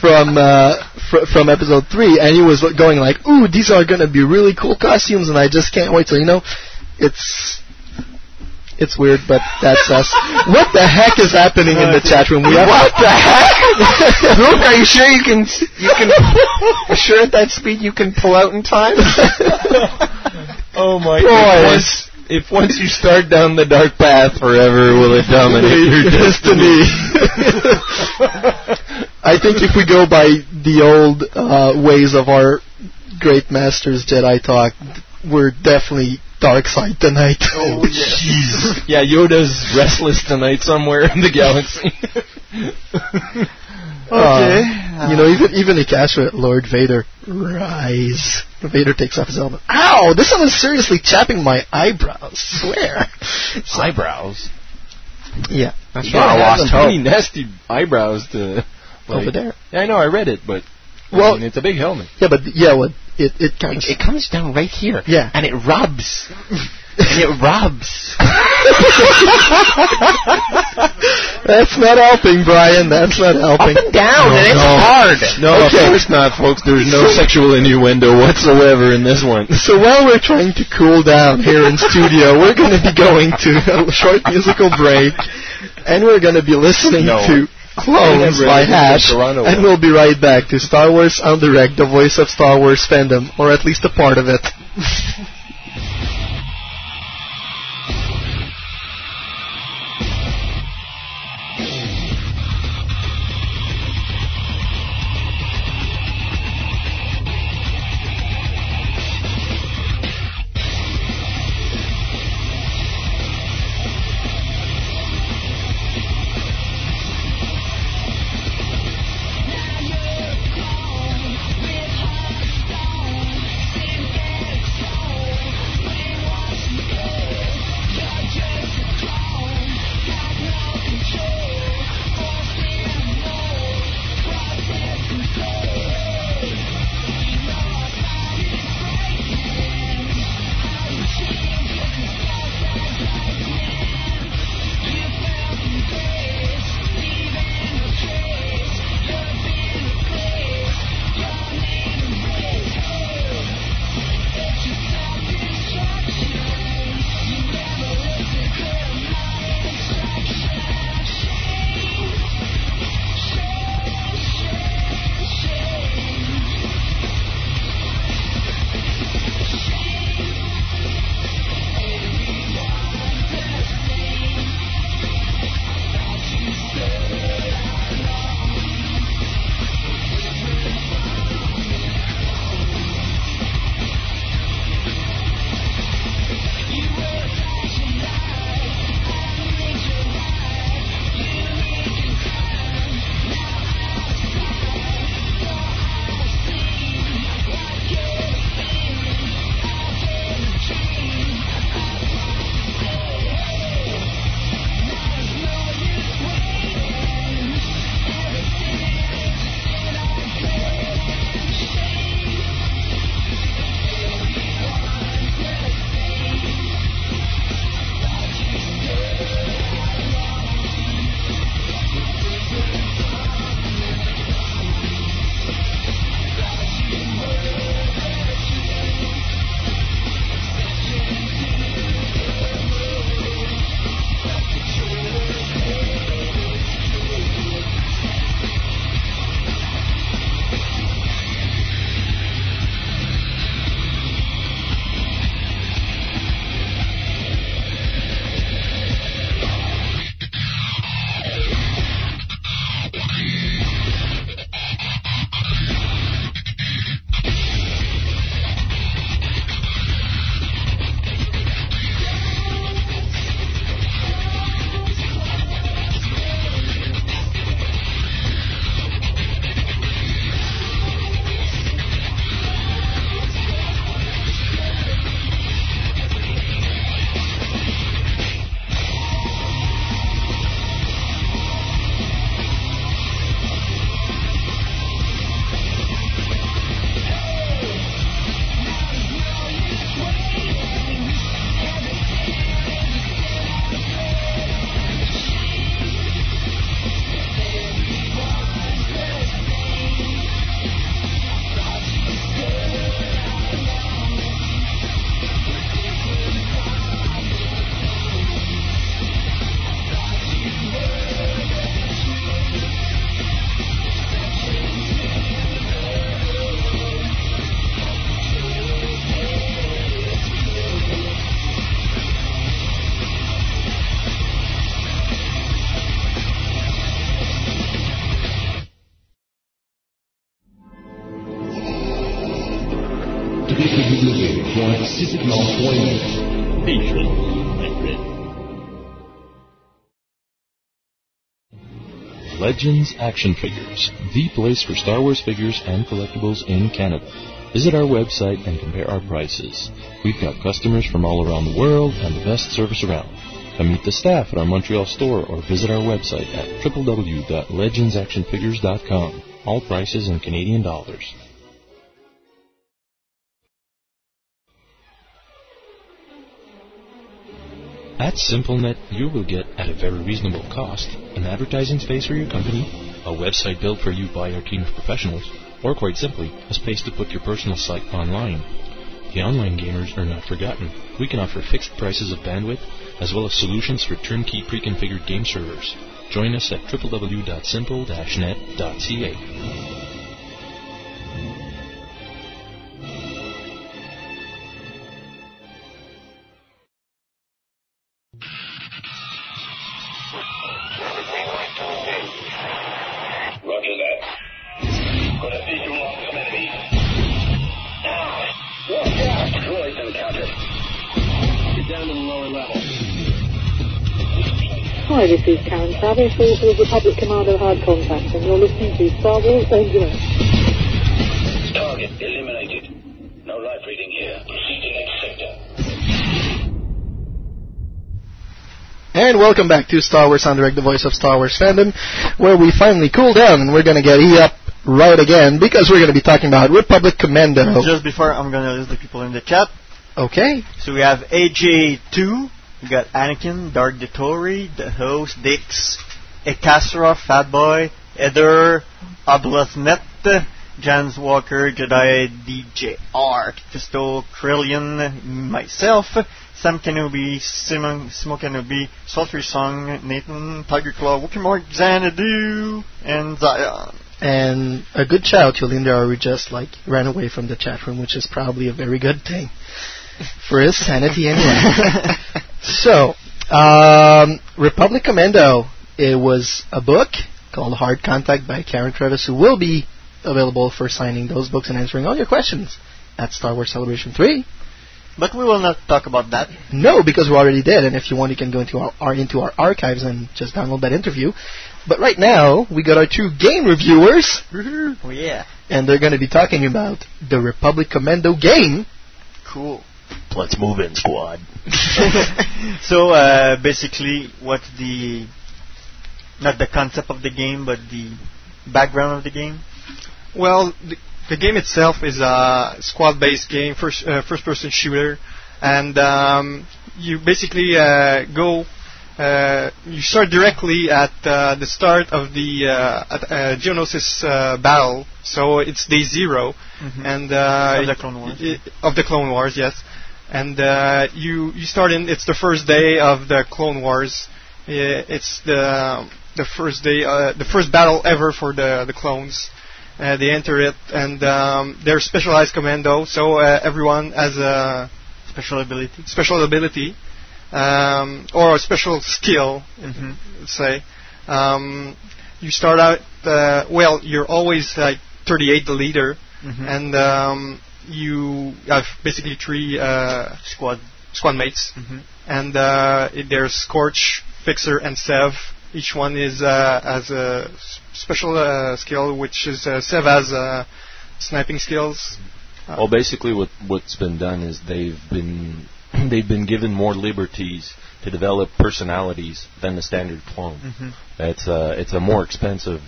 from uh, fr- from episode three, and he was going like, "Ooh, these are gonna be really cool costumes," and I just can't wait. So you know, it's. It's weird, but that's us. What the heck is happening in the chat room? We have what the heck? (laughs) Luke, are you sure you can you can (laughs) are sure at that speed you can pull out in time? (laughs) Oh my! Boys. If once, if once you start down the dark path, forever will it dominate your destiny. I think if we go by the old uh, ways of our great masters Jedi talk, we're definitely dark side tonight. Oh (laughs) jeez. yeah, Yoda's restless tonight somewhere in the galaxy. (laughs) okay. Uh, you know, even even Ikashra, uh, Lord Vader, rise. Vader takes off his helmet. Ow! This one is seriously chapping my eyebrows. Swear. (laughs) Eyebrows. Yeah. That's gotta a have lost hope. pretty nasty eyebrows to like, Over there. Yeah, I know. I read it, but Well- I mean, it's a big helmet. Yeah, but yeah, what it it kind of It comes down right here. Yeah. And it rubs. and it rubs. (laughs) That's not helping, Brian. That's not helping. Up and down, No, and it's no. hard. No, Okay. of course not, folks. There's no sexual innuendo whatsoever in this one. So while we're trying to cool down here in studio, we're going to be going to a short musical break, and we're going to be listening No. to Clones by ended Hash, and we'll be right back to Star Wars en Direct, the voice of Star Wars fandom, or at least a part of it. (laughs) Legends Action Figures, the place for Star Wars figures and collectibles in Canada. Visit our website and compare our prices. We've got customers from all around the world and the best service around. Come meet the staff at our Montreal store or visit our website at www.legendsactionfigures.com. All prices in Canadian dollars. At SimpleNet, you will get, at a very reasonable cost, an advertising space for your company, a website built for you by our team of professionals, or quite simply, a space to put your personal site online. The online gamers are not forgotten. We can offer fixed prices of bandwidth, as well as solutions for turnkey pre-configured game servers. Join us at www.simple-net.ca. Hi, this is Karen Traviss, author of Republic Commando Hard Contact, and you're listening to Star Wars Engine. Target eliminated. No life reading here. Proceed to next sector. And welcome back to Star Wars en Direct, the voice of Star Wars fandom, where we finally cool down and we're going to get E up right again because we're going to be talking about Republic Commando. Just before, I'm gonna list the people in the chat. Okay. So we have AJ2, we got Anakin, Dark Detory, The Host, Dix, Ekasra, Fatboy, Eder, Oblasnet, Jans Walker, Jedi DJR, Fisto, Krillian, myself, Sam Kenobi, Simon, Simo Kenobi, Sultry Song, Nathan, Tiger Claw, Wookiee Mark, Xanadu, and Zion. And a good child, to Linda who just like ran away from the chat room, which is probably a very good thing for his sanity anyway. so, um, Republic Commando. It was a book called Hard Contact by Karen Traviss, who will be available for signing those books and answering all your questions at Star Wars Celebration 3. But we will not talk about that. No, because we already did, and if you want, you can go into our, our into our archives and just download that interview. But right now, we got our two game reviewers, Oh yeah. and they're going to be talking about the Republic Commando game. Cool. Let's move in, squad. (laughs) so uh, basically, what's the not the concept of the game, but the background of the game? Well, the, the game itself is a squad-based game, first uh, first-person shooter, and um, you basically uh, go. Uh, you start directly at uh, the start of the uh, at, uh, Geonosis uh, battle, so it's day 0 Mhm. and uh, Of the Clone Wars. y- y- of the Clone Wars, yes. And uh, you you start in. It's the first day of the Clone Wars. It's the the first day, uh, the first battle ever for the the clones. Uh, they enter it, and um, they're specialized commando. So uh, everyone has a special ability, special ability, um, or a special skill, Mhm. let's say. Um, you start out. Uh, well, you're always like 38, the leader, Mhm. and um, you have basically three uh, squad squad mates, Mhm. and uh, there's Scorch, Fixer, and Sev. Each one is uh, has a s- special uh, skill, which is uh, Sev has uh, sniping skills. Uh, Well, basically, what what's been done is they've been (clears throat) they've been given more liberties to develop personalities than the standard clone. Mhm. It's a it's a more expensive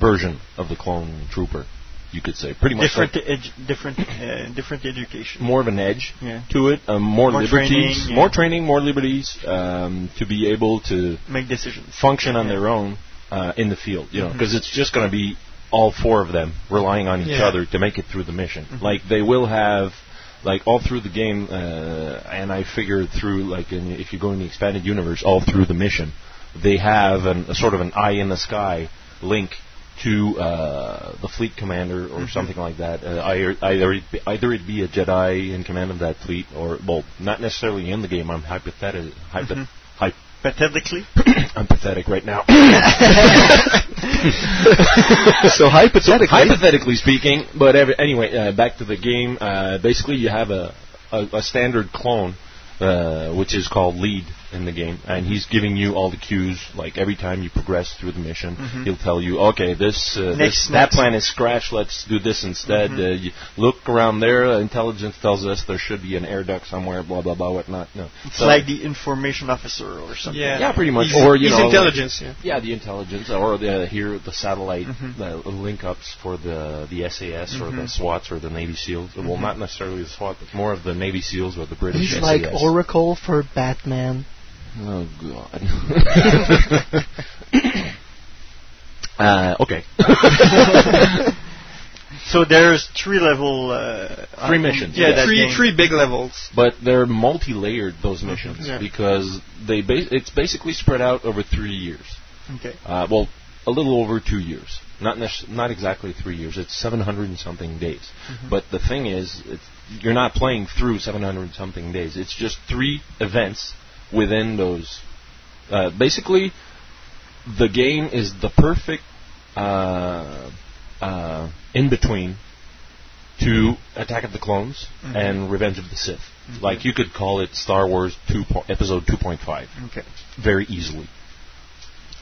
version of the clone trooper, you could say. Pretty much different, like edu- different, uh, different education. more of an edge Yeah. to it, um, more, More liberties, training, yeah. more training, more liberties um, to be able to Make decisions. function on Yeah. their own uh, in the field. You know, Mhm. because it's just going to be all four of them relying on each Yeah. other to make it through the mission. Mhm. Like they will have. Like all through the game, uh, and I figured through like in, if you go in the expanded universe, all through the mission, they have an, a sort of an eye in the sky link to uh, the fleet commander or Mhm. something like that. Uh, either either it, be, a Jedi in command of that fleet, or well, not necessarily in the game. I'm hypothetical. Hypo- Mhm. hy- Pathetically. (coughs) I'm pathetic right now. (laughs) so hypothetically, hypothetically speaking, but every, anyway, uh, back to the game. Uh, basically, you have a a, a standard clone, uh, which is called lead in the game, and he's giving you all the cues. Like every time you progress through the mission, Mhm. he'll tell you, okay, this, uh, Next, this that plan is scratched. Let's do this instead. Mhm. Uh, you look around there. uh, Intelligence tells us there should be an air duct somewhere. Blah blah blah. Whatnot. No, It's So- like the information officer or something. Yeah. yeah, pretty much. He's- or you he's know, intelligence, like- yeah. the intelligence, or the here the satellite Mhm. the link ups for the the SAS or the Mhm. SWATs or the Navy SEALs. Well, Mhm. not necessarily the SWAT, but more of the Navy SEAls or the British He's SAS. like Oracle for Batman. Oh God. (laughs) uh, okay. (laughs) so there's three level. Uh, Three uh, missions. Yeah, yes. that Three game. three big levels. But they're multi-layered those missions Yeah. because they ba- it's basically spread out over three years. Okay. Uh, well, a little over two years. Not nec- not exactly three years. It's 700 and something days. Mhm. But the thing is, it's, you're not playing through 700 and something days. It's just three events within those. Uh, basically, the game is the perfect uh, uh, in between to Attack of the Clones Mhm. and Revenge of the Sith. Mhm. Like you could call it Star Wars 2 po- Episode 2.5 Okay. very easily.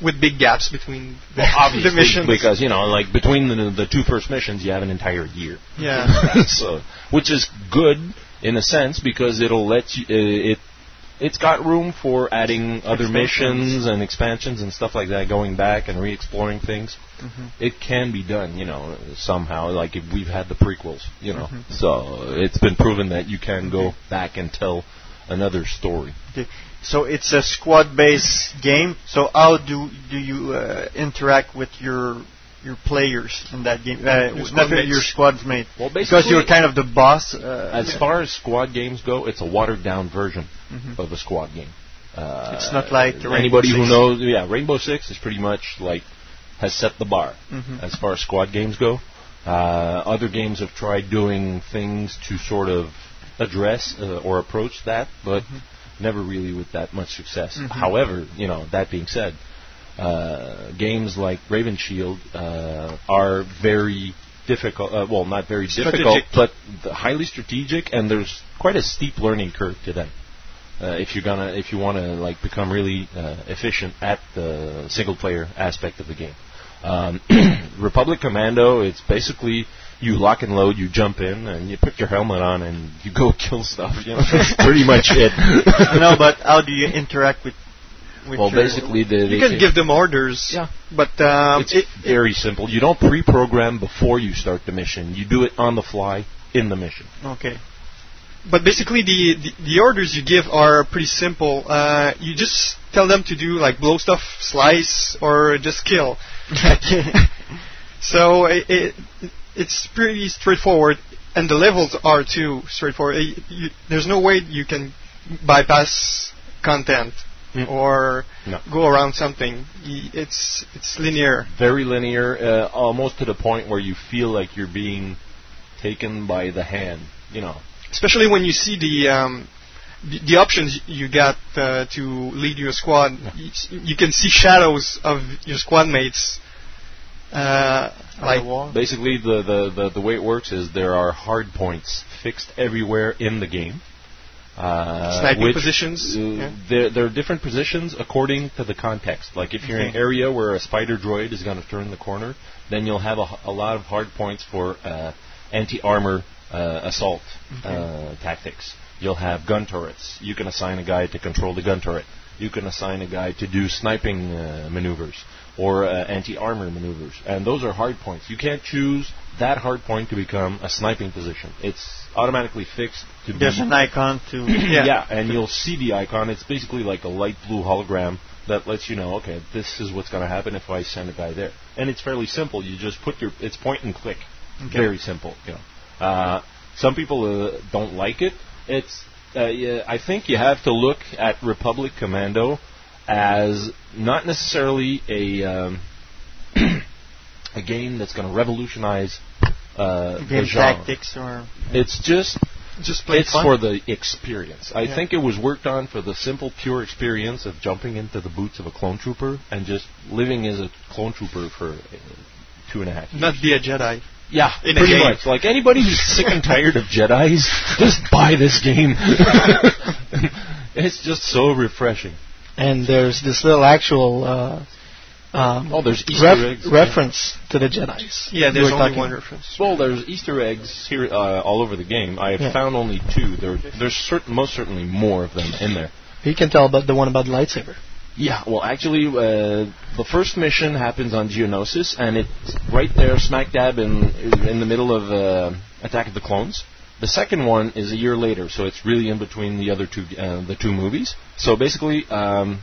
With big gaps between the, Well, (laughs) the missions. because you know, like between the the two first missions, you have an entire year. Yeah. (laughs) so, which is good in a sense because it'll let you uh, it. It's got room for adding other missions and expansions and stuff like that, going back and re-exploring things. Mhm. It can be done, you know, somehow. Like if we've had the prequels, you know, Mhm. so it's been proven that you can go back and tell another story. Okay. So it's a squad-based game. So how do do you uh, interact with your your players in that game? Uh, Your not your mates. squad mate. Well, because you're kind of the boss. Uh, As far as squad games go, it's a watered down version Mhm. of a squad game. Uh, It's not like Rainbow anybody who knows. Yeah, Rainbow Six is pretty much like has set the bar Mhm. as far as squad games go. Uh, other games have tried doing things to sort of address uh, or approach that, but never really with that much success. Mhm. However, you know that being said, uh, games like Raven Shield uh, are very difficult. Uh, well, not very difficult, but highly strategic, and there's quite a steep learning curve to them. Uh, if you're gonna, if you want to like become really uh, efficient at the single player aspect of the game, um, (clears throat) Republic Commando, it's basically you lock and load, you jump in, and you put your helmet on, and you go (laughs) kill stuff. You know, that's pretty much it. (laughs) no, but how do you interact with? With well, basically, the, you can give them orders. Yeah. But um, it's it, very simple. You don't pre-program before you start the mission. You do it on the fly in the mission. Okay. but basically the, the the orders you give are pretty simple. Uh, you just tell them to do like blow stuff, slice, or just kill. (laughs) so it, it it's pretty straightforward, and the levels are too straightforward. You, there's no way you can bypass content Mm. or No. go around something. It's it's linear. Very linear, uh, almost to the point where you feel like you're being taken by the hand. You know. especially when you see the um, the, the options you got uh, to lead your squad. You, you can see shadows of your squad mates. Uh, like Basically, the, the, the, the way it works is there are hard points fixed everywhere in the game. Uh, Sniping positions, uh, yeah. there, there are different positions according to the context. Like if you're in an area where a spider droid is going to turn the corner, then you'll have a lot of hard points for uh, anti-armor uh, assault uh, tactics. You'll have gun turrets. You can assign a guy to control the gun turret. You can assign a guy to do sniping uh, maneuvers or uh, anti-armor maneuvers, and those are hard points. You can't choose that hard point to become a sniping position. It's automatically fixed to be. There's an icon to (clears throat) yeah. and you'll see the icon. It's basically like a light blue hologram that lets you know, okay, this is what's going to happen if I send a guy there. And it's fairly simple. You just put your it's point and click. Okay. Very simple. You know, uh, some people uh, don't like it. It's uh, yeah, I think you have to look at Republic Commando as not necessarily a um, (clears throat) a game that's going to revolutionize uh, the genre. tactics or It's just just plain it's fun. for the experience. I Yeah. think it was worked on for the simple, pure experience of jumping into the boots of a clone trooper and just living as a clone trooper for uh, two and a half years. not be a Jedi. Yeah, in a pretty game. much. Like anybody who's sick and tired of Jedi's, just buy this game. (laughs) it's just so refreshing. And there's this little actual. Uh, um, Oh, there's Easter ref- eggs, yeah. reference to the Jedi's. Yeah, there's only talking- one reference. Well, there's Easter eggs here uh, all over the game. I have Yeah. found only two. There, there's certain, most certainly more of them in there. You can tell about the one about the lightsaber. Yeah, well, actually, uh, the first mission happens on Geonosis, and it's right there, smack dab in in the middle of uh, Attack of the Clones. The second one is a year later, so it's really in between the other two uh, the two movies. So basically, um,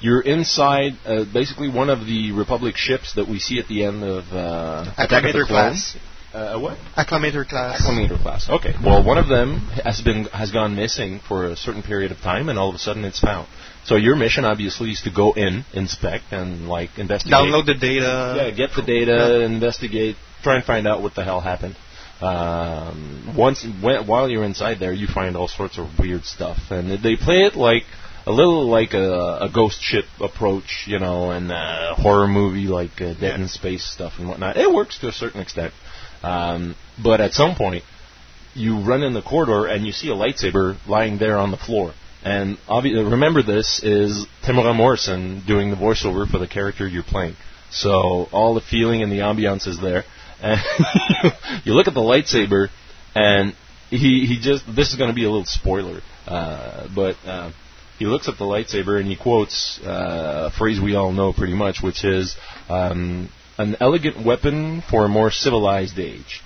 you're inside uh, basically one of the Republic ships that we see at the end of uh, Attack of the Clones. class. Uh, what? Acclamator class. Acclamator class. Okay. Well, one of them has been has gone missing for a certain period of time, and all of a sudden it's found. So your mission, obviously, is to go in, inspect, and like investigate. Download the data. Yeah, get the data, investigate, try and find out what the hell happened. Um, once when, while you're inside there, you find all sorts of weird stuff, and they play it like a little like a, a ghost ship approach, you know, and a horror movie like uh, Dead in Space stuff and whatnot. It works to a certain extent, um, but at some point, you run in the corridor and you see a lightsaber lying there on the floor. And obvi- remember, this is Temuera Morrison doing the voiceover for the character you're playing. So all the feeling and the ambiance is there. And (laughs) you look at the lightsaber, and he he just this is going to be a little spoiler, uh, but uh, he looks at the lightsaber and he quotes uh, a phrase we all know pretty much, which is um, an elegant weapon for a more civilized age.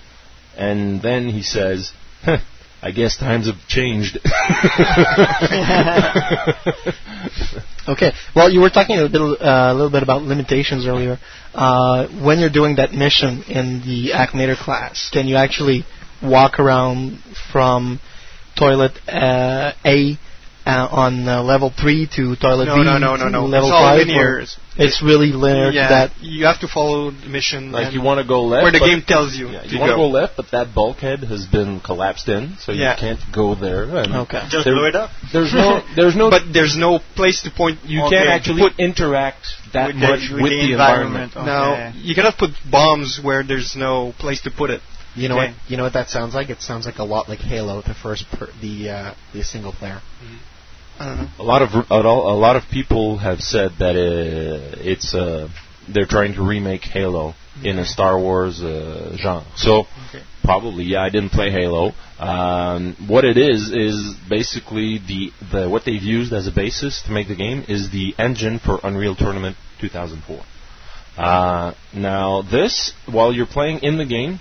And then he says, I guess times have changed. (laughs) Okay. Well, you were talking a little, uh, a little bit about limitations earlier. Uh, when you're doing that mission in the Acclamator class, can you actually walk around from toilet uh, A uh, on uh, level three to toilet No, B no, no, no, to no. level It's all five? linear. or It's really linear. to Yeah, that you have to follow the mission. like and you want to go left, where the but- game tells you. Yeah, you want to go. go left, but that bulkhead has been collapsed in, so Yeah. you can't go there. And Okay. Just there- blow it up. There's no, there's no, (laughs) but there's no place to point. you okay, can't actually put interact that With the- much with with, the the environment. environment. No, you cannot put bombs where there's no place to put it. You know Okay. what? You know what that sounds like? It sounds like a lot like Halo, the first per, the uh, the single player. I don't know. A lot of a lot- of people have said that uh, it's uh, they're trying to remake Halo in a Star Wars uh, genre. So Okay. probably yeah, I didn't play Halo. Um, what it is is basically the the what they've used as a basis to make the game is the engine for Unreal Tournament 2004. Uh, now this, while you're playing in the game,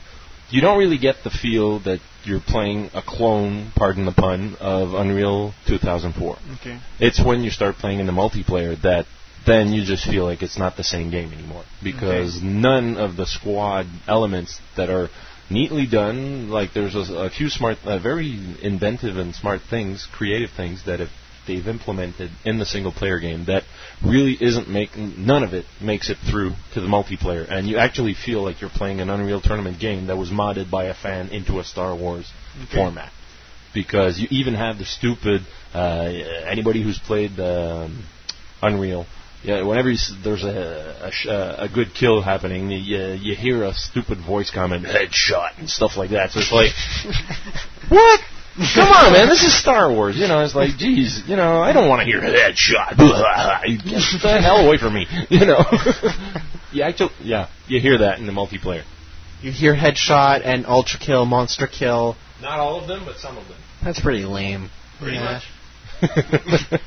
you don't really get the feel that you're playing a clone, pardon the pun, of Unreal 2004. Okay. It's when you start playing in the multiplayer that then you just feel like it's not the same game anymore because none of the squad elements that are neatly done, like there's a, a few smart, uh, very inventive and smart things, creative things that have they've implemented in the single player game that really isn't making none of it makes it through to the multiplayer and you actually feel like you're playing an Unreal Tournament game that was modded by a fan into a Star Wars Okay. format because you even have the stupid uh, anybody who's played um, Unreal. Yeah, whenever you, s- there's a a, sh- uh, a good kill happening, you, you hear a stupid voice comment, "headshot" and stuff like that. So it's like, (laughs) what? Come on, man! This is Star Wars. You know, it's like, geez, you know, I don't want to hear headshot. Get the hell away from me. (laughs) You know. (laughs) you actually, yeah, you hear that in the multiplayer. You hear headshot and ultra kill, monster kill. Not all of them, but some of them. That's pretty lame. Pretty Yeah. much. (laughs)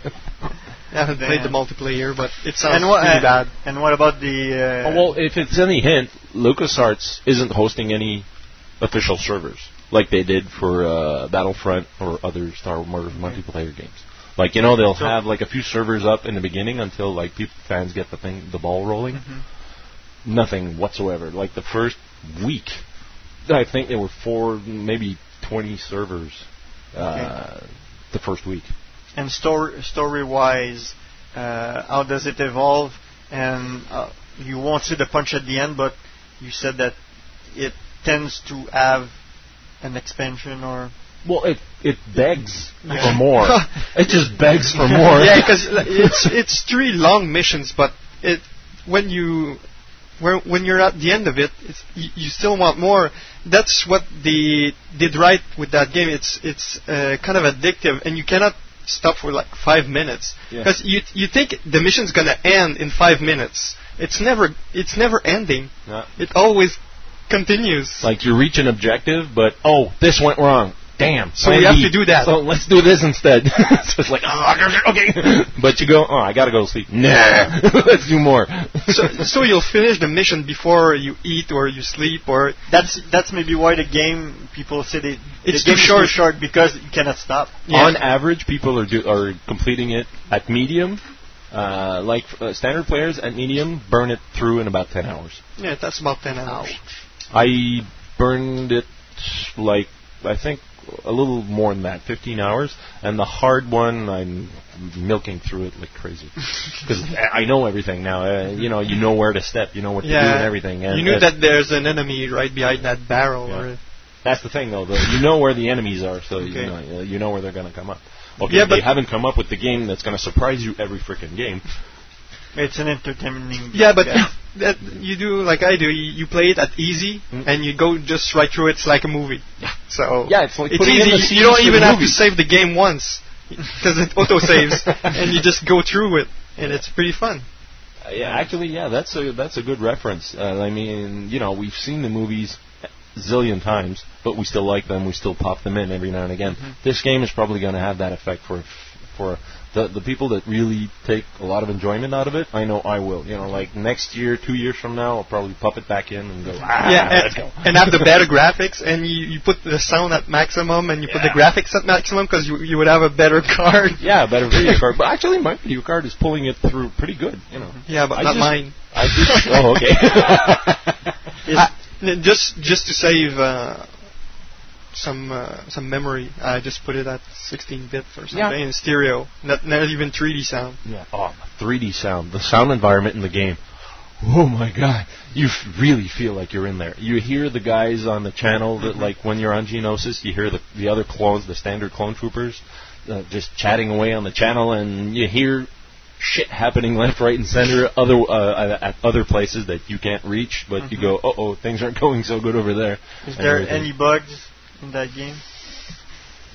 I haven't played the multiplayer, but it sounds And what? pretty uh, bad. And what about the? Uh, Oh, well, if it's any hint, LucasArts isn't hosting any official servers like they did for uh, Battlefront or other Star Wars multiplayer games. Like you know, they'll So- have like a few servers up in the beginning until like people fans get the thing, the ball rolling. Mm-hmm. Nothing whatsoever. Like the first week, I think there were four, maybe twenty servers. Uh, the first week. and story story wise, uh, how does it evolve? And uh, you won't see the punch at the end, but you said that it tends to have an expansion or Well, it it begs Yeah. for more. (laughs) it just begs for more. yeah, because (laughs) it's it's three long missions, but it when you where, when you're at the end of it, it's, you, you still want more. That's what they did right with that game. It's it's uh, kind of addictive, and you cannot stop for like five minutes Yeah. because you you think the mission's gonna end in five minutes. It's never it's never ending. Yeah. It always continues. Like you reach an objective, but oh, this went wrong. Damn. So we have to do that. So let's do this instead. (laughs) so it's like, oh, okay. (laughs) But you go, oh, I gotta go to sleep. Nah, (laughs) let's do more. so, so you'll finish the mission before you eat or you sleep or That's that's maybe why the game people say they It's the too game short. short because you cannot stop. On average, people are do, are completing it at medium. Uh, like uh, standard players at medium burn it through in about ten hours. yeah, that's about ten hours. I burned it like I think a little more than that, 15 hours. And the hard one, I'm milking through it like crazy (laughs) because I know everything now. Uh, you know, you know where to step, you know what to do and everything. And you knew that there's an enemy right behind that barrel. Yeah. Or, That's the thing, though. The, you know where the enemies are, so you, know, you know where they're going to come up. Okay, Yeah, they haven't come up with the game that's going to surprise you every freaking game. It's an entertaining. yeah, but (coughs) that you do like I do. You, you play it at easy, and you go just right through it. It's like a movie. Yeah. So Yeah, it's like it's easy. you don't even have movie. to save the game once because it (laughs) auto saves, (laughs) and you just go through it, and it's pretty fun. Uh, yeah, actually, yeah, that's a that's a good reference. Uh, I mean, you know, we've seen the movies a zillion times, but we still like them. We still pop them in every now and again. This game is probably going to have that effect for for the the people that really take a lot of enjoyment out of it. I know I will. You know, like next year, two years from now, I'll probably pop it back in and go. Ah, yeah, let's and, go. and have the better graphics, and you, you put the sound at maximum, and you put the graphics at maximum because you you would have a better card. (laughs) Yeah, better video card. But actually, my video card is pulling it through pretty good. You know. Yeah, but I not mine. I just. Oh, okay. (laughs) (laughs) Just just to save uh, some uh, some memory, I just put it at 16 bit or something Yeah. in stereo, not not even 3D sound. Yeah. Oh, 3D sound, the sound environment in the game. Oh my god, you f- really feel like you're in there. You hear the guys on the channel that, like, when you're on Geonosis, you hear the the other clones, the standard clone troopers, uh, just chatting away on the channel, and you hear shit happening left, right, and center, other uh, at other places that you can't reach, but you go, uh oh, things aren't (laughs) going so good over there. Is and there everything. any bugs in that game?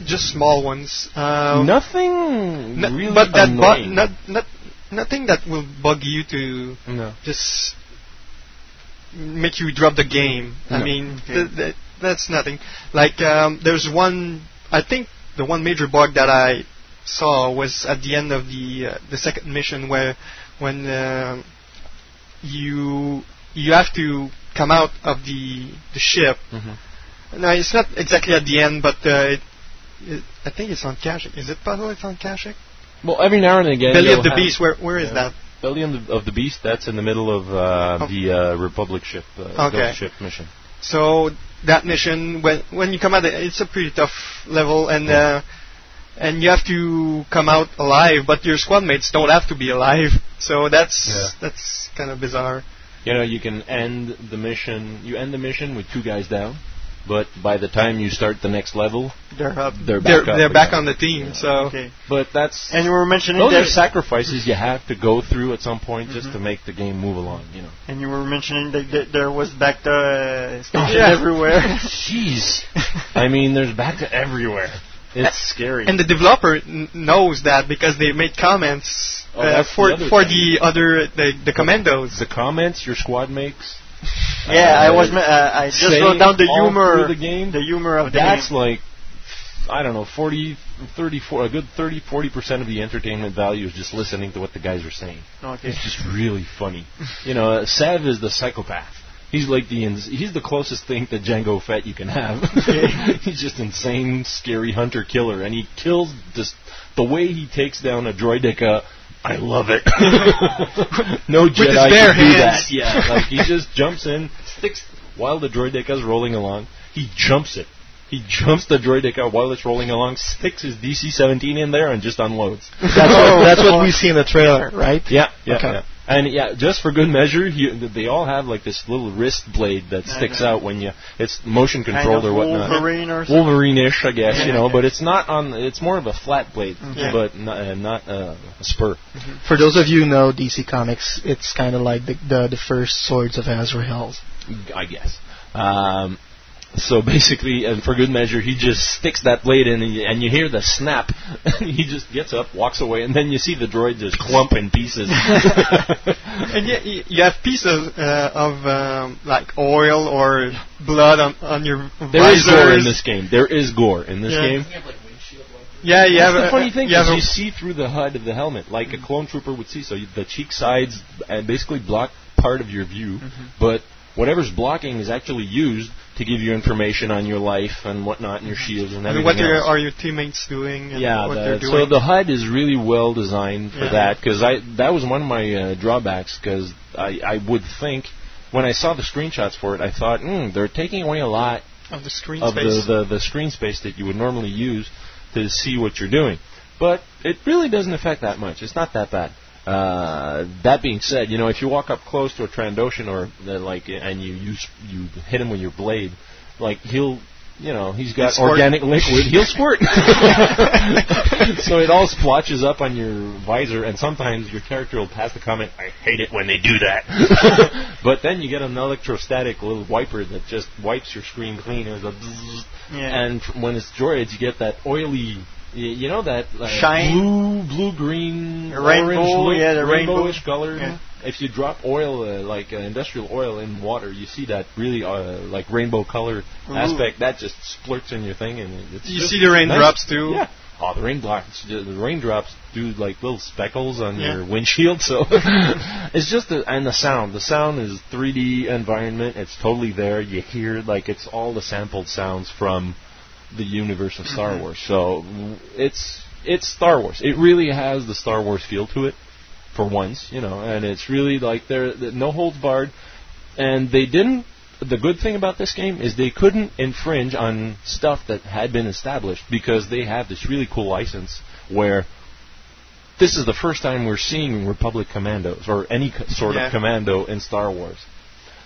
Just small ones. Um, Nothing n- really but that bu- annoying. not not nothing that will bug you to No. just make you drop the game. I No. mean, th- th- that's nothing. Like um, there's one. I think the one major bug that I saw was at the end of the uh, the second mission where when uh, you you have to come out of the the ship. Mhm. No, it's not exactly at the end, but uh, it, it, I think it's on Kashyyyk. Is it possible it's on Kashyyyk? Well, every now and again. Belly of the Beast. Where where is Yeah. that? Belly of the, of the Beast, that's in the middle of uh, Oh. the uh, Republic ship, uh, Okay. Ship mission. So that mission, when when you come out, it's a pretty tough level, and uh, and you have to come out alive, but your squad mates don't have to be alive. So that's Yeah. that's kind of bizarre. You know, you can end the mission. You end the mission with two guys down, but by the time you start the next level, They're up. they're They're back up. they're back on the team. So Okay. But that's And you were mentioning those there, are sacrifices you have to go through at some point just Mhm. to make the game move along. You know. and you were mentioning that, that there was back to uh, station Yeah. everywhere. (laughs) (laughs) Jeez. I mean, there's back to everywhere. It's scary. and the developer n- knows that because they made comments Oh, uh, for the other for thing. the other the, the commandos. the comments your squad makes. Yeah, uh, I was. Uh, I just wrote down the humor. the game. The humor of the That's game. like, I don't know, 40, 34, a good 30, 40% of the entertainment value is just listening to what the guys are saying. Okay. It's just really funny. you know, uh, Sev is the psychopath. He's like the ins- he's the closest thing to Jango Fett you can have. (laughs) he's just insane, scary hunter killer, and he kills just the way he takes down a droideka. I love it. (laughs) no With his Jedi bare can do hands. that. Yeah, (laughs) like he just jumps in, sticks while the droideka's rolling along. He jumps it. He jumps the droid droideca while it's rolling along, sticks his DC-17 in there, and just unloads. That's what, that's what oh. we see in the trailer, right? Yeah, yeah, Okay. yeah. And yeah, just for good measure, he, they all have like this little wrist blade that I sticks out when you. It's motion Kind controlled of or whatnot. Wolverine or something. Wolverine-ish, I guess, you know. yeah. But it's not on. It's more of a flat blade, Yeah. but not, uh, not uh, a spur. For those of you who know DC Comics, it's kind of like the, the the first Swords of Azrael. I guess. Um, so basically, and for good measure, he just sticks that blade in, and you, and you hear the snap. And (laughs) he just gets up, walks away, and then you see the droid just clump in pieces. (laughs) and yet you, you have pieces uh, of um, like oil or blood on, on your there is gore in this game. There is gore in this Yeah. game. Yeah, you That's have the a- funny thing you is you see through the HUD of the helmet like a clone trooper would see. So you, the cheek sides and basically block part of your view, but whatever's blocking is actually used to give you information on your life and whatnot, and your shields and everything mean, what are, else. are your teammates doing? And yeah, what the- they're so the HUD is really well designed for Yeah. that because I that was one of my uh, drawbacks because I I would think when I saw the screenshots for it I thought hmm they're taking away a lot of the screen of space. the, the the screen space that you would normally use to see what you're doing. But it really doesn't affect that much. It's not that bad. Uh, that being said, you know, if you walk up close to a Trandoshan or uh, like, and you use you hit him with your blade, like he'll, you know, he's got He'll squirt. organic liquid, he'll squirt. (laughs) so it all splotches up on your visor, and sometimes your character will pass the comment, "I hate it when they do that." (laughs) but then you get an electrostatic little wiper that just wipes your screen clean. There's a bzzz. Yeah. And when it's droids, you get that oily, y- you know that uh, Shine. blue, blue green, Rainbow, orange, yeah, the rainbowish rainbow. color. Yeah. If you drop oil, uh, like uh, industrial oil, in water, you see that really uh, like rainbow color Ooh. aspect. That just splurts in your thing, and it's You see the raindrops nice. too? Yeah. Oh, the raindrops, the raindrops do like little speckles on Yeah. your windshield. So (laughs) it's just the and the sound. The sound is 3D environment. It's totally there. You hear like it's all the sampled sounds from the universe of Star Mhm. Wars. So it's it's Star Wars. It really has the Star Wars feel to it for once, you know, and it's really like they're, they no holds barred. And they didn't. The good thing about this game is they couldn't infringe on stuff that had been established because they have this really cool license where this is the first time we're seeing Republic commandos or any sort Yeah. of commando in Star Wars.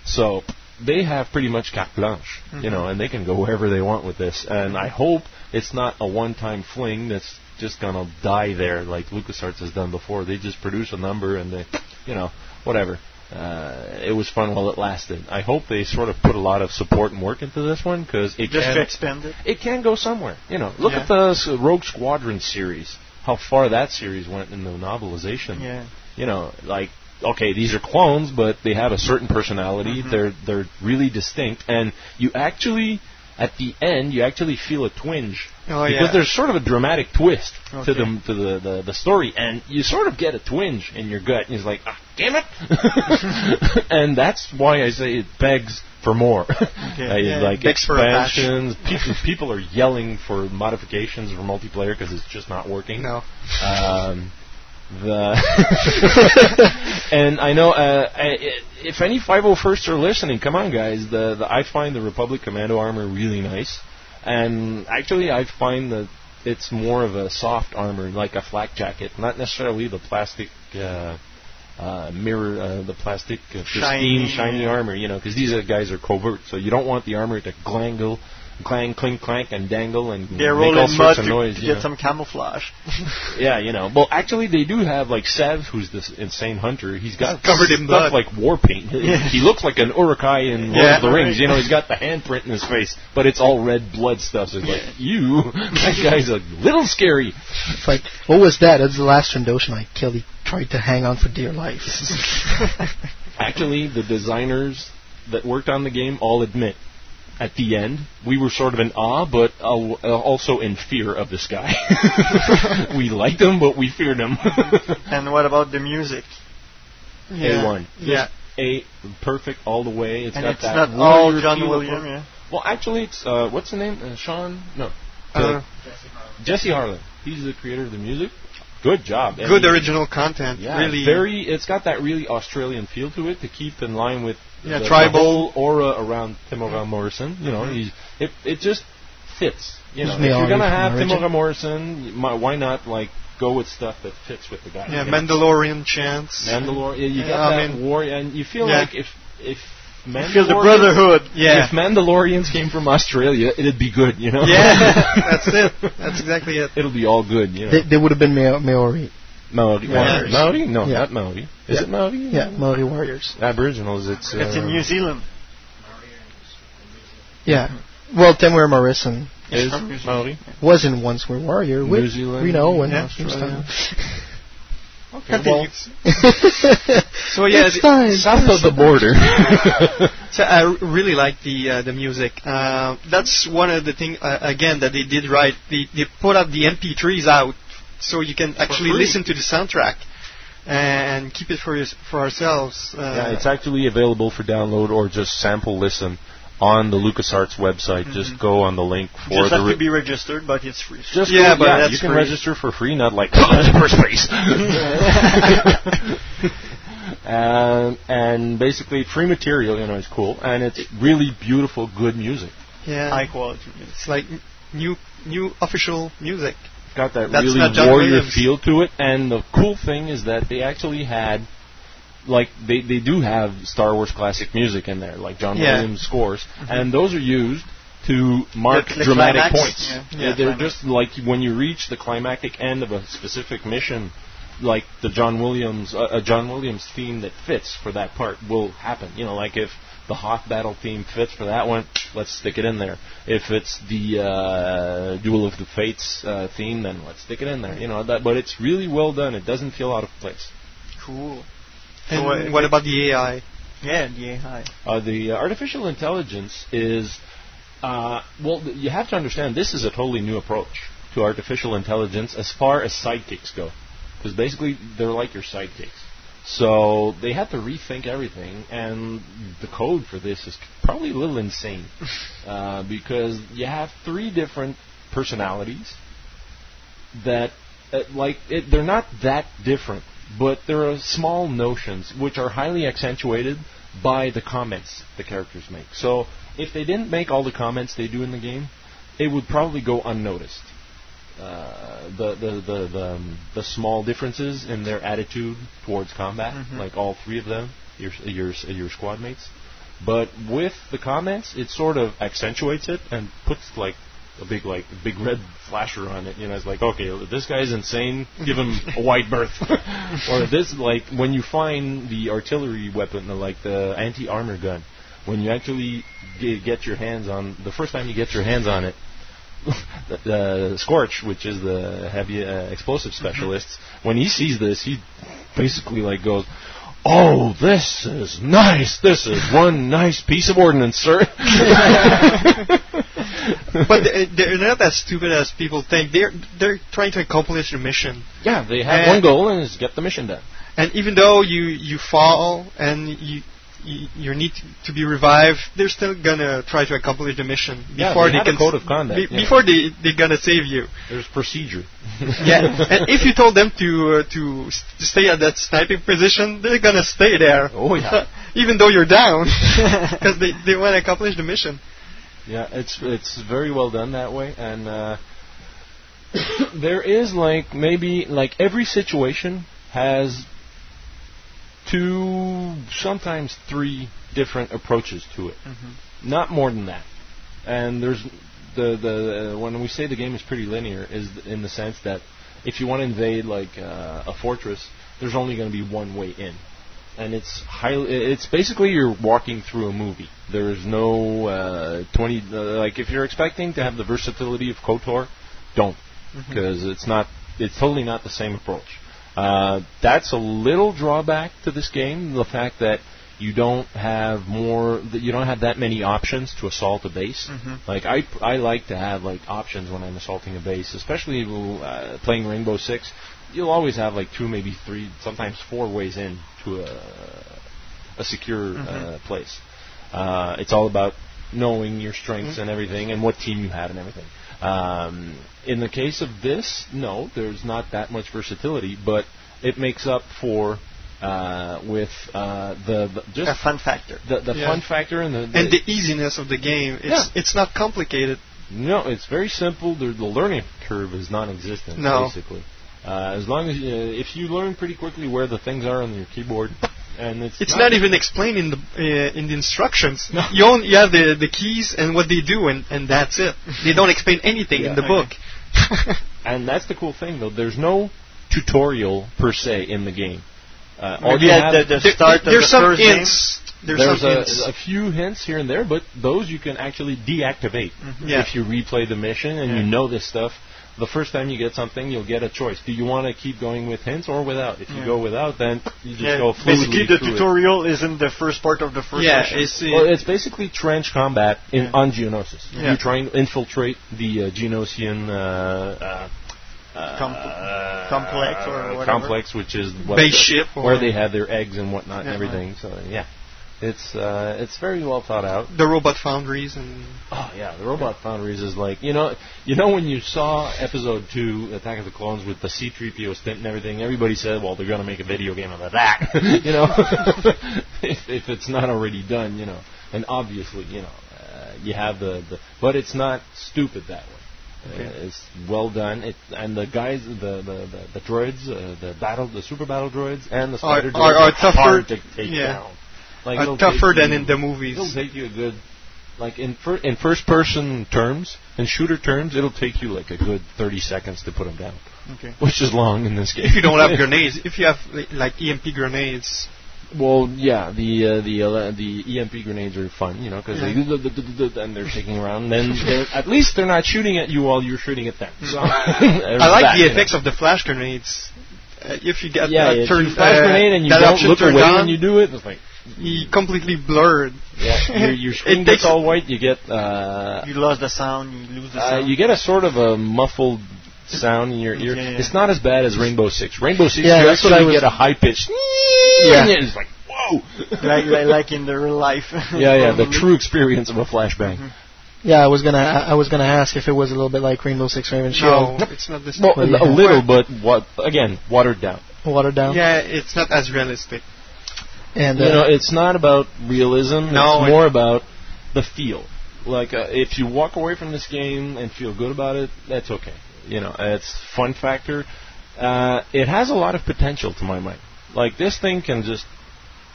So they have pretty much carte blanche, you Mhm. know, and they can go wherever they want with this. And I hope it's not a one-time fling that's just gonna die there like LucasArts has done before. They just produce a number and they, you know, whatever. Uh, it was fun while it lasted. I hope they sort of put a lot of support and work into this one because it Just can expand it. it can go somewhere. You know, look Yeah. at the Rogue Squadron series. How far that series went in the novelization. Yeah. You know, like okay, these are clones, but they have a certain personality. Mhm. They're they're really distinct, and you actually at the end you actually feel a twinge Oh, because yeah. there's sort of a dramatic twist to the to the, the the story, and you sort of get a twinge in your gut, and it's like, ah, damn it! (laughs) and that's why I say it begs for more. Uh, (laughs) Yeah, like begs for a patch. expansions. people people are yelling for modifications for multiplayer because it's just not working. No. Um, the (laughs) and I know uh, I, if any 501st are listening, come on guys. The, the I find the Republic Commando armor really nice, and actually I find that it's more of a soft armor, like a flak jacket, not necessarily the plastic. Uh, uh, mirror uh, the plastic uh, pristine Shiny, shiny armor you know because these guys are covert so you don't want the armor to glangle clang clink clank and dangle and They're make all rolling sorts mud of noise to get know. some camouflage. (laughs) Yeah, you know. Well, actually, they do have like Sev, who's this insane hunter. He's got covered in stuff blood. like war paint. Yeah. He looks like an Uruk-hai in Lord Yeah. of the Rings. You know, he's got the handprint in his face, but it's all red blood stuff. So it's like you, that guy's a little scary. It's like, what was that? That's the last Trandoshan I killed. He tried to hang on for dear life. (laughs) Actually, the designers that worked on the game all admit. At the end, we were sort of in awe, but uh, uh, also in fear of this guy. (laughs) we liked him, but we feared him. (laughs) and what about the music? A1. Yeah. A perfect all the way. It's And got it's that not all warrior John Williams, yeah. Well, actually, it's uh, what's the name? Uh, Sean? No. Uh, Jesse Harlin. He's the creator of the music. Good job. And Good he- original content. Yeah, really. very. It's got that really Australian feel to it to keep in line with Yeah, the, tribal. the aura around Temuera Morrison. You know, Mhm. he's it. It just fits. You know, if you're gonna have origin. Temuera Morrison, you might- why not like go with stuff that fits with the guy. Yeah. Mandalorian chants. Mandalorian. You Yeah, get I that mean- war, and you feel Yeah. like if if feel the brotherhood. Yeah. If Mandalorians came from Australia, it'd be good, you know. Yeah, (laughs) that's it. That's exactly it. It'll be all good, you know. They, they would have been Maori. Maori. Warriors. Maori? No, Yeah. not Maori. Is Yeah. it Maori? Yeah, Maori warriors. Aboriginals. It's. Uh, It's in New Zealand. Yeah. Well, Temuera Morrison Is from New Maori? was in Once Were Warrior with New Zealand. Rena Owen Yeah, Australia. (laughs) Okay, well, (laughs) So yeah, It's the- time. south of the (laughs) border. So I r- really like the uh, the music. Uh, that's one of the thing uh, again that they did right. They they put up the MP3s out so you can actually listen to the soundtrack and keep it for your, for ourselves. Uh, yeah, it's actually available for download or just sample listen on the LucasArts website. Just go on the link for Just the. have re- to be registered, but it's free. just Yeah, go- but yeah, that's you can free. register for free, not like (laughs) (laughs) first place. (laughs) and and basically free material, you know, is cool, and it's really beautiful, good music. yeah, High quality. it's like new new official music. Got that That's really not John warrior Williams. feel to it. And the cool thing is that they actually had, like, they, they do have Star Wars classic music in there, like John Yeah. Williams scores, and those are used to mark The- the dramatic climax? points. Yeah. They're- Yeah, they're climax. just like when you reach the climactic end of a specific mission. Like the John Williams, uh, a John Williams theme that fits for that part will happen. You know, like if the Hoth battle theme fits for that one, let's stick it in there. If it's the uh, Duel of the Fates uh, theme, then let's stick it in there. You know that, but it's really well done. It doesn't feel out of place. Cool. And So, uh, what about the AI? Yeah, the AI. Uh, the uh, artificial intelligence is, uh, well, th- you have to understand this is a totally new approach to artificial intelligence as far as sidekicks go, because basically they're like your sidekicks. So they had to rethink everything, and the code for this is probably a little insane, (laughs) uh, because you have three different personalities that, uh, like, it, they're not that different, but there are small notions which are highly accentuated by the comments the characters make. So if they didn't make all the comments they do in the game, it would probably go unnoticed. Uh, the the the the, um, the small differences in their attitude towards combat, Mhm. like all three of them, your your your squad mates. But with the comments, it sort of accentuates it and puts like a big like big red flasher on it. You know, it's like okay, this guy's insane. Give him a wide berth. (laughs) or this like when you find the artillery weapon, like the anti armor gun, when you actually get your hands on the first time you get your hands on it. (laughs) the, the Scorch, which is the heavy uh, explosive specialist, when he sees this, he basically like goes, "Oh, this is nice. This is one nice piece of ordnance, sir." (laughs) but they- they're not as stupid as people think. They're they're trying to accomplish a mission. yeah, they have And- one goal and is get the mission done. And even though you you fall and you you, you need to be revived, they're still gonna try to accomplish the mission Yeah, before they have a can code of conduct, be- yeah. before they they're gonna save you. There's procedure. (laughs) yeah, and if you told them to uh, to stay at that sniping position, they're gonna stay there. Oh, yeah. (laughs) even though you're down, (laughs) because they they want to accomplish the mission. Yeah, it's it's very well done that way, and uh, (coughs) there is like maybe like every situation has two, sometimes three different approaches to it. Not more than that. And there's the the uh, when we say the game is pretty linear is in the sense that if you want to invade like uh, a fortress, there's only going to be one way in. And it's highly, it's basically you're walking through a movie. There's no uh, 20 uh, like if you're expecting to have the versatility of KOTOR, don't because it's not it's totally not the same approach. Uh, that's a little drawback to this game, the fact that you don't have more you don't have that many options to assault a base. Mhm. Like I I like to have like options when I'm assaulting a base, especially uh, playing Rainbow Six. You'll always have like two, maybe three, sometimes four ways in to a a secure uh, Mhm. place. Uh, it's all about knowing your strengths Mhm. and everything, and what team you have and everything. Um, in the case of this, no, there's not that much versatility, but it makes up for uh, with uh, the, the just A fun factor. the, the Yeah. fun factor and the, And the easiness of the game, it's it's not complicated. no, it's very simple. The, the learning curve is non-existent, No. basically. Uh, as long as uh, if you learn pretty quickly where the things are on your keyboard, and it's It's not even explained in the uh, in the instructions. (laughs) You only have the the keys and what they do, and and that's it. They don't explain anything in the Yeah. book. (laughs) and that's the cool thing though. There's no tutorial per se in the game. Uh, all at the- the There- start of there's the some first hints. There's, some a, hints. a few hints here and there, but those you can actually deactivate Mhm. Yeah. if you replay the mission and you know this stuff. The first time you get something, you'll get a choice. Do you want to keep going with hints or without? If you Yeah. go without, then you just Yeah, go fluidly basically, the tutorial is in the first part of the first Yeah, session. it's, uh, Well, it's basically trench combat in on Geonosis. Yeah. You try and infiltrate the uh, Geonosian uh, uh, uh, Com- uh, complex or whatever. complex, which is what Base the- ship where they have their eggs and whatnot Yeah, and everything. So yeah, it's uh, it's very well thought out. the robot foundries and Oh yeah, the Robot Foundries is like you know you know when you saw episode two, Attack of the Clones with the C-3PO stint and everything, everybody said, well, they're gonna make a video game out of that, (laughs) you know, (laughs) if, if it's not already done, you know, and obviously, you know, uh, you have the, the but it's not stupid that way. Okay. Uh, it's well done. It, and the guys, the the, the, the droids, uh, the battle, the super battle droids, and the Are- spider droids are- are tougher- hard to take yeah. down. Like it'll tougher than you- in the movies. It'll take you a good, like in fir- in first person terms, in shooter terms, it'll take you like a good thirty seconds to put them down, Okay. which is long in this game. if you don't have (laughs) grenades, if you have like EMP grenades, Well, yeah, the uh, the uh, the EMP grenades are fun, you know, because Yeah. they and they're taking around. Then at least they're not shooting at you while you're shooting at them. So (laughs) (laughs) I like the effects of the flash grenades. Uh, if you get Yeah, that if turn, flash uh, grenade and you that don't look away on, when you do it, it's like you completely blurred. yeah, your, your screen It gets all white. You get uh, You lost the sound, you lose the Uh, sound. you get a sort of a muffled sound in your ear. Yeah, yeah. It's not as bad as Rainbow Six. Rainbow Six, Yeah, you that's what actually I get a high pitched. (laughs) Yeah. it's like whoa. like, like, like in the real life. (laughs) yeah, yeah, the (laughs) true experience of a flashbang. Mm-hmm. Yeah, I was gonna I I was gonna ask if it was a little bit like Rainbow Six Raven No, Shield, it's not this. Well, Well, a little, but what again? Watered down. watered down. Yeah, it's not as realistic. And you uh, know, it's not about realism. No, it's more about the feel. Like, uh, if you walk away from this game and feel good about it, that's okay. You know, it's fun factor. Uh, it has a lot of potential to my mind. Like, this thing can just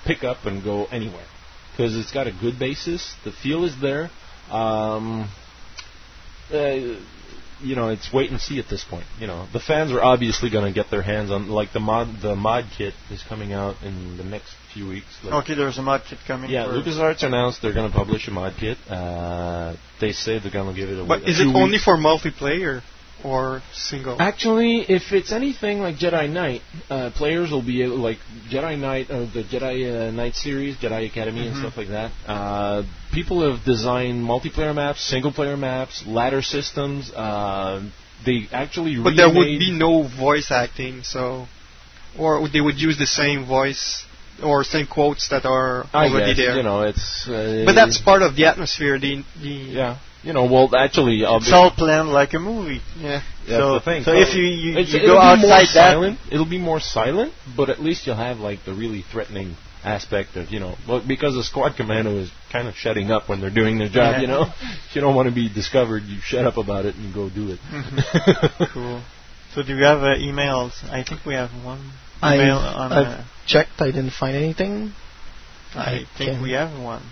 pick up and go anywhere because it's got a good basis. The feel is there. Um, uh, you know, it's wait and see at this point. You know, the fans are obviously going to get their hands on like the mod. The mod kit is coming out in the next few weeks. Like, Okay, there's a mod kit coming. yeah, LucasArts announced they're going to publish a mod kit. Uh, they say they're going to give it away. But is it few only weeks. for multiplayer or single? Actually, if it's anything like Jedi Knight, uh, players will be able, like Jedi Knight, uh, the Jedi uh, Knight series, Jedi Academy, and Mhm. stuff like that. Uh, people have designed multiplayer maps, single player maps, ladder systems. Uh, they actually But there would be no voice acting, so or they would use the same voice or same quotes that are I already guess, there. You know, it's. Uh, but that's part of the atmosphere. The the yeah. You know, well, actually, I'll It's all planned like a movie. Yeah. That's so, the thing. So if you, you, It's- you it'll go be more outside that, silent. It'll be more silent, but at least you'll have like the really threatening aspect of you know, well, because the squad commando is kind of shutting up when they're doing their job. Yeah. You know, if you don't want to be discovered, you shut up about it and go do it. (laughs) cool. So do you have uh, emails? I think we have one I email on. I've uh, checked. I didn't find anything. I think we have one.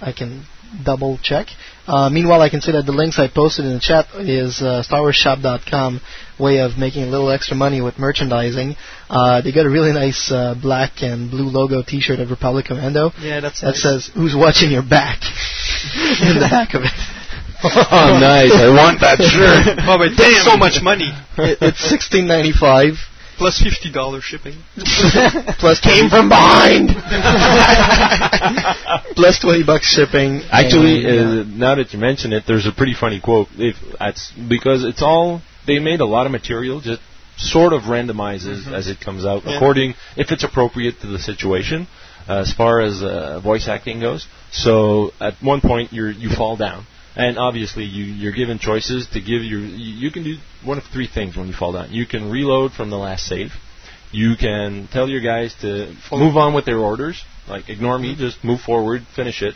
I can double check. Uh, meanwhile, I can say that the links I posted in the chat is uh, StarWarsShop.com way of making a little extra money with merchandising. Uh, they got a really nice uh, black and blue logo T-shirt of Republic Commando Yeah, that's that nice. says "Who's watching your back?" (laughs) in the back of it. (laughs) oh, nice! I want that shirt. (laughs) oh, but that's so much money. It, it's sixteen ninety five. Plus fifty dollars shipping. (laughs) Plus came from behind. (laughs) Plus twenty bucks shipping. Actually, and, uh, now that you mention it, there's a pretty funny quote. If that's because it's all they made a lot of material, just sort of randomizes as it comes out Yeah. according if it's appropriate to the situation uh, as far as uh, voice acting goes. So at one point you you fall down. And obviously, you, you're given choices to give your. You you can do one of three things when you fall down. You can reload from the last save. You can tell your guys to move on with their orders, like ignore me, just move forward, finish it.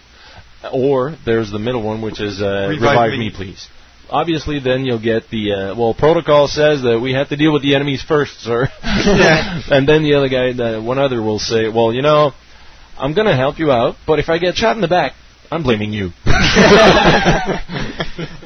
Or there's the middle one, which is uh, Revive revive, me. me. please. obviously then you'll get the uh, well protocol says that we have to deal with the enemies first, sir. (laughs) (laughs) and then the other guy, the one other will say, well, you know, I'm going to help you out, but if I get shot in the back, I'm blaming you. (laughs) (laughs)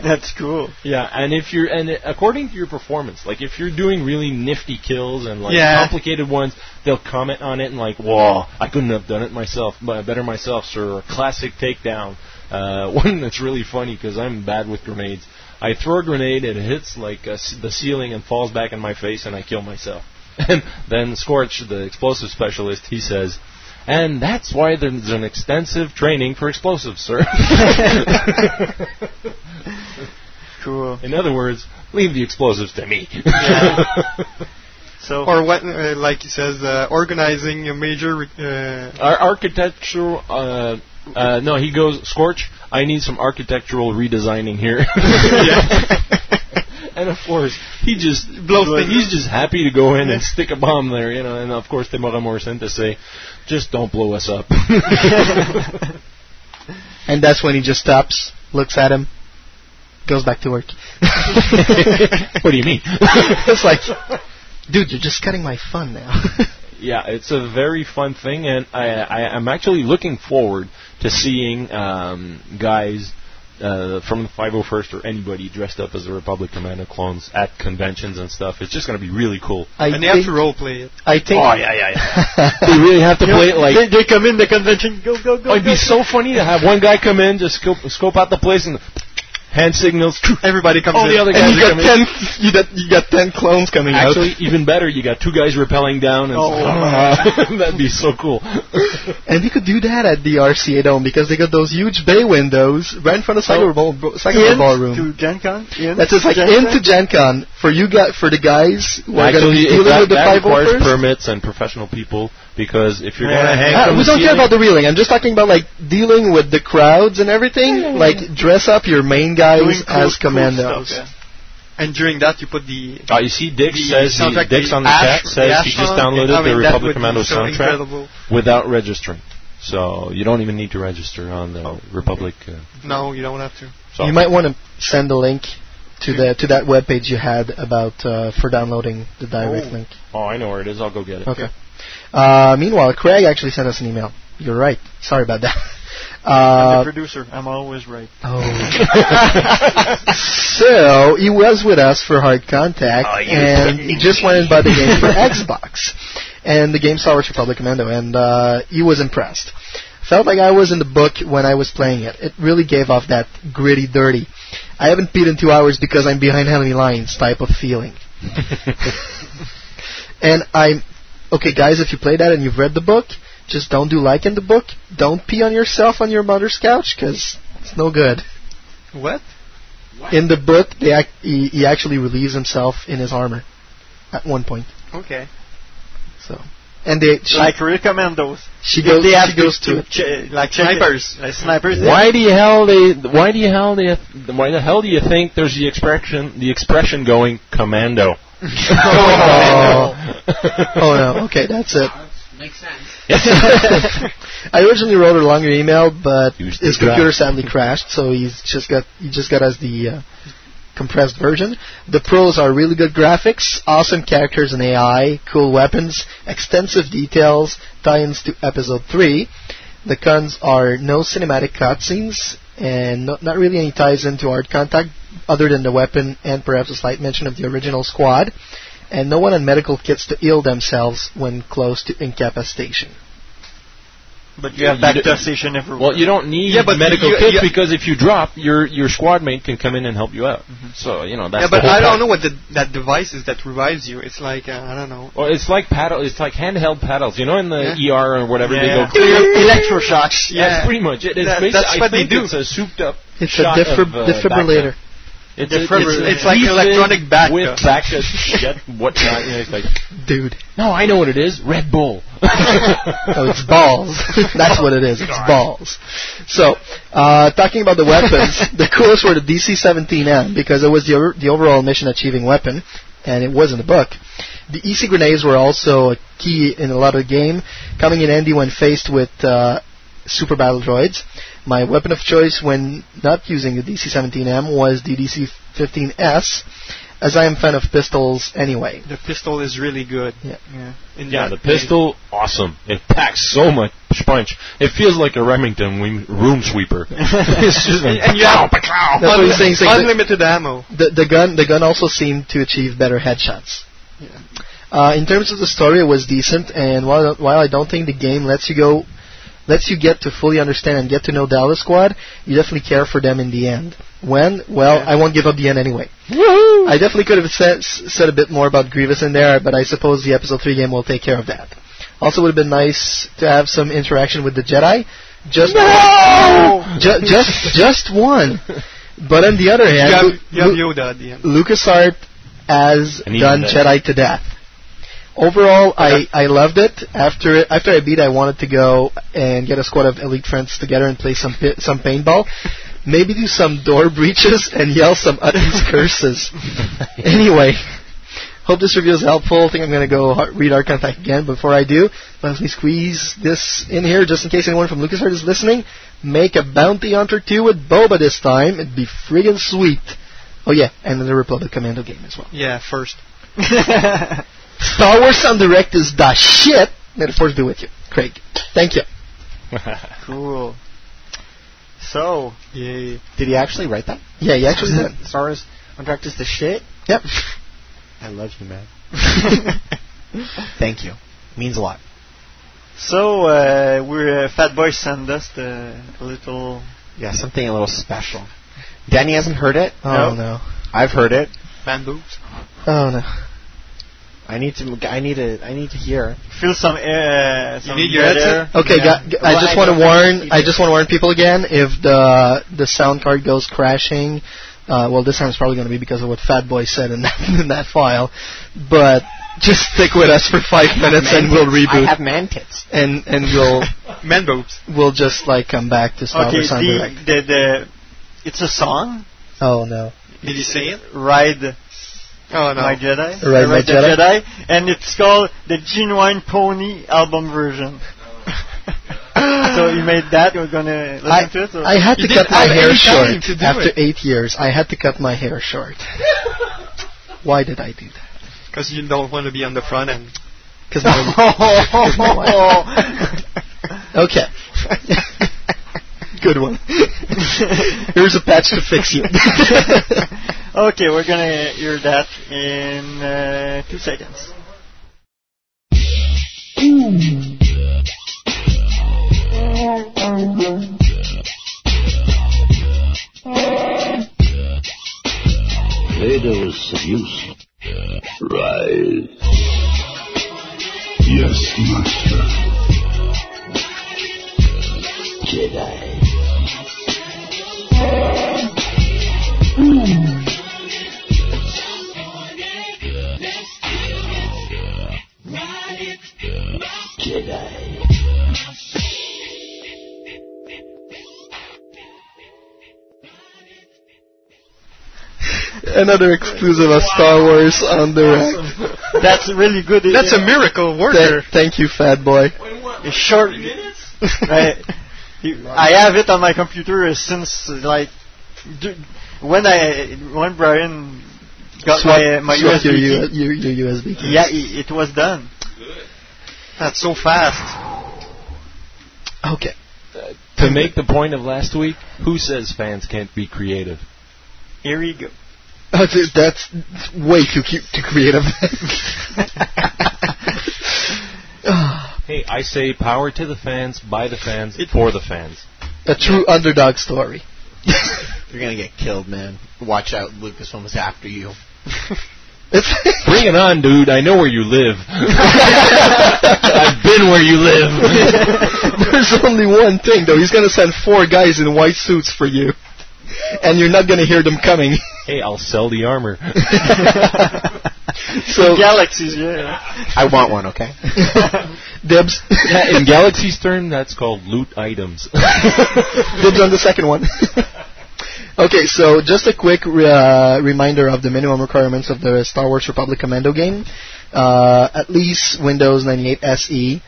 That's cool. Yeah, and if you're and according to your performance, like if you're doing really nifty kills and like Yeah. complicated ones, they'll comment on it and like, "Whoa, I couldn't have done it myself, but better myself, sir." Or classic takedown. Uh, (laughs) one that's really funny because I'm bad with grenades. I throw a grenade, it hits like the ceiling and falls back in my face, and I kill myself. And then Scorch, the explosive specialist, he says. And that's why there's an extensive training for explosives, sir. (laughs) Cool. In other words, leave the explosives to me. So or what, uh, like he says, uh, organizing a major. Uh, Our architectural. Uh, uh, no, he goes Scorch. I need some architectural redesigning here. (laughs) (laughs) and of course, he just Blows like, He's just happy to go in and stick a bomb there, you know. And of course, Temuera Morrison to say, just don't blow us up. (laughs) And that's when he just stops, looks at him, goes back to work. (laughs) what do you mean? (laughs) it's like, dude, you're just cutting my fun now. Yeah, it's a very fun thing, and I, I I'm actually looking forward to seeing um, guys uh, from the 501st or anybody dressed up as the Republic Commando clones at conventions and stuff. It's just going to be really cool. I and they have to role play it. I think. Oh yeah, yeah, yeah. (laughs) they really have to You know, play it like. they, they come in the convention. Go go go. Oh, it'd go, be so funny to have one guy come in, just scope, scope out the place, and hand signals. (laughs) Everybody comes All in. the other and guys you are got coming. ten, you got you got ten clones coming Actually, out. Actually, even better, you got two guys rappelling down, and Oh. Ah, (laughs) that'd be so cool. (laughs) And you could do that at the RCA Dome because they got those huge bay windows right in front of Cyber Ball, Cyber Ballroom. to Gen Con. In That's just like Gen into? Gen Con for you got for the guys who are going to Actually, be dealing that, with the that requires 501st. permits and professional people because if you're going to hang Ah, from we don't care about the reeling. I'm just talking about like dealing with the crowds and everything. Like dress up your main guys cool- as cool commandos. stuff, yeah. And during that, you put the. Oh, you see, Dick the says he, soundtrack, Dick's on the chat says the he just song. downloaded I mean, the that Republic would Commando so soundtrack incredible. without registering. So you don't even need to register on the Oh. Republic. Uh, No, you don't have to. so You might want to send a link to the to that web page you had about uh, for downloading the direct Oh. link. Oh, I know where it is. I'll go get it. Okay. Uh, meanwhile, Craig actually sent us an email. You're right. Sorry about that. (laughs) Uh, I'm the producer. I'm always right. Oh. (laughs) so he was with us for Hard Contact, Oh, and he just went and bought the game for Xbox, and the game Star Wars Republic Commando, and uh, he was impressed. Felt like I was in the book when I was playing it. It really gave off that gritty, dirty. I haven't beat in two hours because I'm behind enemy lines type of feeling. (laughs) and I'm okay, guys. If you play that and you've read the book, just don't do like in the book. Don't pee on yourself on your mother's couch because it's no good. What? In the book, they ac- he, he actually relieves himself in his armor at one point. Okay. So, and they she, like real commandos. she goes they have she goes to, it. che- like. Snipers. Like snipers. Why do you hell they? Why do you hell do you? Why the hell do you think there's the expression the expression going commando? (laughs) oh. oh no. (laughs) Okay, that's it. Makes sense. (laughs) I originally wrote a longer email, but his computer sadly crashed, so he's just got he just got us the uh, compressed version. The pros are really good graphics, awesome characters and AI, cool weapons, extensive details, tie-ins to Episode Three. The cons are no cinematic cutscenes and no, not really any ties into Hard Contact other than the weapon and perhaps a slight mention of the original squad. And no one on medical kits to heal themselves when close to incapacitation. But you have You back d- station everywhere. Well, you don't need Yeah, but medical you- kits you- because if you drop, your your squad mate can come in and help you out. So you know that's yeah, the but whole I don't know what the, that device is that revives you. It's like uh, I don't know. Well, it's like paddle. It's like handheld paddles. You know, in the Yeah. ER or whatever Yeah. they go. electroshocks. Yeah, Yeah. pretty much. It is That- basi- that's I what they think do. It's a souped up. It's a shot defib- of, uh, defibrillator. Bacta. It's, It's, It's like adhesive electronic Bacta. with Bacta shit, whatnot. You know, it's like, Dude. no, I know what it is. Red Bull. (laughs) Oh, it's (laughs) balls. That's what it is. It's balls. So, uh, talking about the weapons, (laughs) the coolest were the DC-17M because it was the, o- the overall mission-achieving weapon, and it was in the book. The EC grenades were also a key in a lot of the game, coming in handy when faced with uh, super battle droids. My weapon of choice when not using the DC-17M was the DC-15S, as I am a fan of pistols anyway. The pistol is really good. Yeah. Yeah. In Yeah, the pistol, awesome. It packs so much punch. It feels like a Remington wing- room sweeper. (laughs) it's just like, And you have That's what saying. Saying that- unlimited ammo. the, the gun the gun also seemed to achieve better headshots. Uh, in terms of the story, it was decent, and while while I don't think the game lets you go, lets you get to fully understand and get to know Delta Squad, you definitely care for them in the end. When? Well, I won't give up the end anyway. I definitely could have said said a bit more about Grievous in there, but I suppose the episode three game will take care of that. Also, would have been nice to have some interaction with the Jedi. Just ju- just just one. But on the other hand, You have, you have Lu- Yoda at the end. LucasArts has done Jedi to death. Overall, I, I loved it. After it, after I beat, I wanted to go and get a squad of elite friends together and play some pi- some paintball. Maybe do some door (laughs) breaches and yell some Utton's (laughs) curses. anyway, hope this review is helpful. I think I'm going to go har- read Hard Contact again. Before I do, let me squeeze this in here just in case anyone from LucasArts is listening. Make a Bounty Hunter 2 with Boba this time. It'd be friggin' sweet. Oh yeah, and then the Republic Commando game as well. Yeah, first. (laughs) Star Wars en Direct is the shit. May the force be with you, Craig. Thank you. (laughs) cool. So, Yay. Did he actually write that? Yeah, he actually did. Star Wars en Direct is the shit. Yep. I love you, man. (laughs) Thank you. Means a lot. so uh, we're uh, Fat Boy sent us the little. Yeah, something a little special. Danny hasn't heard it. Oh no. I've heard it. Man boobs. Oh no. I need to. I need to. I need to hear. Feel some air. Some need your red headset? Okay, Yeah. gu- gu- I Well, just want to warn. I just want to warn people again. If the the sound card goes crashing, uh, well, this time it's probably going to be because of what Fat Boy said in that in that file. But just stick with us for five minutes and we'll reboot. I have man tits. and and we'll (laughs) Man boobs. we'll just like come back to Star Okay, Wars on the, the the it's a song. Oh no. Did he say it? Ride Oh no. My Jedi. Ride My Jedi? Jedi, and it's called the Genuine Pony album version. (laughs) so you made that. We're gonna listen I, to it. or- I had to You cut my hair short after it. eight years. I had to cut my hair short. (laughs) Why did I do that? Because you don't want to be on the front end. Because (laughs) my, 'cause my wife. Okay. Good one. (laughs) Here's a patch to fix you. (laughs) okay, we're gonna hear that in uh, two seconds. Vader is seduced. Right. Yes, Master. Jedi. Jedi. Another exclusive of Star Wars on the Direct. That's really good. That's a miracle worker. Th- thank you, Fat Boy. It's short. I, (laughs) I have it on my computer since like d- when I when Brian got Swap- my uh, my swap USB your, key. Your, your USB key. Yeah, i- it was done. That's so fast. Okay. To make the point of last week, who says fans can't be creative? Here we go. Oh, dude, that's way too cute, too creative. (laughs) (laughs) (laughs) Hey, I say power to the fans, by the fans, for the fans. a true underdog story. (laughs) You're gonna get killed, man. Watch out, Lucasfilm is after you. (laughs) Bring it on, dude. I know where you live. (laughs) I've been where you live. There's only one thing, though. He's gonna send four guys in white suits for you, and you're not gonna hear them coming. Hey, I'll sell the armor. (laughs) so Galaxies, yeah. I want one, okay? (laughs) dibs. Yeah, in (laughs) Galaxy's term, that's called loot items. Dibs on the second one. okay, so just a quick uh, reminder of the minimum requirements of the Star Wars Republic Commando game. Uh, at least Windows 98 SE.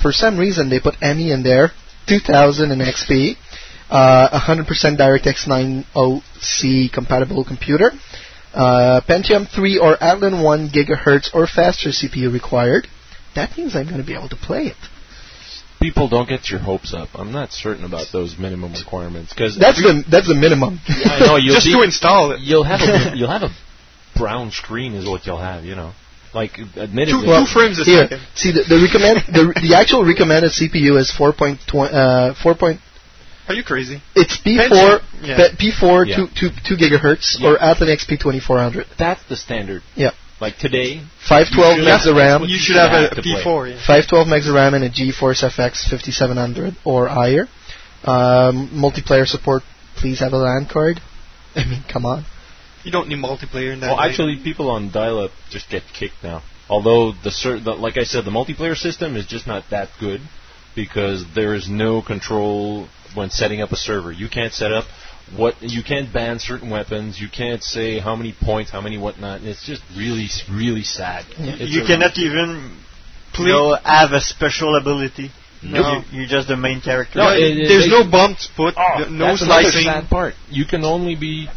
For some reason, they put ME in there. 2000 and XP. uh, 100% DirectX 90C compatible computer. Uh, Pentium 3 or Athlon 1 gigahertz or faster CPU required. That means I'm going to be able to play it. People don't get your hopes up. I'm not certain about those minimum requirements because That's the that's the minimum. (laughs) I know you'll Just be, to install it. You'll have a (laughs) you'll have a brown screen is what you'll have. You know, like admittedly. Two, two frames a Here, second. see the, the recommend the, the actual recommended CPU is 4.20 uh, 4. Point, Are you crazy? it's P4 yeah. P- P4 Yeah. 2, 2, 2 gigahertz Yeah. or Athlon XP 2400. That's the standard. Yeah. Like today, 512 You should megs of RAM. You should have a, to a play. P4. Yeah. 512 megs of RAM and a GeForce FX 5700 or higher. Um, multiplayer support. Please have a LAN card. (laughs) I mean, come on. You don't need multiplayer in that. well, way. actually, people on dial-up just get kicked now. Although the, cer- the like I said, the multiplayer system is just not that good because there is no control when setting up a server. You can't set up what you can't ban certain weapons. You can't say how many points, how many whatnot. And it's just really, really sad. It's you a- cannot even Play- you know, have a special ability. No. You, you're just the main character. No, it- it- there's they- no bump to put. Oh, no that's another slicing. sad part. You can only be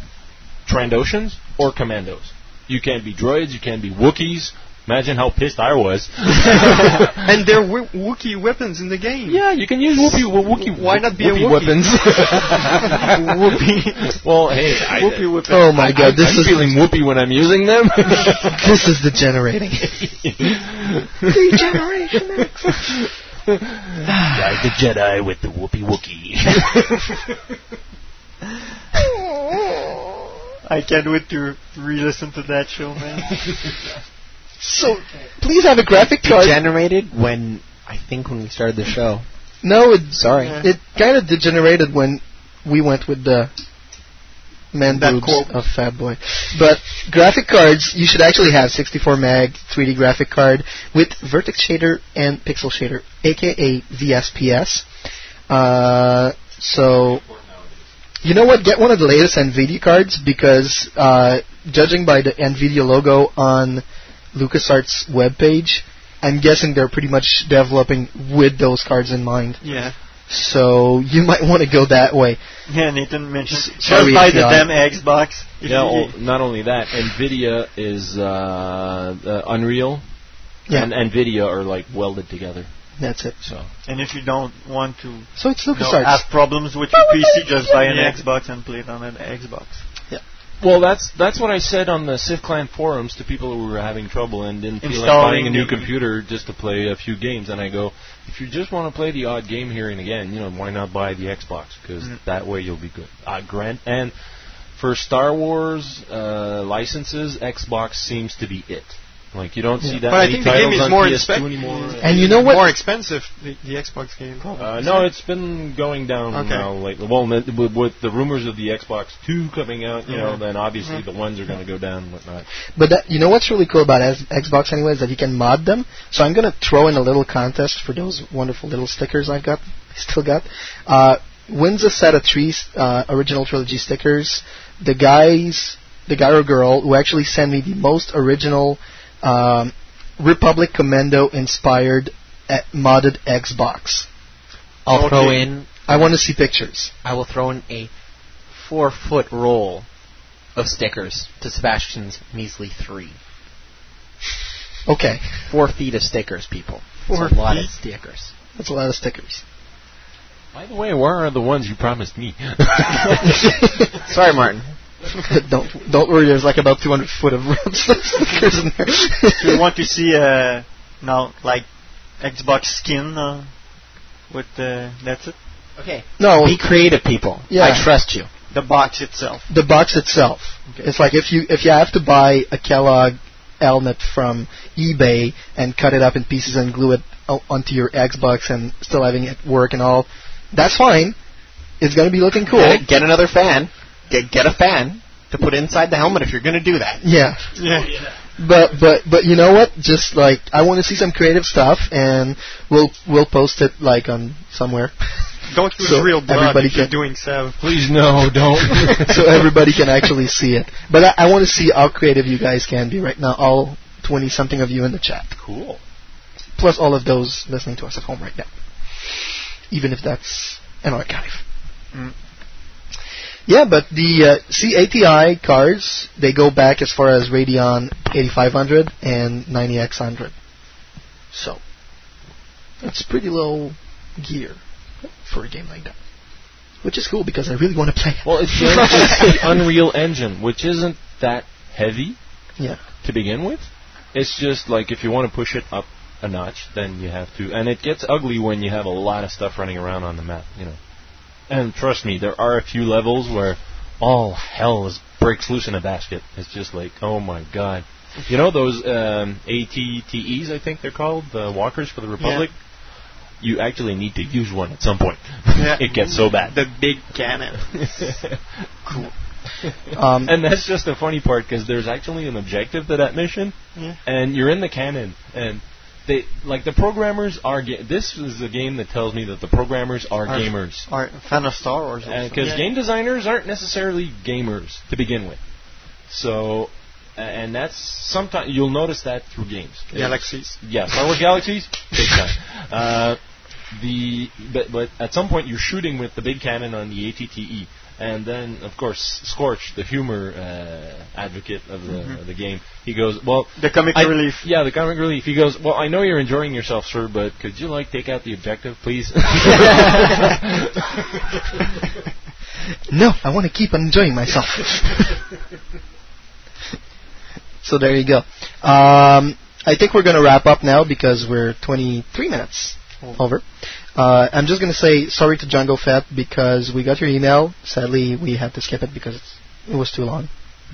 Trandoshans or Commandos. You can't be droids. You can't be Wookiees. Imagine how pissed I was. (laughs) and there were (laughs) w- Wookiee weapons in the game. Yeah, you can use Wookiee. Wookiee Why not be Wookiee a Wookiee? weapons? Whoopee. (laughs) well, hey, I, Whoopee weapon. Oh my god, I, this I'm is feeling whoopee when I'm using them. this is degenerating. Degeneration X. Guide the Jedi with the whoopee Wookie. I can't wait to re-listen to that show, man. So, please have a graphic card. Degenerated when I think when we started the show. No, it Sorry. it kind of degenerated when we went with the man That boobs quote. of Fat Boy. But graphic cards, you should actually have 64 meg 3D graphic card with vertex shader and pixel shader, aka VSPS. Uh, so, you know what? Get one of the latest NVIDIA cards because, uh, judging by the NVIDIA logo on LucasArts webpage, I'm guessing they're pretty much developing with those cards in mind. Yeah. So you might want to go that way. Yeah, Nathan mentioned just sorry, buy the API. damn Xbox. If yeah, you- well, not only that, Nvidia is uh, uh, Unreal, Yeah. and Nvidia are like welded together. That's it. So and if you don't want to So it's you know, LucasArts. have problems with your PC, just buy an Yeah. Xbox and play it on an Xbox. Well, that's that's what I said on the Sith Clan forums to people who were having trouble and didn't feel like buying a new computer just to play a few games. And I go, if you just want to play the odd game here and again, you know, why not buy the Xbox? Because Mm. that way you'll be good. Uh, grant and for Star Wars uh, licenses, Xbox seems to be it. Like you don't see that But I think the game is more PS2 expen- anymore. And you know what? More expensive the, the Xbox game. Uh, no, it's been going down Okay. now lately. Well, n- with, with the rumors of the Xbox Two coming out, you know, then obviously Mhm. the ones are going to go down and whatnot. But that, you know what's really cool about S- Xbox anyway is that you can mod them. So I'm gonna throw in a little contest for those wonderful little stickers I've got, (laughs) still got. Uh, wins a set of three uh, original trilogy stickers. The guys, the guy or girl who actually send me the most original um, Republic Commando inspired uh, modded Xbox. I'll throw in. I want to see pictures. I will throw in a four foot roll of stickers to Sebastian's measly three. Okay, Four feet of stickers, people. Four It's a lot of stickers. that's a lot of stickers. By the way, where are the ones you promised me? (laughs) (laughs) Sorry, Martin. (laughs) don't don't worry. There's like about 200 foot of (laughs) stickers in there. if you want to see uh, now like Xbox skin uh, with uh, that's it. Okay. No. Be creative, people. Yeah. I trust you. The box itself. the box itself. It's like if you if you have to buy a Kellogg helmet from eBay and cut it up in pieces and glue it o- onto your Xbox and still having it work and all, that's fine. It's gonna be looking cool. Get, get another fan. Get get a fan to put inside the helmet if you're going to do that. Yeah. Yeah. But but but you know what? Just like I want to see some creative stuff, and we'll we'll post it like on somewhere. Don't use So real blood everybody if you're can- doing Sev. Please no, don't. (laughs) so everybody can actually see it. But I, I want to see how creative you guys can be right now. All twenty something of you in the chat. Cool. plus all of those listening to us at home right now. Even if that's an archive. Mm. Yeah, but the uh, ATI cards they go back as far as Radeon 8500 and 90X100. So that's pretty low gear for a game like that. Which is cool because I really want to play. it. Well, it's (laughs) it's the Unreal Engine, which isn't that heavy Yeah. to begin with. It's just like if you want to push it up a notch, then you have to. And it gets ugly when you have a lot of stuff running around on the map, you know. And trust me, there are a few levels where all hell is breaks loose in a basket. It's just like, oh my god. You know those um, ATTEs, I think they're called, the walkers for the Republic. You actually need to use one at some point. Yeah. (laughs) it gets so bad. The big cannon. (laughs) cool. Um, and that's just the funny part because there's actually an objective to that mission, Yeah. and you're in the cannon, and they like the programmers are. Ga- this is a game that tells me that the programmers are, Are- gamers Are fan of Star Wars. because Yeah. game designers aren't necessarily gamers to begin with. So, and that's sometimes you'll notice that through games. Galaxies. Yeah, Star Wars Galaxies, big time. Uh, the but, but at some point you're shooting with the big cannon on the ATTE, and then of course Scorch, the humor uh, advocate of the Mhm. of the game, he goes, well, The comic I- relief. Yeah, the comic relief. He goes, well, I know you're enjoying yourself, sir, but could you like take out the objective, please? (laughs) No, I want to keep on enjoying myself. (laughs) so there you go. Um, I think we're going to wrap up now because we're 23 minutes over. Uh, I'm just going to say sorry to Jungle Fett because we got your email. Sadly, we had to skip it because it's, it was too long.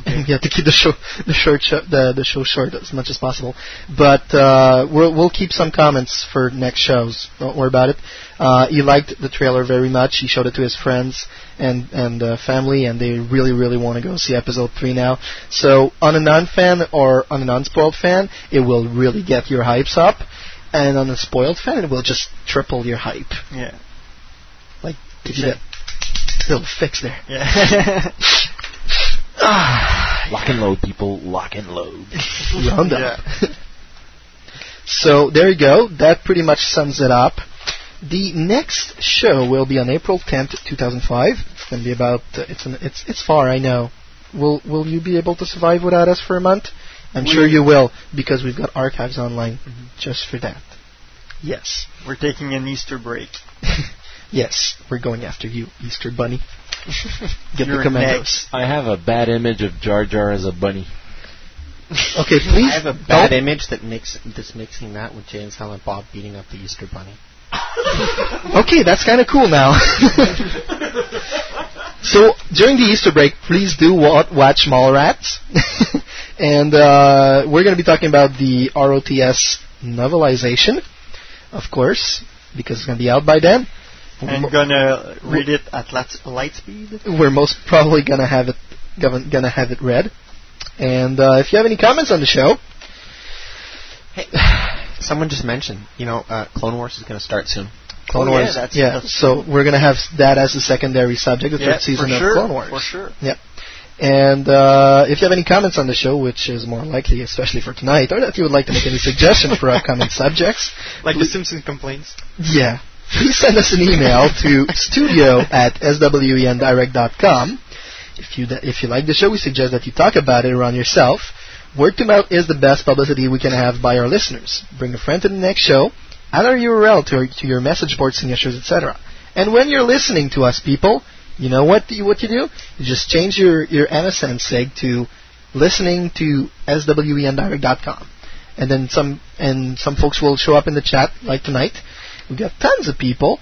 And (laughs) we had to keep the show the short sho- the the show short as much as possible. But uh, we'll we'll keep some comments for next shows. Don't worry about it. Uh, he liked the trailer very much. He showed it to his friends and and uh, family, and they really really want to go see episode three now. So on a non-fan or on a non-spoiled fan, it will really get your hypes up, and on a spoiled fan, it will just triple your hype. Yeah. Like give you that little fix there. (laughs) Yeah. lock and load, people. Lock and load. (laughs) Round (laughs) up. so there you go. That pretty much sums it up. The next show will be on April 10th, 2005. It's going to be about. Uh, it's an, it's it's far. I know. Will Will you be able to survive without us for a month? I'm We- sure you will because we've got archives online just for that. Yes. We're taking an Easter break. (laughs) Yes, we're going after you, Easter Bunny. (laughs) Get You're the commandos. I have a bad image of Jar Jar as a bunny. Okay, (laughs) please. I have a bad don't- image that mix that's mixing that with Jay and Silent Bob beating up the Easter Bunny. Okay, that's kind of cool now. so during the Easter break, please do wa- watch Mallrats, and uh, we're going to be talking about the ROTS novelization, of course, because it's going to be out by then. And gonna read it at light, light speed. We're most probably going to have it gonna, gonna have it read. And uh, if you have any comments on the show, Hey, someone just mentioned, you know, uh, Clone Wars is going to start soon. Clone Oh, yeah, Wars, that's- yeah. that's so we're going to have that as a secondary subject, the Yeah, third season for of sure, Clone Wars. for sure. Yep. And uh, if you have any comments on the show, which is more likely, especially for tonight, or if you would like to make any suggestions for upcoming (laughs) subjects, Like the Simpson complaints. yeah, please send us an email to studio at swendirect.com. If you if you like the show, we suggest that you talk about it around yourself. Word to mouth is the best publicity we can have by our listeners. Bring a friend to the next show, add our URL to, our, to your message board signatures, etc. And when you're listening to us, people, you know what you, what you do? You just change your, your MSN sig to listening to swendirect.com. And then some and some folks will show up in the chat like tonight. We've got tons of people,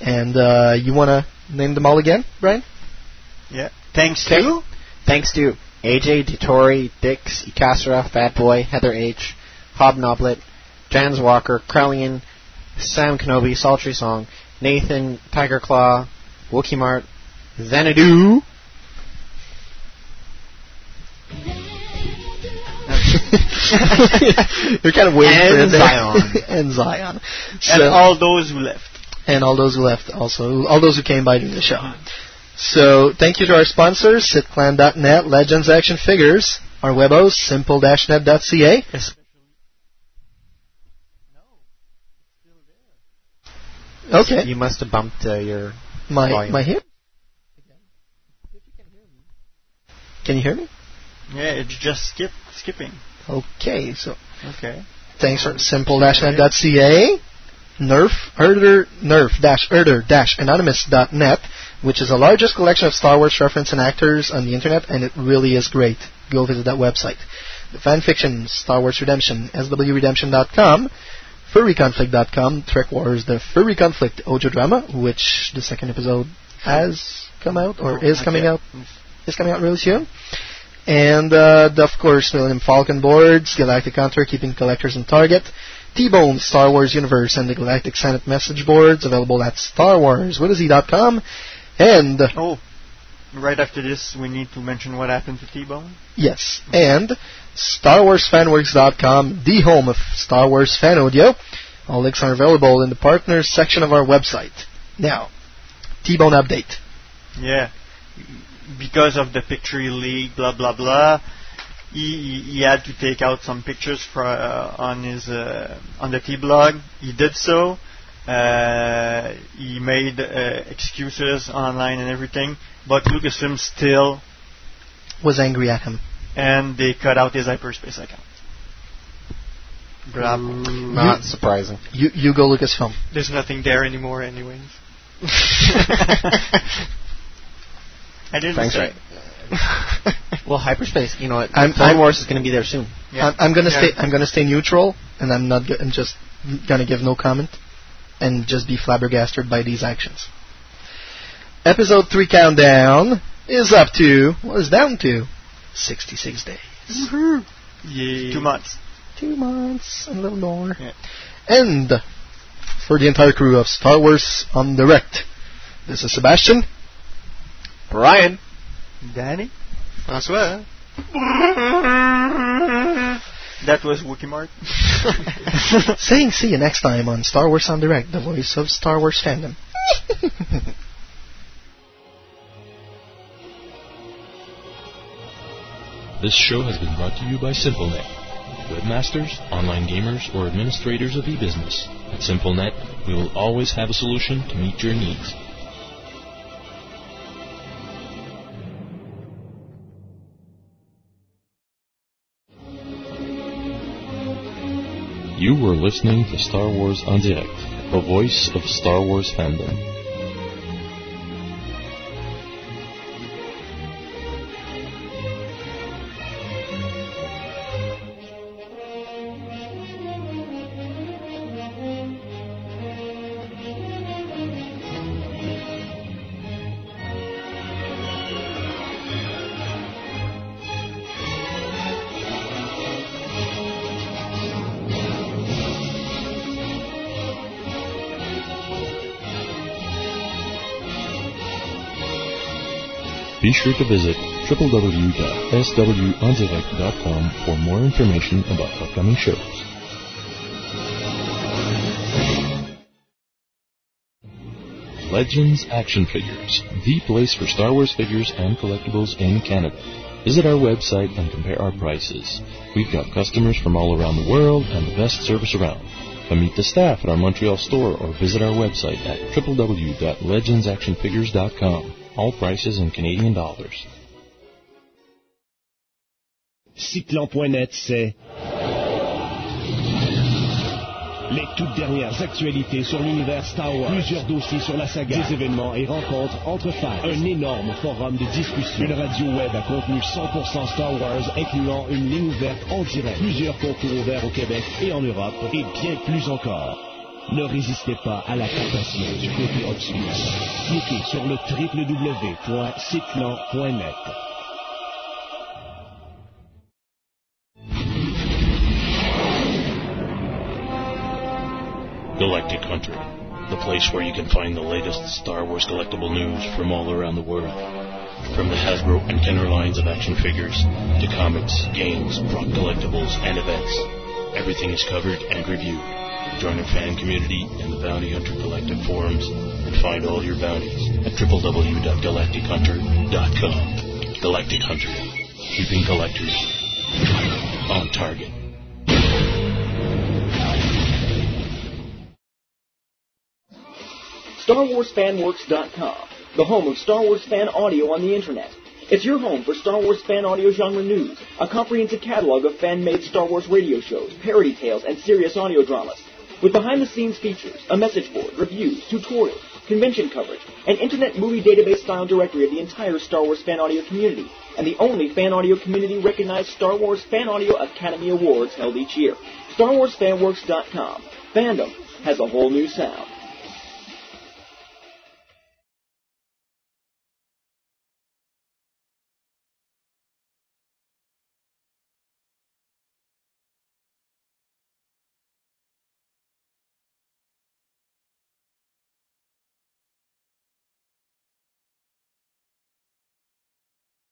and uh, you want to name them all again, Brian? Yeah. Thanks Okay. to Thanks to AJ, Dittori, Dix, Icasera, Fat Boy, Heather H, Hobnoblet, Jans Walker, Krellian, Sam Kenobi, Sultry Song, Nathan, Tiger Claw, Wookie Mart, Xanadu, (laughs) You're kind of waiting And there. Zion. (laughs) and Zion. and all those who left. and all those who left also, all those who came by during the show. So thank you to our sponsors, sithclan.net, Legends Action Figures, our webos, simple-net.ca. No. Okay. You must have bumped uh, your My volume. my hip. Can you hear me? Yeah, it's just skip skipping. Okay, so Okay. thanks for simple-net.ca, nerf, herder, nerf-herder-anonymous.net, which is the largest collection of Star Wars reference and actors on the internet, and it really is great. Go visit that website. The fanfiction, Star Wars Redemption, swredemption.com, furryconflict.com, Trek Wars, the Furry Conflict Ojo drama, which the second episode has come out, or oh, is coming out, is coming out really soon. And uh, the, of course, Millennium Falcon boards, Galactic Hunter, keeping collectors on target, T-Bone, Star Wars Universe, and the Galactic Senate message boards available at StarWarsWithAZ.com. And Oh, right after this, we need to mention what happened to T-Bone. yes, and StarWarsFanWorks.com, the home of Star Wars fan audio. All links are available in the partners section of our website. Now, T-Bone update. Yeah, because of the picture leak, blah blah blah. He, he had to take out some pictures for, uh, on his uh, on the T blog. He did so. Uh, he made uh, excuses online and everything, but Lucasfilm still Was angry at him. and they cut out his hyperspace account. Bravo. Not surprising. You, you go Lucasfilm. There's nothing there anymore, anyways. (laughs) (laughs) I didn't Thanks, say. right. (laughs) well, hyperspace. You know, what? I'm- Clone I'm- Wars is going to be there soon. I'm, I'm gonna Yeah. stay. I'm gonna stay neutral, and I'm not. Go- I'm just gonna give no comment, and just be flabbergasted by these actions. Episode three countdown is up to what is down to 66 days. Yeah. Two months. Two months and a little more. Yeah. And for the entire crew of Star Wars en Direct, this is Sebastian. Ryan. Danny. François. That was Wookie Mart. (laughs) saying see you next time on Star Wars en Direct, the voice of Star Wars fandom. (laughs) This show has been brought to you by SimpleNet. Webmasters, online gamers, or administrators of e-business. At SimpleNet, we will always have a solution to meet your needs. You were listening to Star Wars en Direct, the voice of Star Wars fandom. Be sure to visit www.swendirect.com for more information about upcoming shows. Legends Action Figures, the place for Star Wars figures and collectibles in Canada. Visit our website and compare our prices. We've got customers from all around the world and the best service around. Come meet the staff at our Montreal store or visit our website at www.legendsactionfigures.com. All prices in Canadian dollars. C'est les toutes dernières actualités sur l'univers Star Wars, plusieurs dossiers sur la saga, des événements et rencontres entre fans, un énorme forum de discussion, une radio web à contenu 100% Star Wars, incluant une ligne ouverte en direct, plusieurs concours ouverts au Québec et en Europe, et bien plus encore. Ne résistez pas à la tentation du côté obscur. Cliquez sur le www.sithclan.net. Galactic Hunter, the place where you can find the latest Star Wars collectible news from all around the world. From the Hasbro and Kenner lines of action figures to comics, games, prop collectibles, and events, everything is covered and reviewed. Join our fan community in the Bounty Hunter Collective forums and find all your bounties at www.galactichunter.com. Galactic Hunter, keeping collectors on target. StarWarsFanWorks.com, the home of Star Wars fan audio on the internet. It's your home for Star Wars fan audio genre news, a comprehensive catalog of fan-made Star Wars radio shows, parody tales, and serious audio dramas. With behind-the-scenes features, a message board, reviews, tutorials, convention coverage, an internet movie database-style directory of the entire Star Wars fan audio community, and the only fan audio community-recognized Star Wars Fan Audio Academy Awards held each year. StarWarsFanWorks.com. Fandom has a whole new sound.